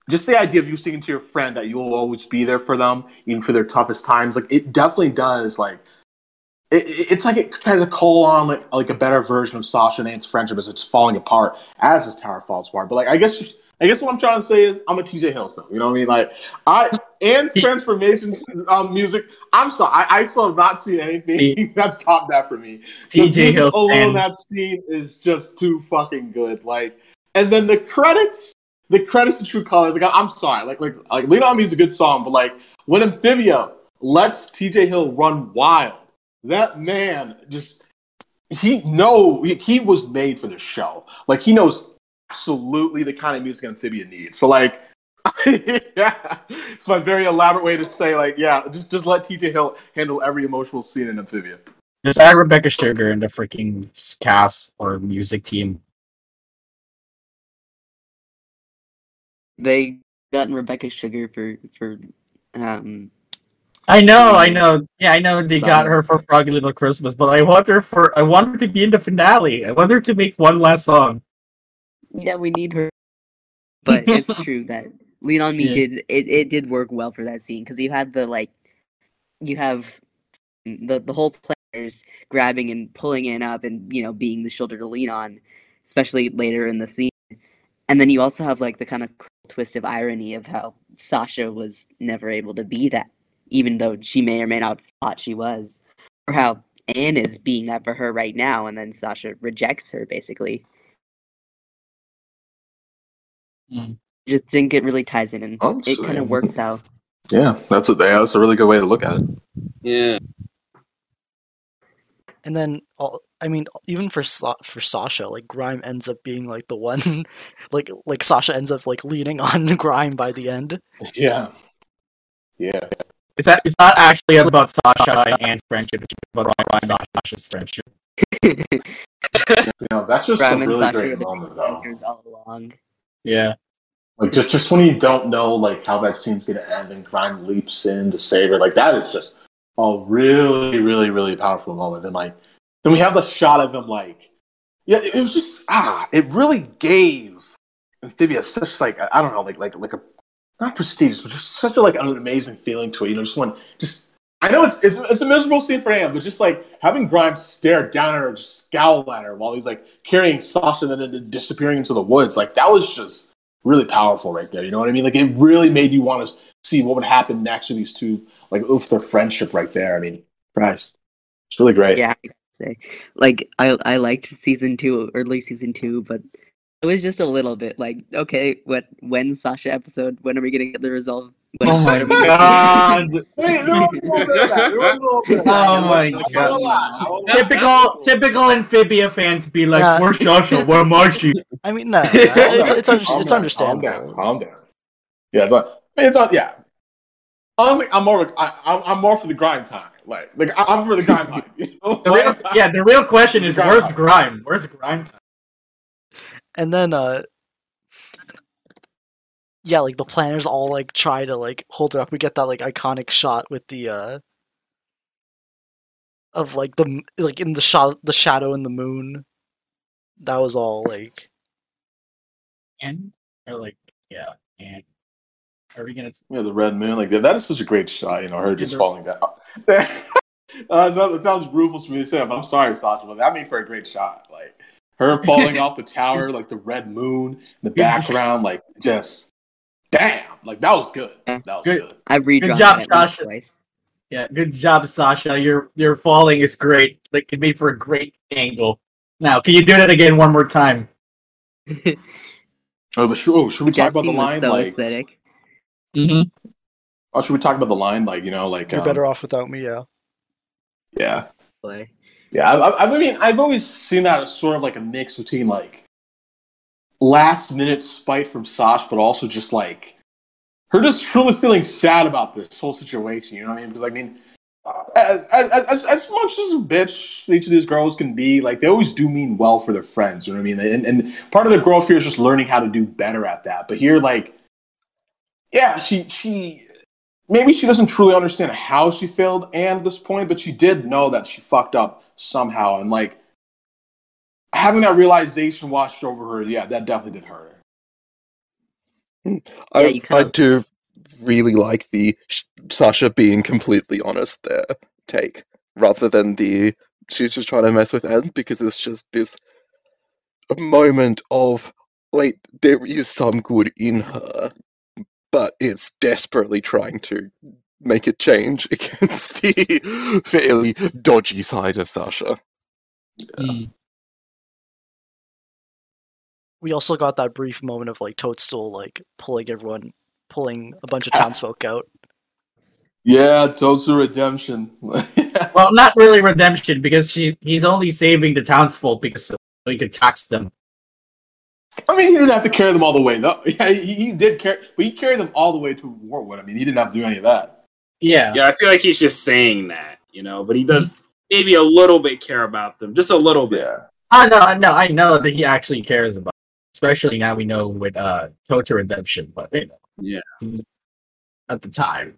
just the idea of you singing to your friend that you will always be there for them, even for their toughest times. Like it definitely does. Like it, it- it's like it tries to call on like like a better version of Sasha and Anne's friendship as it's falling apart as this tower falls apart. But like I guess I guess what I'm trying to say is I'm a TJ Hill son. You know what I mean? Like I Anne's transformation um, music. I'm sorry, I, I still have not seen anything that's topped that for me. The
TJ Hill
alone that scene is just too fucking good. Like, and then the credits, the credits to True Colors. Like, I'm sorry, like, like, like, Lean on Me is a good song, but like, when Amphibia lets TJ Hill run wild, that man just he know he, he was made for this show. Like, he knows absolutely the kind of music Amphibia needs. So, like, yeah, it's my very elaborate way to say like, yeah, just just let TJ Hill handle every emotional scene in Amphibia.
Just add Rebecca Sugar in the freaking cast or music team.
They gotten Rebecca Sugar for for um
I know, I know. Yeah, I know they got her for Froggy Little Christmas, but I want her for I want her to be in the finale. I want her to make one last song.
Yeah we need her. But it's true that Lean on Me
Yeah.
did it, it did work well for that scene because you had the like you have the the whole Plantars grabbing and pulling in up and you know being the shoulder to lean on, especially later in the scene. And then you also have like the kind of twist of irony of how Sasha was never able to be that, even though she may or may not have thought she was, or how Anne is being that for her right now, and then Sasha rejects her basically.
Mm.
Just think it really ties in, and it kind of works out.
Yeah, that's a that's a really good way to look at it.
Yeah.
And then, I mean, even for Sa- for Sasha, like Grime ends up being like the one, like like Sasha ends up like leaning on Grime by the end.
Yeah, yeah.
It's that it's not actually about Sasha and friendship. It's about Grime and Sasha's friendship.
You know, that's just
Grime
a
and
really great
the
moment, though.
characters all along.
Yeah.
Like just just when you don't know like how that scene's gonna end and Grime leaps in to save her, like that is just a really, really, really powerful moment. And like then we have the shot of him like yeah, it was just ah, it really gave Amphibia such like I don't know, like like like a not prestigious, but just such a like an amazing feeling to it. You know, just one just I know it's it's, it's a miserable scene for him, but just like having Grimes stare down at her, scowl at her while he's like carrying Sasha and then disappearing into the woods, like that was just really powerful right there. You know what I mean? Like it really made you want to see what would happen next to these two, like oof, their friendship right there. I mean, Christ, it's really great.
Yeah, I say, like I I liked season two, early season two, but it was just a little bit like, okay, what when Sasha episode? When are we gonna get the result? When,
Oh my
when are we gonna see-
god.
Hey, there was a little bit of that. There was a little bit of that.
Oh my
That's not a
God.
lot. I won't-
typical typical Amphibia fans be like,
Yeah.
Where's Sasha? Where Marcy?
I mean, no, no,
Calm
it's
down,
it's, under,
calm
it's
down,
understandable.
Calm down, calm down. Yeah, it's on. I mean, it's on. Yeah. Honestly, I'm more. of a- I, I'm, I'm more for the grind time. Like, like I- I'm for the grind time. you know?
The real, yeah, the real question is
Grime.
where's Grime? Where's Grime? Time?
And then, uh, yeah, like the Plantars all like try to like hold her up. We get that like iconic shot with the uh of like the like in the shot the shadow in the moon. That was all like
And or like yeah, and are we gonna
Yeah, the red moon. Like that, that is such a great shot. You know, her just falling down. uh, it, sounds, it sounds ruthless for me to say, but I'm sorry, Sasha, but that made for a great shot. Like her falling off the tower, like the red moon in the background, like just damn, like that was good. That was
Good.
good.
I've redrawn
job,
it at least
Sasha.
twice.
Yeah, good job, Sasha. Your your falling is great. Like it made for a great angle. Now, can you do that again one more time?
Oh, but should, oh, should we talk
That
about the line?
so
like,
aesthetic.
Mm-hmm.
oh, should we talk about the line? Like, you know, like
you're
um,
better off without me. Yeah.
Yeah,
Boy.
Yeah, I, I, I mean, I've always seen that as sort of like a mix between like last minute spite from Sash, but also just like her just truly feeling sad about this whole situation. You know what I mean? Because I mean, as, as, as much as a bitch each of these girls can be, like they always do mean well for their friends. You know what I mean? And, and part of the growth here is just learning how to do better at that. But here, like, yeah, she she maybe she doesn't truly understand how she failed and this point, but she did know that she fucked up somehow. And like having that realization washed over her, yeah, that definitely did hurt her. Hmm.
I,
Yeah,
I
kinda-
do really like the Sasha being completely honest there take, rather than the she's just trying to mess with Ed because it's just this moment of like there is some good in her, but it's desperately trying to make a change against the fairly dodgy side of Sasha. Hmm.
We also got that brief moment of like Toadstool like pulling everyone, pulling a bunch of townsfolk out.
Yeah, Toadstool Redemption.
Well, not really redemption because she he's only saving the townsfolk because so he could tax them.
I mean, he didn't have to carry them all the way. though. yeah, he, he did carry, but he carried them all the way to Wartwood. I mean, he didn't have to do any of that.
Yeah.
Yeah, I feel like he's just saying that, you know, but he does maybe a little bit care about them, just a little bit.
Yeah.
I know, I know, I know that he actually cares about. It, especially now we know with uh Total Redemption, but you know,
Yeah.
at the time.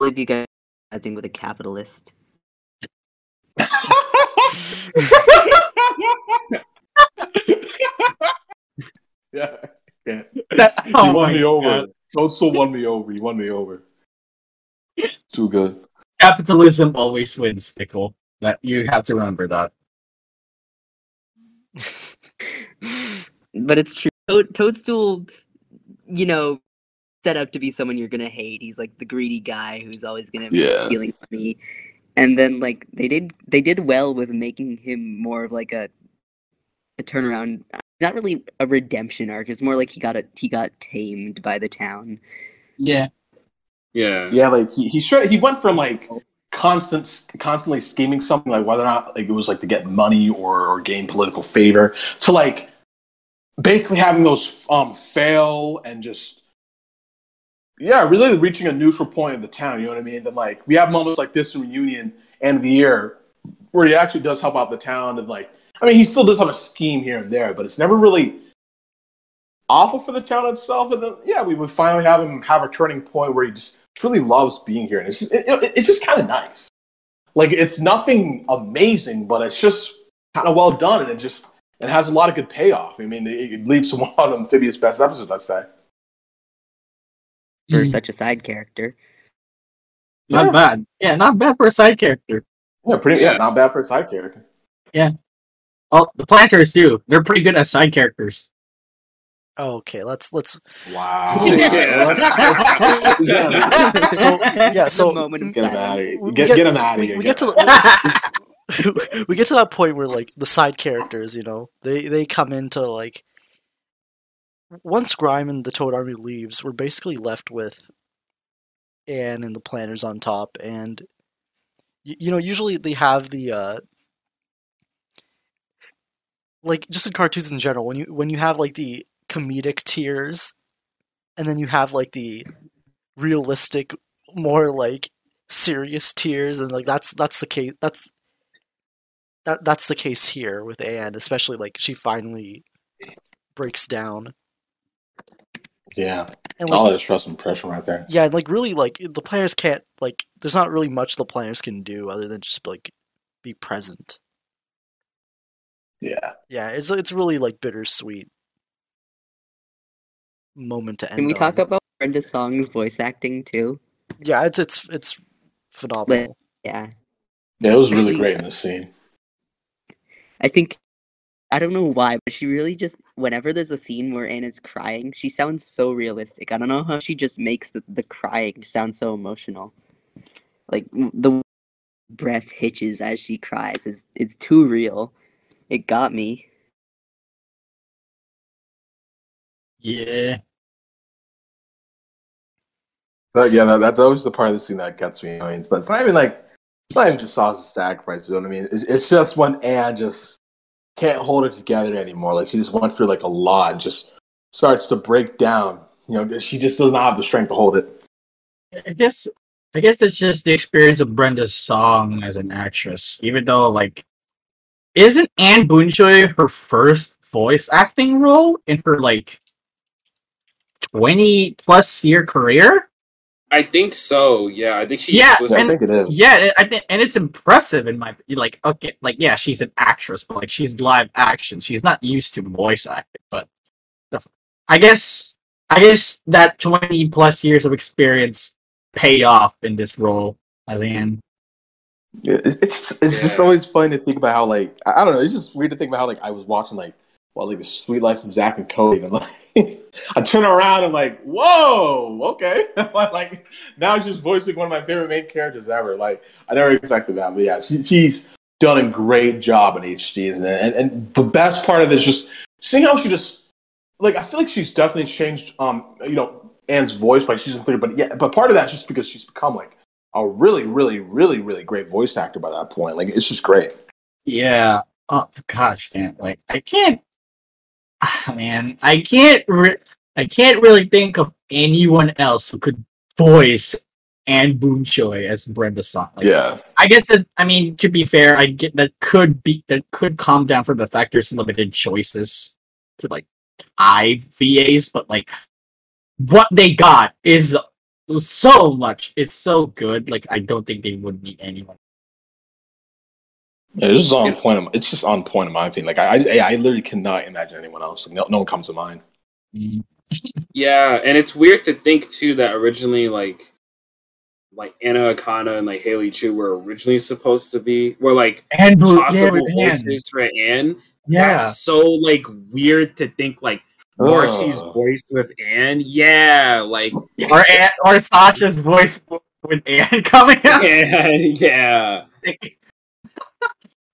believe you guys are acting with a capitalist.
yeah. yeah.
That-
He
oh
won
my
me over.
God.
Toadstool won me over. He won me over. Too good.
Capitalism always wins, Pickle. That you have to remember that.
but it's true. Toad- Toadstool, you know, set up to be someone you're gonna hate. He's like the greedy guy who's always gonna be
Yeah.
stealing money. And then like they did they did well with making him more of like a a turnaround. Not really a redemption arc. It's more like he got a he got tamed by the town.
Yeah.
Yeah.
Yeah, like he he sure he went from like constant constantly scheming something like whether or not like it was like to get money or or gain political favor to like basically having those um fail and just yeah really reaching a neutral point in the town you know what i mean? Then like we have moments like this in reunion and the year where he actually does help out the town and like i mean he still does have a scheme here and there but it's never really awful for the town itself. And then yeah we would finally have him have a turning point where he just truly loves being here and it's just, it, it- it's just kind of nice like it's nothing amazing but it's just kind of well done and it just it has a lot of good payoff i mean it, it leads to one of Amphibia's best episodes i'd say
For
Mm.
such a side character.
Not
Yeah.
bad. Yeah, not bad for a side character.
yeah pretty yeah,
Yeah.
not bad for a side character Yeah.
Oh, the Plantars too. They're pretty good as side characters.
Okay, let's let's
wow.
Yeah.
Let's- let's- yeah,
So, yeah, so-
moment
get him out of here.
We
get,
get-
get him out of here.
we
Get
get to the we get to that point where like the side characters, you know, they they come into like once Grime and the Toad Army leaves, we're basically left with Anne and the Plantars on top, and you, you know usually they have the uh like just in cartoons in general when you when you have like the comedic tears and then you have like the realistic more like serious tears and like that's that's the case that's that that's the case here with Anne especially like she finally breaks down.
Yeah.
And
all
like
that stress and pressure right there.
Yeah and, like really like the Plantars can't like there's not really much the Plantars can do other than just like be present.
Yeah.
Yeah it's it's really like bittersweet moment to end
Can we talk
on.
about Brenda Song's voice acting too?
yeah it's it's it's phenomenal
Yeah.
yeah it was really
Actually,
great in this scene
I think I don't know why, but she really just whenever there's a scene where Anna's crying, she sounds so realistic. I don't know how she just makes the, the crying sound so emotional. Like the breath hitches as she cries. It's it's too real. It got me.
Yeah.
But yeah, that, that's always the part of the scene that gets me. I mean, it's not, it's not even like it's not even just Sasha's sacrifice. You know what I mean? It's, it's just when Anne just can't hold it together anymore. Like she just went through like a lot and just starts to break down. You know, she just does not have the strength to hold it.
I guess I guess it's just the experience of Brenda's song as an actress. Even though like isn't Anne Boonchoy her first voice acting role in her like twenty plus year career?
I think so. Yeah, I think she
Yeah,
was
I
and-
think it is.
Yeah, I think and it's impressive in my like okay like yeah, she's an actress, but like she's live action. She's not used to voice acting, but the, I guess I guess that twenty plus years of experience pay off in this role as Anne.
Yeah, it- it's just, it's just always funny to think about how like I I don't know. It's just weird to think about how like I was watching like well like the Suite Life of Zack and Cody and like I turn around and like whoa okay like now she's voicing one of my favorite main characters ever. Like I never expected that, but yeah, she, she's done a great job in HDs and, and and the best part of it is just seeing how she just like I feel like she's definitely changed um you know Anne's voice by season three, but yeah, but part of that's just because she's become like a really, really, really, really great voice actor by that point. Like it's just great.
Yeah. Oh gosh, damn! Like I can't. Ah, man, I can't. Re- I can't really think of anyone else who could voice Anne Boonchoy as Brenda Song. Like,
Yeah.
I guess that. I mean, to be fair, I get that could be that could calm down from the fact there's limited choices to like IVAs, but like what they got is so much. It's so good. Like I don't think they would need anyone.
Yeah, this is on point. Of, it's just on point in my opinion. Like I, I, I literally cannot imagine anyone else. Like, no, no one comes to mind. Mm-hmm.
Yeah, and it's weird to think too that originally like like Anna Akana and like Haley Tju were originally supposed to be were like
And Boon, yeah,
possible
Anne.
voices for Anne.
Yeah.
That's so like weird to think like Marcy's
Ugh. Oh.
voice with Anne. Yeah, like
or Anne, or Sasha's voice with Anne coming out.
yeah, yeah.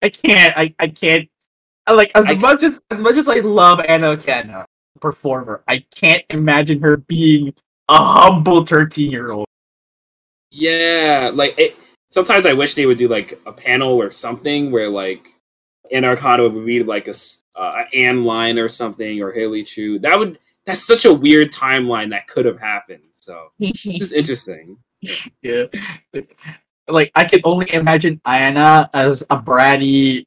I can't. I, I can't. I like as
I-
much as as much as I love Anna Akana, performer. I can't imagine her being a humble thirteen year old.
Yeah, like it. Sometimes I wish they would do like a panel or something where like Anna Akana would read like a s- uh, a Anne line or something or Haley Tju. That would that's such a weird timeline that could have happened. So it's interesting.
yeah. Like I can only imagine Anna as a bratty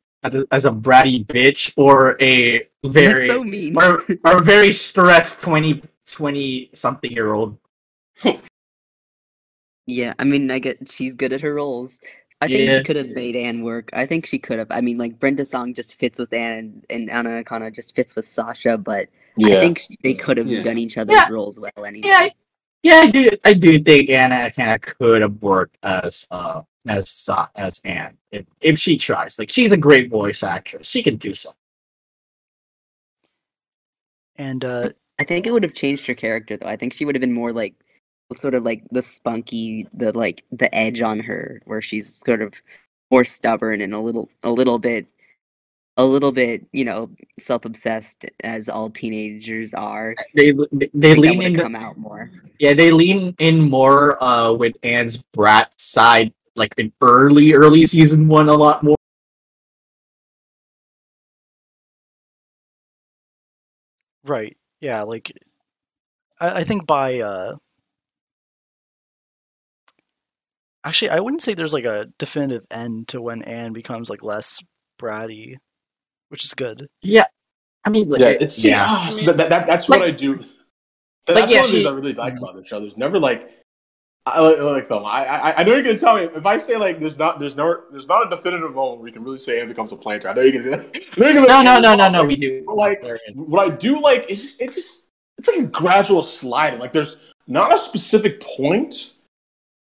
as a, bratty bitch or a very
so mean.
or, or a very stressed 20 20 something year old.
Yeah, I mean, I get she's good at her roles. I think
Yeah.
she could have made Anne work. I think she could have. I mean, like Brenda Song just fits with Anne, and, and Anna Akana just fits with Sasha. But I think sh- they could have
Yeah.
done each other's
Yeah.
roles well anyway.
Yeah, I- yeah, I do. I do think Anna kind of could have worked as uh as uh, as Anne if if she tries. Like she's a great voice actress. She can do something.
And uh,
I think it would have changed her character though. I think she would have been more like sort of like the spunky, the like the edge on her, where she's sort of more stubborn and a little a little bit a little bit, you know, self obsessed as all teenagers are.
They they, they lean in.
have come out more.
Yeah, they lean in more uh with Anne's brat side, like in early early season one, a lot more.
right, yeah, like I, I think by uh, actually, I wouldn't say there's like a definitive end to when Anne becomes like less bratty, which is good.
Yeah, I mean, like,
Yeah, it's
yeah.
ah, so that, that, that's what
Like-
I do.
like,
That's
yeah,
one of the things I really like about the show. There's never like I like, like them. I, I I know you're gonna tell me if I say like there's not there's no there's not a definitive moment where you can really say Anne becomes a Plantar. I know you're gonna do that. Know you're gonna
No, no,
Anne's
no, no,
not
no.
like-
We do.
But, like what I do like is just it just it's like a gradual sliding. Like there's not a specific point,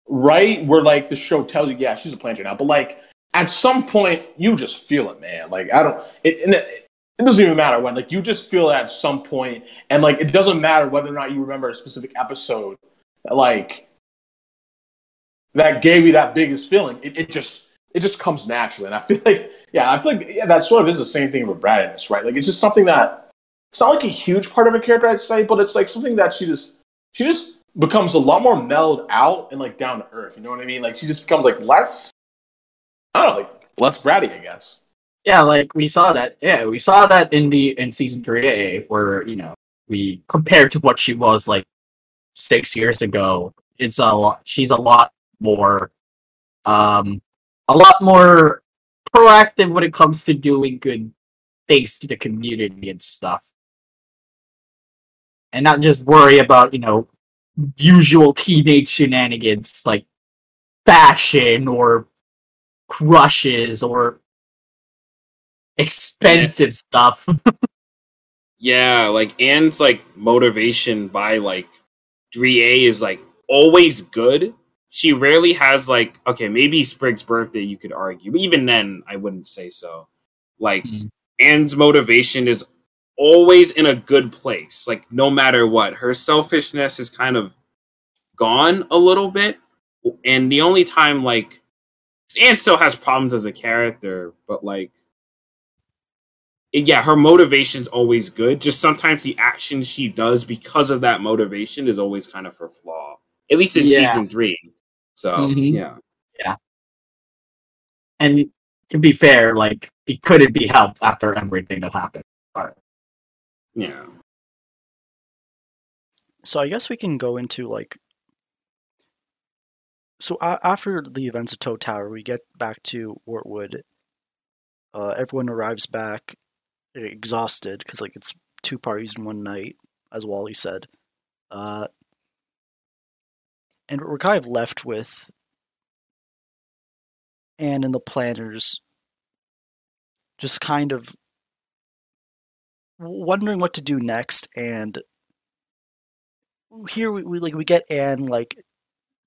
right, where like the show tells you, yeah, she's a Plantar now. But like at some point, you just feel it, man. Like I don't. It, it, it doesn't even matter when. Like you just feel it at some point, and like it doesn't matter whether or not you remember a specific episode. Like that gave you that biggest feeling. It, it just it just comes naturally, and I feel like yeah, I feel like yeah, that sort of is the same thing with Bradiness, right? Like it's just something that it's not like a huge part of a character, I'd say, but it's like something that she just she just becomes a lot more mellowed out and like down to earth. You know what I mean? Like she just becomes like less Don't know, like less bratty, I guess.
Yeah, like we saw that. Yeah, we saw that in the in season three A, where you know we compared to what she was like six years ago. It's a lot. She's a lot more, um, a lot more proactive when it comes to doing good things to the community and stuff, and not just worry about you know usual teenage shenanigans like fashion or crushes or expensive stuff.
Yeah, like Anne's like motivation by like 3A is like always good. She rarely has like okay, maybe Sprig's birthday you could argue, but even then I wouldn't say so. Like
Mhm.
Anne's motivation is always in a good place. Like no matter what, her selfishness is kind of gone a little bit. And the only time like Anne still has problems as a character, but like yeah, her motivation's always good. Just sometimes the actions she does because of that motivation is always kind of her flaw. At least in
Yeah.
season three. So
Mhm.
yeah.
and to be fair, like it couldn't be helped after everything that happened. But
Yeah.
So I guess we can go into like. So after the events of Toad Tower, we get back to Wartwood. Uh, everyone arrives back, exhausted because like it's two parties in one night, as Wally said. Uh, and we're kind of left with Anne and the Plantars just kind of wondering what to do next and here we, we like we get Anne like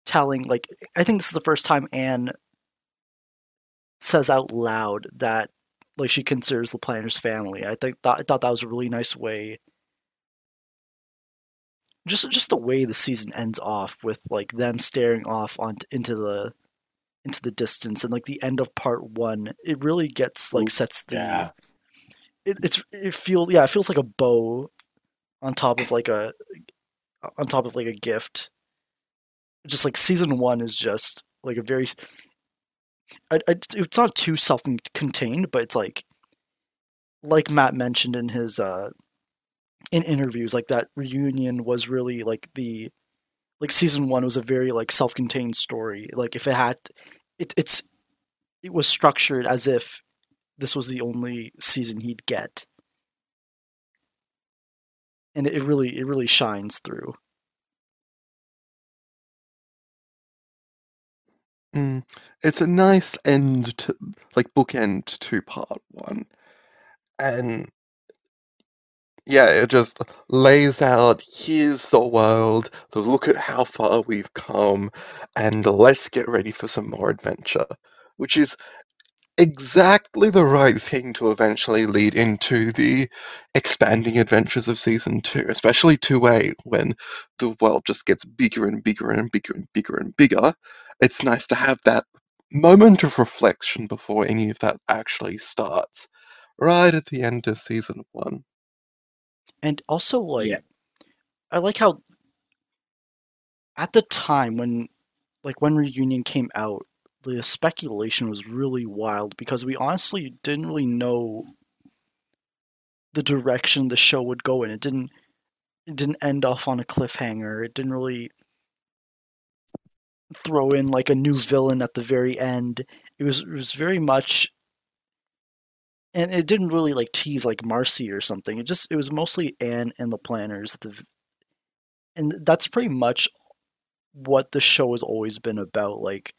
telling like I think this is the first time Anne says out loud that like she considers the Plantars family. I think that, I thought that was a really nice way just just the way the season ends off with like them staring off on into the into the distance and like the end of part one it really gets like sets the
Yeah.
it, it's it feels yeah it feels like a bow on top of like a on top of like a gift just like season one is just like a very I, I, it's not too self-contained but it's like like matt mentioned in his uh in interviews like that reunion was really like the like season one was a very like self-contained story. Like if it had it, it's it was structured as if this was the only season he'd get. And it, it really it really shines through
Mm, it's a nice end to like bookend to part one. And yeah, it just lays out here's the world, look at how far we've come, and let's get ready for some more adventure. Which is exactly the right thing to eventually lead into the expanding adventures of season two, especially 2A, when the world just gets bigger and bigger and bigger and bigger and bigger. It's nice to have that moment of reflection before any of that actually starts, right at the end of season one.
and also like
Yeah.
i like how at the time when like when reunion came out the speculation was really wild because we honestly didn't really know the direction the show would go in it didn't it didn't end off on a cliffhanger it didn't really throw in like a new villain at the very end it was it was very much and it didn't really like tease like Marcy or something. It just it was mostly Anne and the Plantars. The and that's pretty much what the show has always been about, like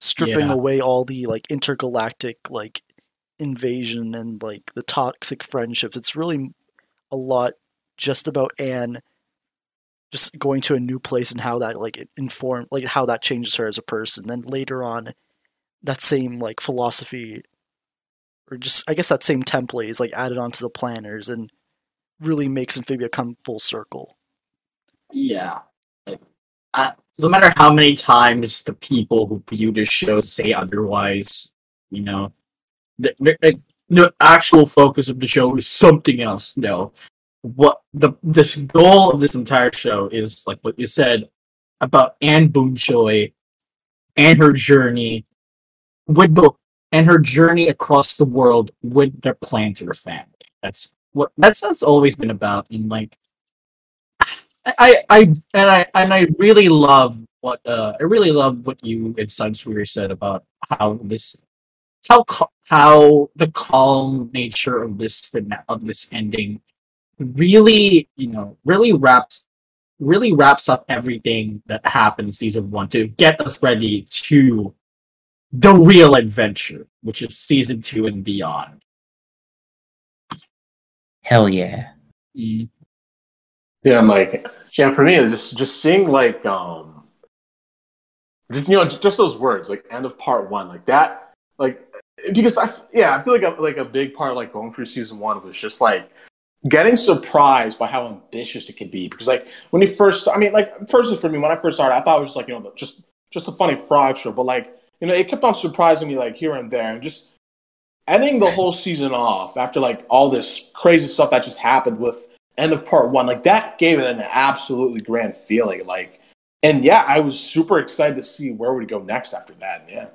stripping
Yeah.
away all the like intergalactic like invasion and like the toxic friendships. It's really a lot just about Anne just going to a new place and how that like inform like how that changes her as a person. Then later on, that same like philosophy or just I guess that same template is like added onto the Plantars and really makes Amphibia come full circle.
Yeah. Like, I, no matter how many times the people who view this show say otherwise, you know, the, the, the actual focus of the show is something else. No, what the this goal of this entire show is like what you said about Anne Boonchoy and her journey with the and her journey across the world with their Plantar family. That's what that's, that's always been about. And like I, I and I and I really love what uh I really love what you and Sunsfury said about how this how how the calm nature of this of this ending really you know really wraps really wraps up everything that happened season one to get us ready to the real adventure, which is season two and beyond.
Hell yeah.
Mm.
Yeah, Mike. Yeah, for me, it's just just seeing like um, just, you know, just, just those words, like end of part one, like that, like because I yeah, I feel like a, like a big part of like going through season one was just like getting surprised by how ambitious it could be. Because like when you first, I mean, like personally for me, when I first started, I thought it was just like you know just just a funny frog show, but like you know, it kept on surprising me like here and there, and just ending the whole season off after like all this crazy stuff that just happened with end of part one, like that gave it an absolutely grand feeling. Like, and yeah, I was super excited to see where would go next after that. Yeah,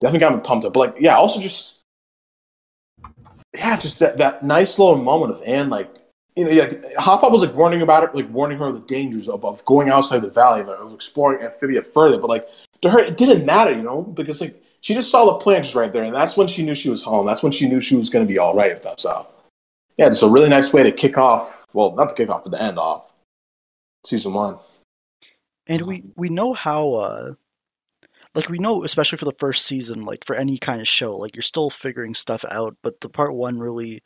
definitely got me pumped up. But like, yeah, also just yeah, just that, that nice little moment of Anne like you know, yeah, Hop was like warning about it, like warning her of the dangers of, of going outside the valley, of, exploring Amphibia further. But like to her, it didn't matter, you know, because like she just saw the plant just right there, and that's when she knew she was home. That's when she knew she was going to be all right. If that's so. Yeah, it's a really nice way to kick off. Well, not to kick off, but to end off season one.
And we we know how uh like we know especially for the first season like for any kind of show like you're still figuring stuff out but the part 1 really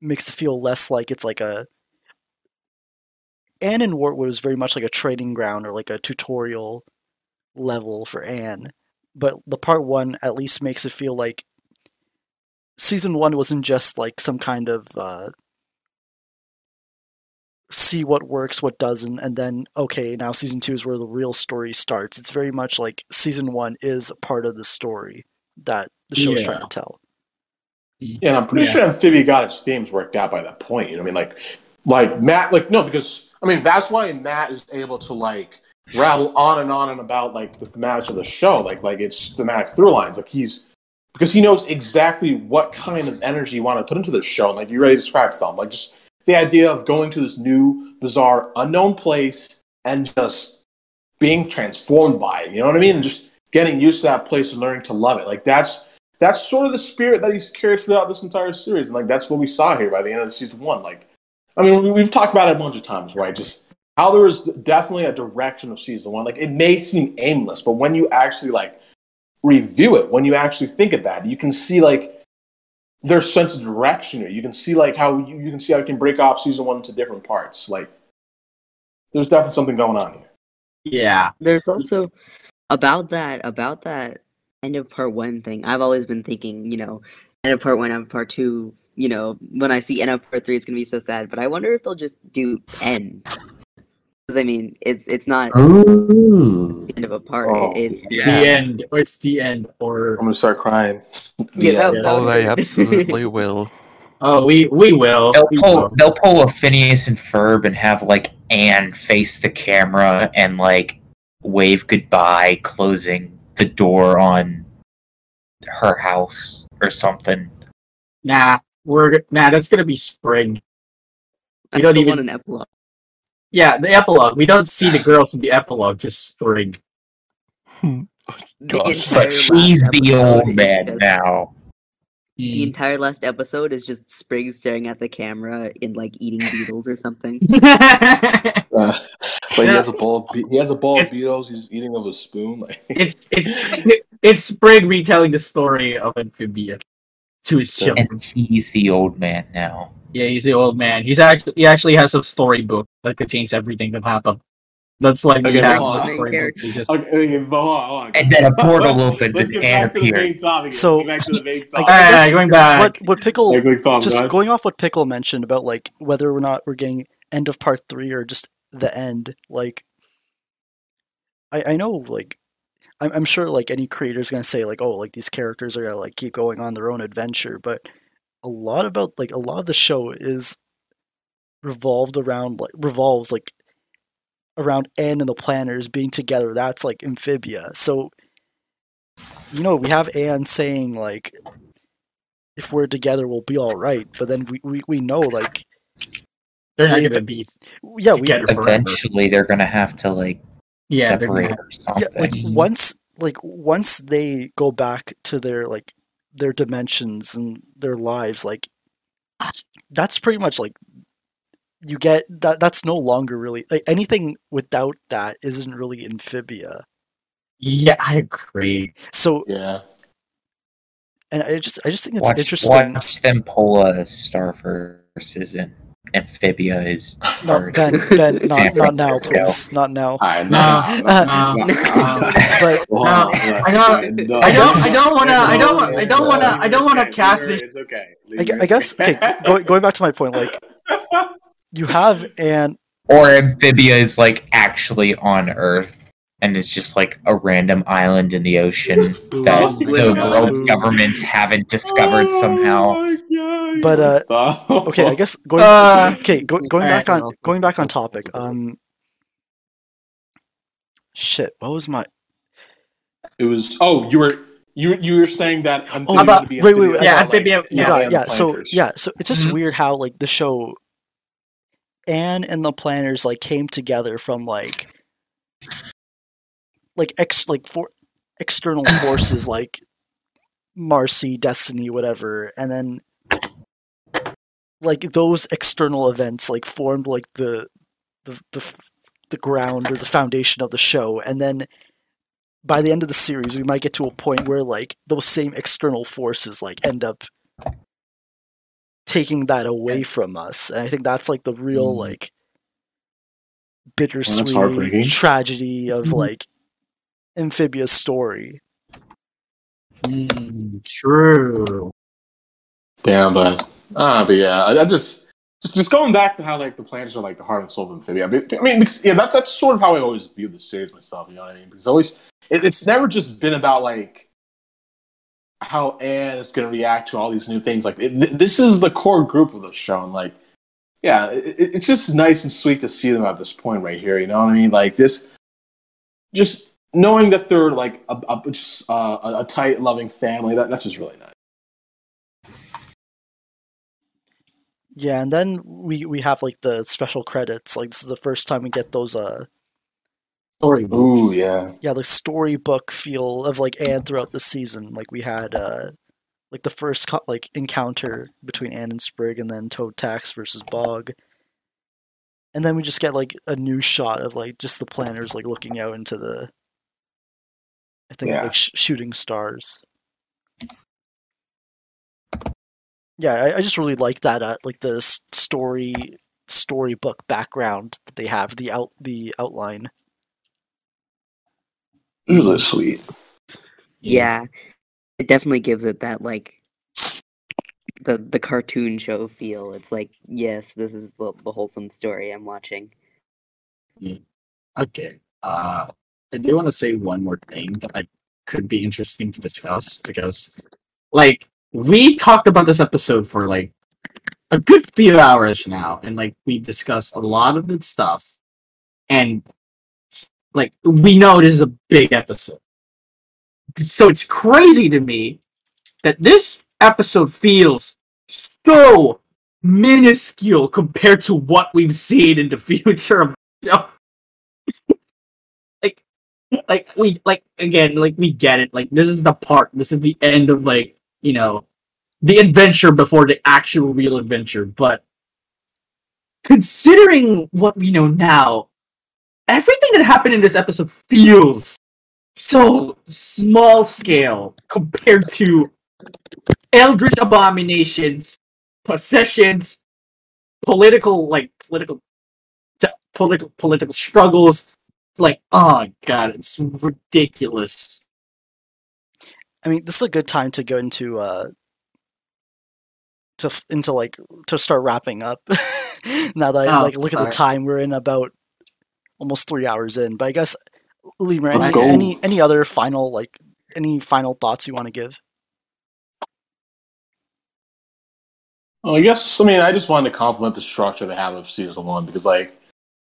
makes it feel less like it's like a Anne and Wartwood was very much like a training ground or like a tutorial level for Anne but the part 1 at least makes it feel like season 1 wasn't just like some kind of uh see what works, what doesn't, and then okay, now season two is where the real story starts. It's very much like season one is a part of the story that the show's trying to tell.
Yeah, and I'm pretty
Yeah.
sure Amphibia got its themes worked out by that point. You know, I mean, like, like Matt, like no, because I mean that's why Matt is able to like rattle on and on and about like the thematics of the show, like like it's thematic through lines. Like he's because he knows exactly what kind of energy you want to put into the show. And like you already described some, like just the idea of going to this new, bizarre, unknown place and just being transformed by it. You know what I mean? And just getting used to that place and learning to love it. Like that's that's sort of the spirit that he's carried throughout this entire series, and like that's what we saw here by the end of season one. Like, I mean, we- we've talked about it a bunch of times, right? Just how there was definitely a direction of season one. Like, it may seem aimless, but when you actually like review it, when you actually think of that, you can see like their sense of direction. Here. You can see like how you, you can see how you can break off season one into different parts. Like, there's definitely something going on here.
Yeah.
There's also about that about that end of part one thing. I've always been thinking, you know, end of part one, end of part two. You know, when I see end of part three, it's gonna be so sad. But I wonder if they'll just do end. Because I mean, it's it's not
Ooh.
the end of a part.
Oh,
it's the
The
end.
end. Or it's the end. Or
I'm gonna start crying.
Yeah,
Yeah.
that-
Oh, they absolutely will.
oh, we we will.
They'll
We
pull
will.
they'll pull a Phineas and Ferb and have like Anne face the camera and like wave goodbye, closing the door on her house or something.
Nah, we're nah. That's gonna be Sprig.
I
don't
still
even-
want an epilogue.
Yeah, the epilogue. We don't see the girls in the epilogue. Just Sprig.
The
Gosh.
But she's the old man
just-
now.
The entire last episode is just Sprig staring at the camera and like eating beetles or something.
Uh, but he has a bowl. Of be- he has a bowl of
It's-
beetles. He's eating of a spoon. Like,
it's it's it's Sprig retelling the story of Amphibia to his children.
And he's the old man now.
Yeah, he's the old man. He's actually he actually has a storybook that contains everything that happened. That's like
Okay,
he has
hold
a
Character.
Just
okay, okay, hold on, hold on.
And then a portal opens
Let's
and
get
Anne
back to the main
appears.
topic.
So,
back to the main topic.
Alright,
guess
going back.
what what Pickle
Like, like, Thumb,
just
go
going off what Pickle mentioned about like whether or not we're getting end of part three or just the end. Like, I I know like I'm I'm sure like any creator's gonna say like oh like these characters are gonna like keep going on their own adventure, but a lot about like a lot of the show is revolved around like revolves like around Anne and the Plantars being together. That's like amphibia. So you know we have Anne saying like if we're together we'll be all right but then we, we, we know like
they're not
they-
gonna be
yeah we
together forever.
Eventually they're gonna have to like
Yeah,
separate or something.
yeah like once like once they go back to their like their dimensions and their lives like that's pretty much like you get that that's no longer really like anything without that isn't really amphibia
yeah, I agree.
so
Yeah.
and i just i just think it's
watch,
interesting
watch them pull a Star Versus and Amphibia is
no
hard.
ben ben not, not now please not now
I
No,
know.
no,
but
No, I don't- I don't. I don't want to. I don't.
No,
I don't want to. I don't want to cast
okay.
this.
It's okay.
I, I guess okay going, going back to my point like you have an
Or Amphibia is like actually on Earth and it's just like a random island in the ocean that
Oh
the world's governments haven't discovered somehow.
Oh
But, uh, okay i guess going
Uh,
okay go, going back on going back on topic um shit what was my
it was. Oh, you were you you were saying that amphibian
about-
would be
wait, wait, wait,
Yeah,
like,
amphibian-
yeah
and
yeah so yeah so it's just
Mhm.
weird how like the show Anne and the Plantars like came together from like like ex like for external forces like Marcy, Destiny, whatever, and then like those external events like formed like the the the the ground or the foundation of the show, and then by the end of the series, we might get to a point where like those same external forces like end up taking that away from us, and I think that's like the real
Mm.
like bittersweet tragedy of
Mhm.
like Amphibia's story.
Mm, true.
Damn, but ah, but yeah, I, I just, just just going back to how like the Plantars are like the heart and soul of Amphibia. I mean, I mean, because, yeah, that's that's sort of how I always view the series myself. You know what I mean? Because always, it, it's never just been about like how Anne is going to react to all these new things. Like, it, th- this is the core group of the show, and like, yeah, it- it's just nice and sweet to see them at this point right here. You know what I mean? Like this, just knowing that they're like a, a, just, uh, a, a tight, loving family. That that's just really nice.
Yeah, and then we we have like the special credits. Like this is the first time we get those uh
Storybooks.
Ooh, yeah.
yeah, the storybook feel of like Anne throughout the season. Like we had uh like the first co- like encounter between Anne and Sprig and then Toad Tax versus Bog. And then we just get like a new shot of like just the Plantars like looking out into the I think
Yeah.
like sh- shooting stars. Yeah, I, I just really like that uh, like the story storybook background that they have the out the outline.
Really sweet.
Yeah, it definitely gives it that like the the cartoon show feel. It's like, yes, this is the, the wholesome story I'm watching.
Okay. Uh, I do want to say one more thing that I could be interesting to discuss because, like, we talked about this episode for like a good few hours now, and like we discussed a lot of the stuff, and like we know this is a big episode, so it's crazy to me that this episode feels so minuscule compared to what we've seen in the future of the show like we like again like we get it. Like this is the part this is the end of like you know the adventure before the actual real adventure. But considering what we know now everything that happened in this episode feels so small scale compared to eldritch abominations possessions political like political political political struggles like oh god it's ridiculous
I mean, this is a good time to go into uh to f- into like to start wrapping up. now that I
Oh,
like look at the time, we're in about almost three hours in. But I guess Lemur, any,
go.
any any other final like any final thoughts you want to give?
Well, I guess I mean I just wanted to compliment the structure they have of season one because like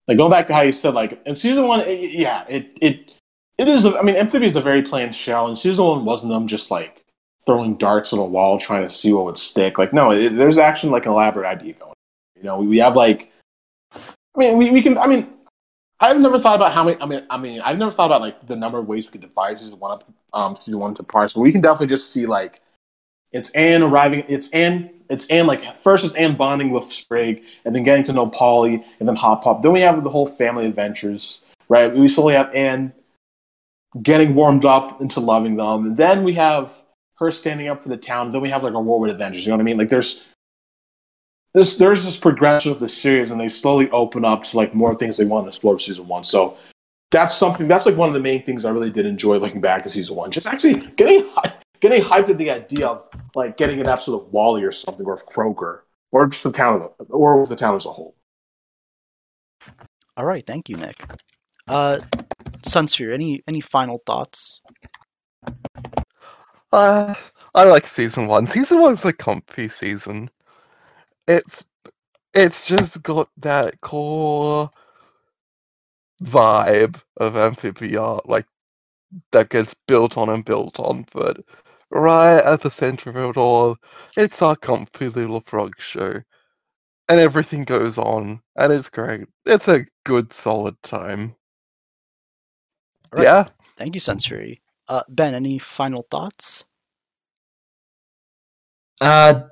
like going back to how you said like in season one it, yeah it it it is a, I mean Amphibia is a very plain shell and season one wasn't them just like throwing darts on a wall trying to see what would stick. Like no it, there's actually like an elaborate idea going you know we, we have like I mean we, we can I mean I've never thought about how many I mean I mean I've never thought about like the number of ways we could divide season one up um season one to parts but we can definitely just see like it's Anne arriving. It's Anne. It's Anne. Like first, it's Anne bonding with Sprig, and then getting to know Polly, and then Hop Pop. Then we have the whole family adventures, right? We slowly have Anne getting warmed up into loving them, and then we have her standing up for the town. Then we have like a Wartwood Avengers. You know what I mean? Like there's this there's this progression of the series, and they slowly open up to like more things they want to explore season one. So that's something. That's like one of the main things I really did enjoy looking back to season one. Just actually getting getting hyped at the idea of like getting an episode of Wally or something, or of Croaker, or just the town, of the, or the town as a whole.
All right, thank you, Nick. Uh, Sunsfury, any any final thoughts?
Uh, I like season one. Season one's a comfy season. It's it's just got that core vibe of amphibia, like that gets built on and built on, but right at the center of it all, it's our comfy little frog show. and everything goes on, and it's great. It's a good, solid time.
All right.
Yeah.
Thank you, Sunsfury. Uh, ben, any final thoughts?
Uh,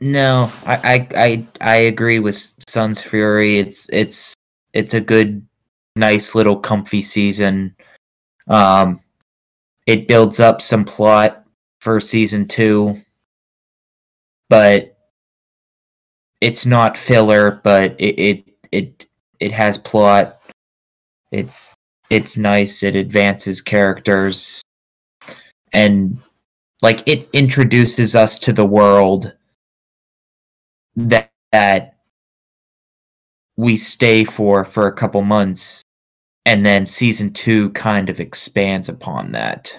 no, I, I, I, I agree with Sunsfury. It's, it's, it's a good, nice little comfy season. Um, it builds up some plot for season two, but it's not filler. But it, it, it, it has plot. It's, it's nice. It advances characters, and like it introduces us to the world that, that we stay for for a couple months and then season 2 kind of expands upon that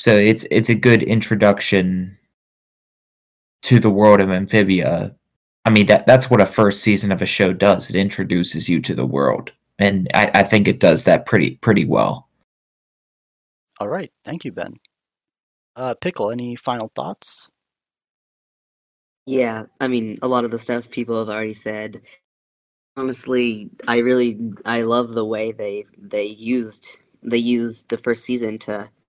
so it's it's a good introduction to the world of amphibia i mean that that's what a first season of a show does it introduces you to the world and i, I think it does that pretty pretty well
All right. Thank you, Ben. Uh, Pickle, any final thoughts?
Yeah, I mean, a lot of the stuff people have already said. Honestly, I really I love the way they they used they used the first season to set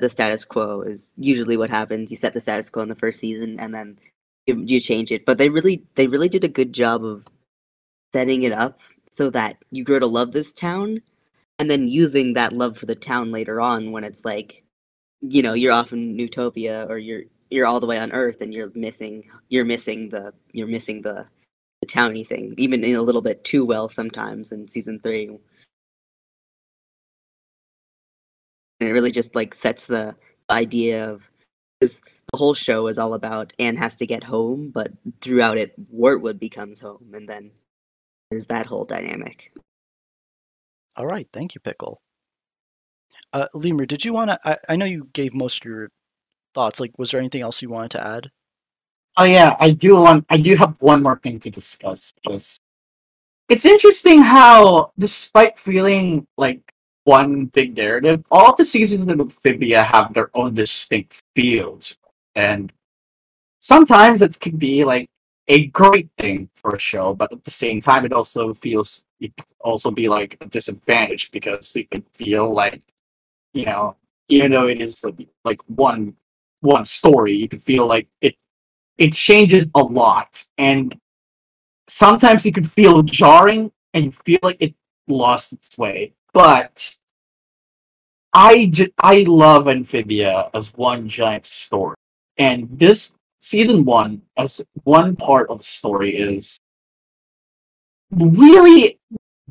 the status quo is usually what happens. You set the status quo in the first season and then you, you change it. But they really they really did a good job of setting it up so that you grow to love this town and then using that love for the town later on when it's like you know, you're off in Newtopia or you're you're all the way on Earth and you're missing you're missing the you're missing the the towny thing, even in a little bit too well sometimes in season three. And it really just like sets the idea of because the whole show is all about Anne has to get home, but throughout it, Wartwood becomes home, and then there's that whole dynamic.
All right. Thank you, Pickle. Uh, Lemur, did you want to? I, I know you gave most of your thoughts. Like, was there anything else you wanted to add?
Oh yeah, I do want. I do have one more thing to discuss. Just it's interesting how, despite feeling like one big narrative, all the seasons of Amphibia have their own distinct feels, and sometimes it can be like a great thing for a show, but at the same time, it also feels it also be like a disadvantage because it could feel like you know, even though it is like, like one one story, you can feel like it it changes a lot, and sometimes it could feel jarring, and you feel like it lost its way. But I ju- I love Amphibia as one giant story, and this season one as one part of the story is really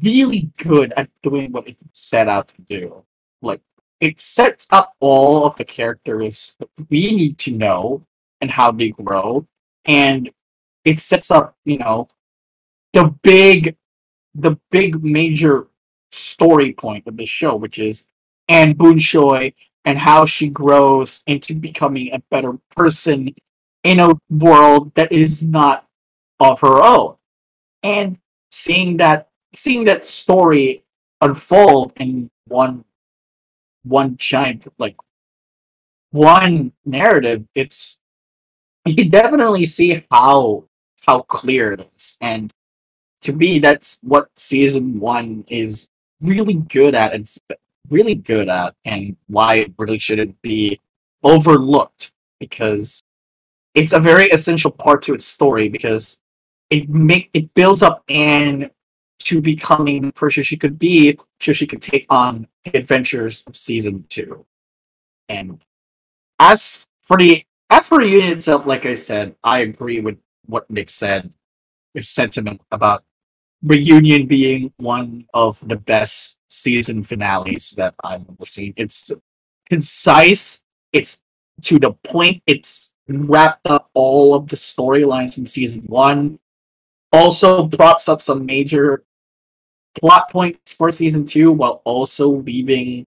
really good at doing what it set out to do. Like it sets up all of the characters that we need to know and how they grow, and it sets up you know the big the big major story point of the show, which is Anne Boonchoy and how she grows into becoming a better person in a world that is not of her own. And seeing that seeing that story unfold in one one giant like one narrative, it's you can definitely see how how clear it is. And to me that's what season one is really good at and really good at and why it really shouldn't be overlooked because it's a very essential part to its story because it make it builds up Anne to becoming the person she could be so she could take on adventures of season two. And as for the as for the unit itself, like I said, I agree with what Nick said, his sentiment about reunion being one of the best season finales that I've ever seen. It's concise, it's to the point, it's wrapped up all of the storylines from season one. Also props up some major plot points for season two while also leaving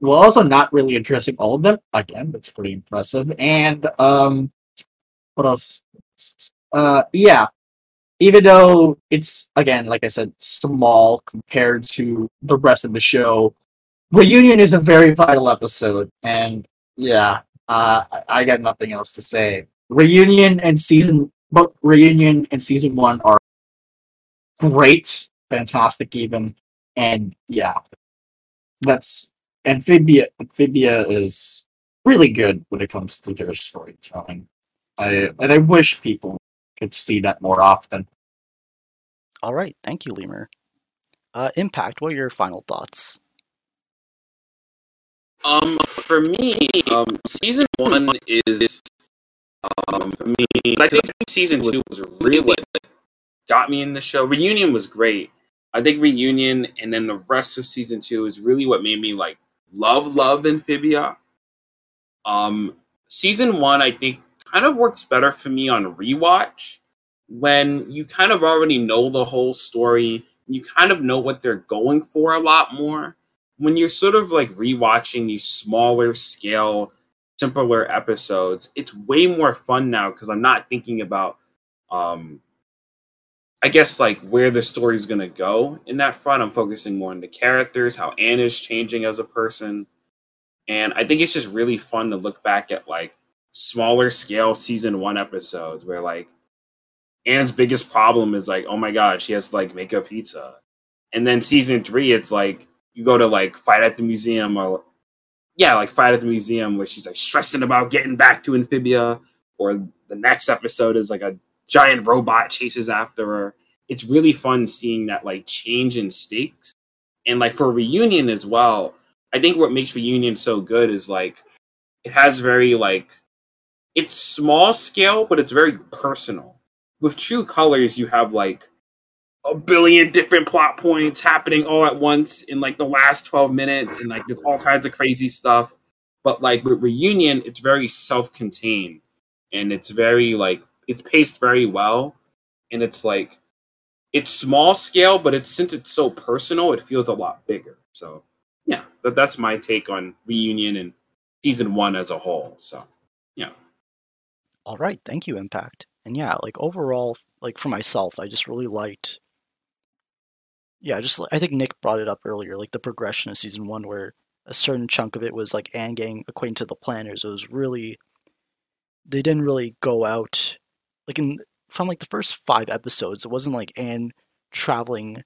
well also not really addressing all of them. Again, that's pretty impressive. And um what else? Uh yeah. Even though it's again, like I said, small compared to the rest of the show, Reunion is a very vital episode, and yeah, uh, I- got nothing else to say. Reunion and season but reunion and season one are great, fantastic even, and yeah, that's amphibia. Amphibia is really good when it comes to their storytelling. I and I wish people could see that more often.
All right, thank you, Lemur. Uh, Impact. What are your final thoughts?
Um, for me, um, season one is, um, I mean, I think season two was really what got me in the show. Reunion was great. I think Reunion and then the rest of season two is really what made me like love, love Amphibia. Um, season one, I think, kind of works better for me on rewatch when you kind of already know the whole story. You kind of know what they're going for a lot more when you're sort of like rewatching these smaller scale, simpler episodes, it's way more fun now because I'm not thinking about um I guess like where the story's gonna go in that front. I'm focusing more on the characters, how Anne is changing as a person. And I think it's just really fun to look back at like smaller scale season one episodes where like Anne's biggest problem is like, oh my god, she has to like make a pizza. And then season three, it's like you go to like fight at the museum or yeah, like fight at the museum where she's like stressing about getting back to Amphibia, or the next episode is like a giant robot chases after her. It's really fun seeing that like change in stakes. And like for reunion as well, I think what makes reunion so good is like it has very like it's small scale, but it's very personal. With True Colors, you have like a billion different plot points happening all at once in like the last 12 minutes and like there's all kinds of crazy stuff. But like with reunion it's very self-contained and it's very like it's paced very well and it's like it's small scale but it's since it's so personal it feels a lot bigger. So yeah that, that's my take on reunion and season one as a whole. So yeah
All right, thank you, Impact. And yeah, like overall, like for myself, I just really liked. Yeah, just I think Nick brought it up earlier, like the progression of season one, where a certain chunk of it was like Anne getting acquainted to the Plantars. It was really, they didn't really go out, like in from like the first five episodes. It wasn't like Anne traveling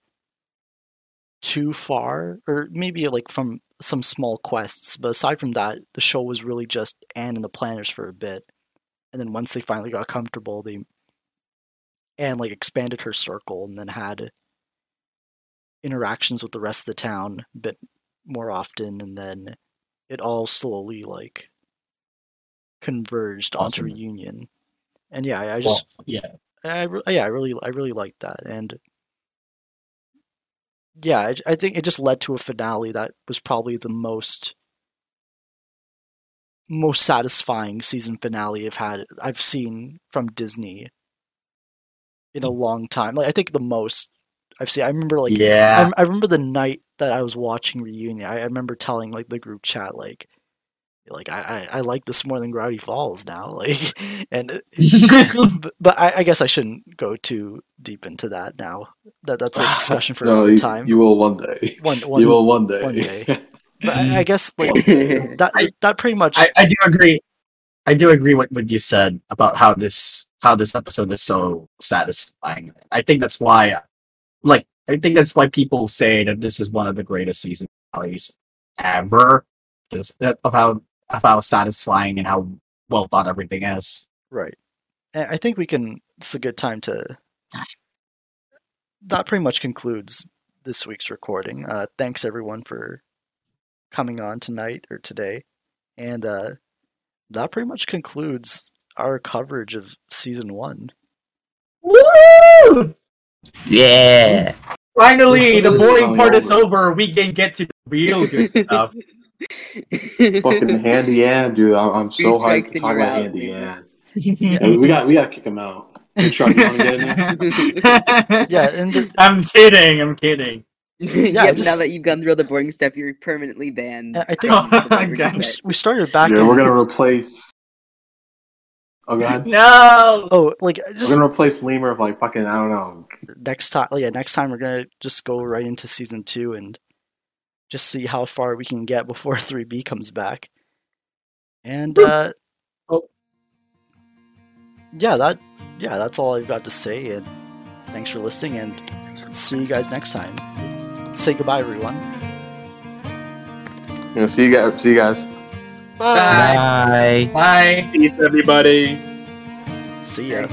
too far, or maybe like from some small quests. But aside from that, the show was really just Anne and the Plantars for a bit and then once they finally got comfortable they and like expanded her circle and then had interactions with the rest of the town a bit more often and then it all slowly like converged onto
Awesome.
reunion and yeah i, I just
Well, yeah,
I yeah, I really I really liked that, and yeah, I, I think it just led to a finale that was probably the most most satisfying season finale I've had I've seen from Disney in a hmm. long time. Like I think the most I've seen. I remember like
yeah.
I, I remember the night that I was watching reunion. I, I remember telling like the group chat like like I, I, I like this more than Gravity Falls now. Like and but, but I, I guess I shouldn't go too deep into that now. That that's a discussion for
no,
another
you,
time.
you will one day.
one, one,
you will one day.
one day. But I, I guess like that
I-
that pretty much
I, I do agree. I do agree with what you said about how this how this episode is so satisfying. I think that's why, like, I think that's why people say that this is one of the greatest season finales ever, just of how of how satisfying and how well thought everything is.
right. I think we can. It's a good time to. That pretty much concludes this week's recording. Uh, thanks everyone for coming on tonight or today, and uh, that pretty much concludes our coverage of season one.
Woo!
Yeah.
Finally, the boring part
yeah.
is over. We can get to the real good stuff.
Fucking Handy Anne, dude. I'm, I'm so hyped
strikes
to
and
talk about
out,
Handy. Ann. Yeah, we got we got to kick him out. Hey, Chuck, you to get in there?
Yeah, and the,
I'm kidding. I'm kidding.
yeah,
I
but
just-
now that you've gone through all the boring stuff, you're permanently banned.
I I think
from every
God.
we, we started back.
Yeah,
in,
we're gonna replace. Oh god,
No.
Oh, like
we're gonna replace Lemur of like fucking I don't know.
next time. Yeah, next time we're gonna just go right into season two and just see how far we can get before three B comes back. And uh,
Oh.
yeah, that yeah, that's all I've got to say. And thanks for listening, and see you guys next time. Say goodbye, everyone.
You know, see you guys. See you guys.
Bye.
Bye.
Peace, everybody.
See ya.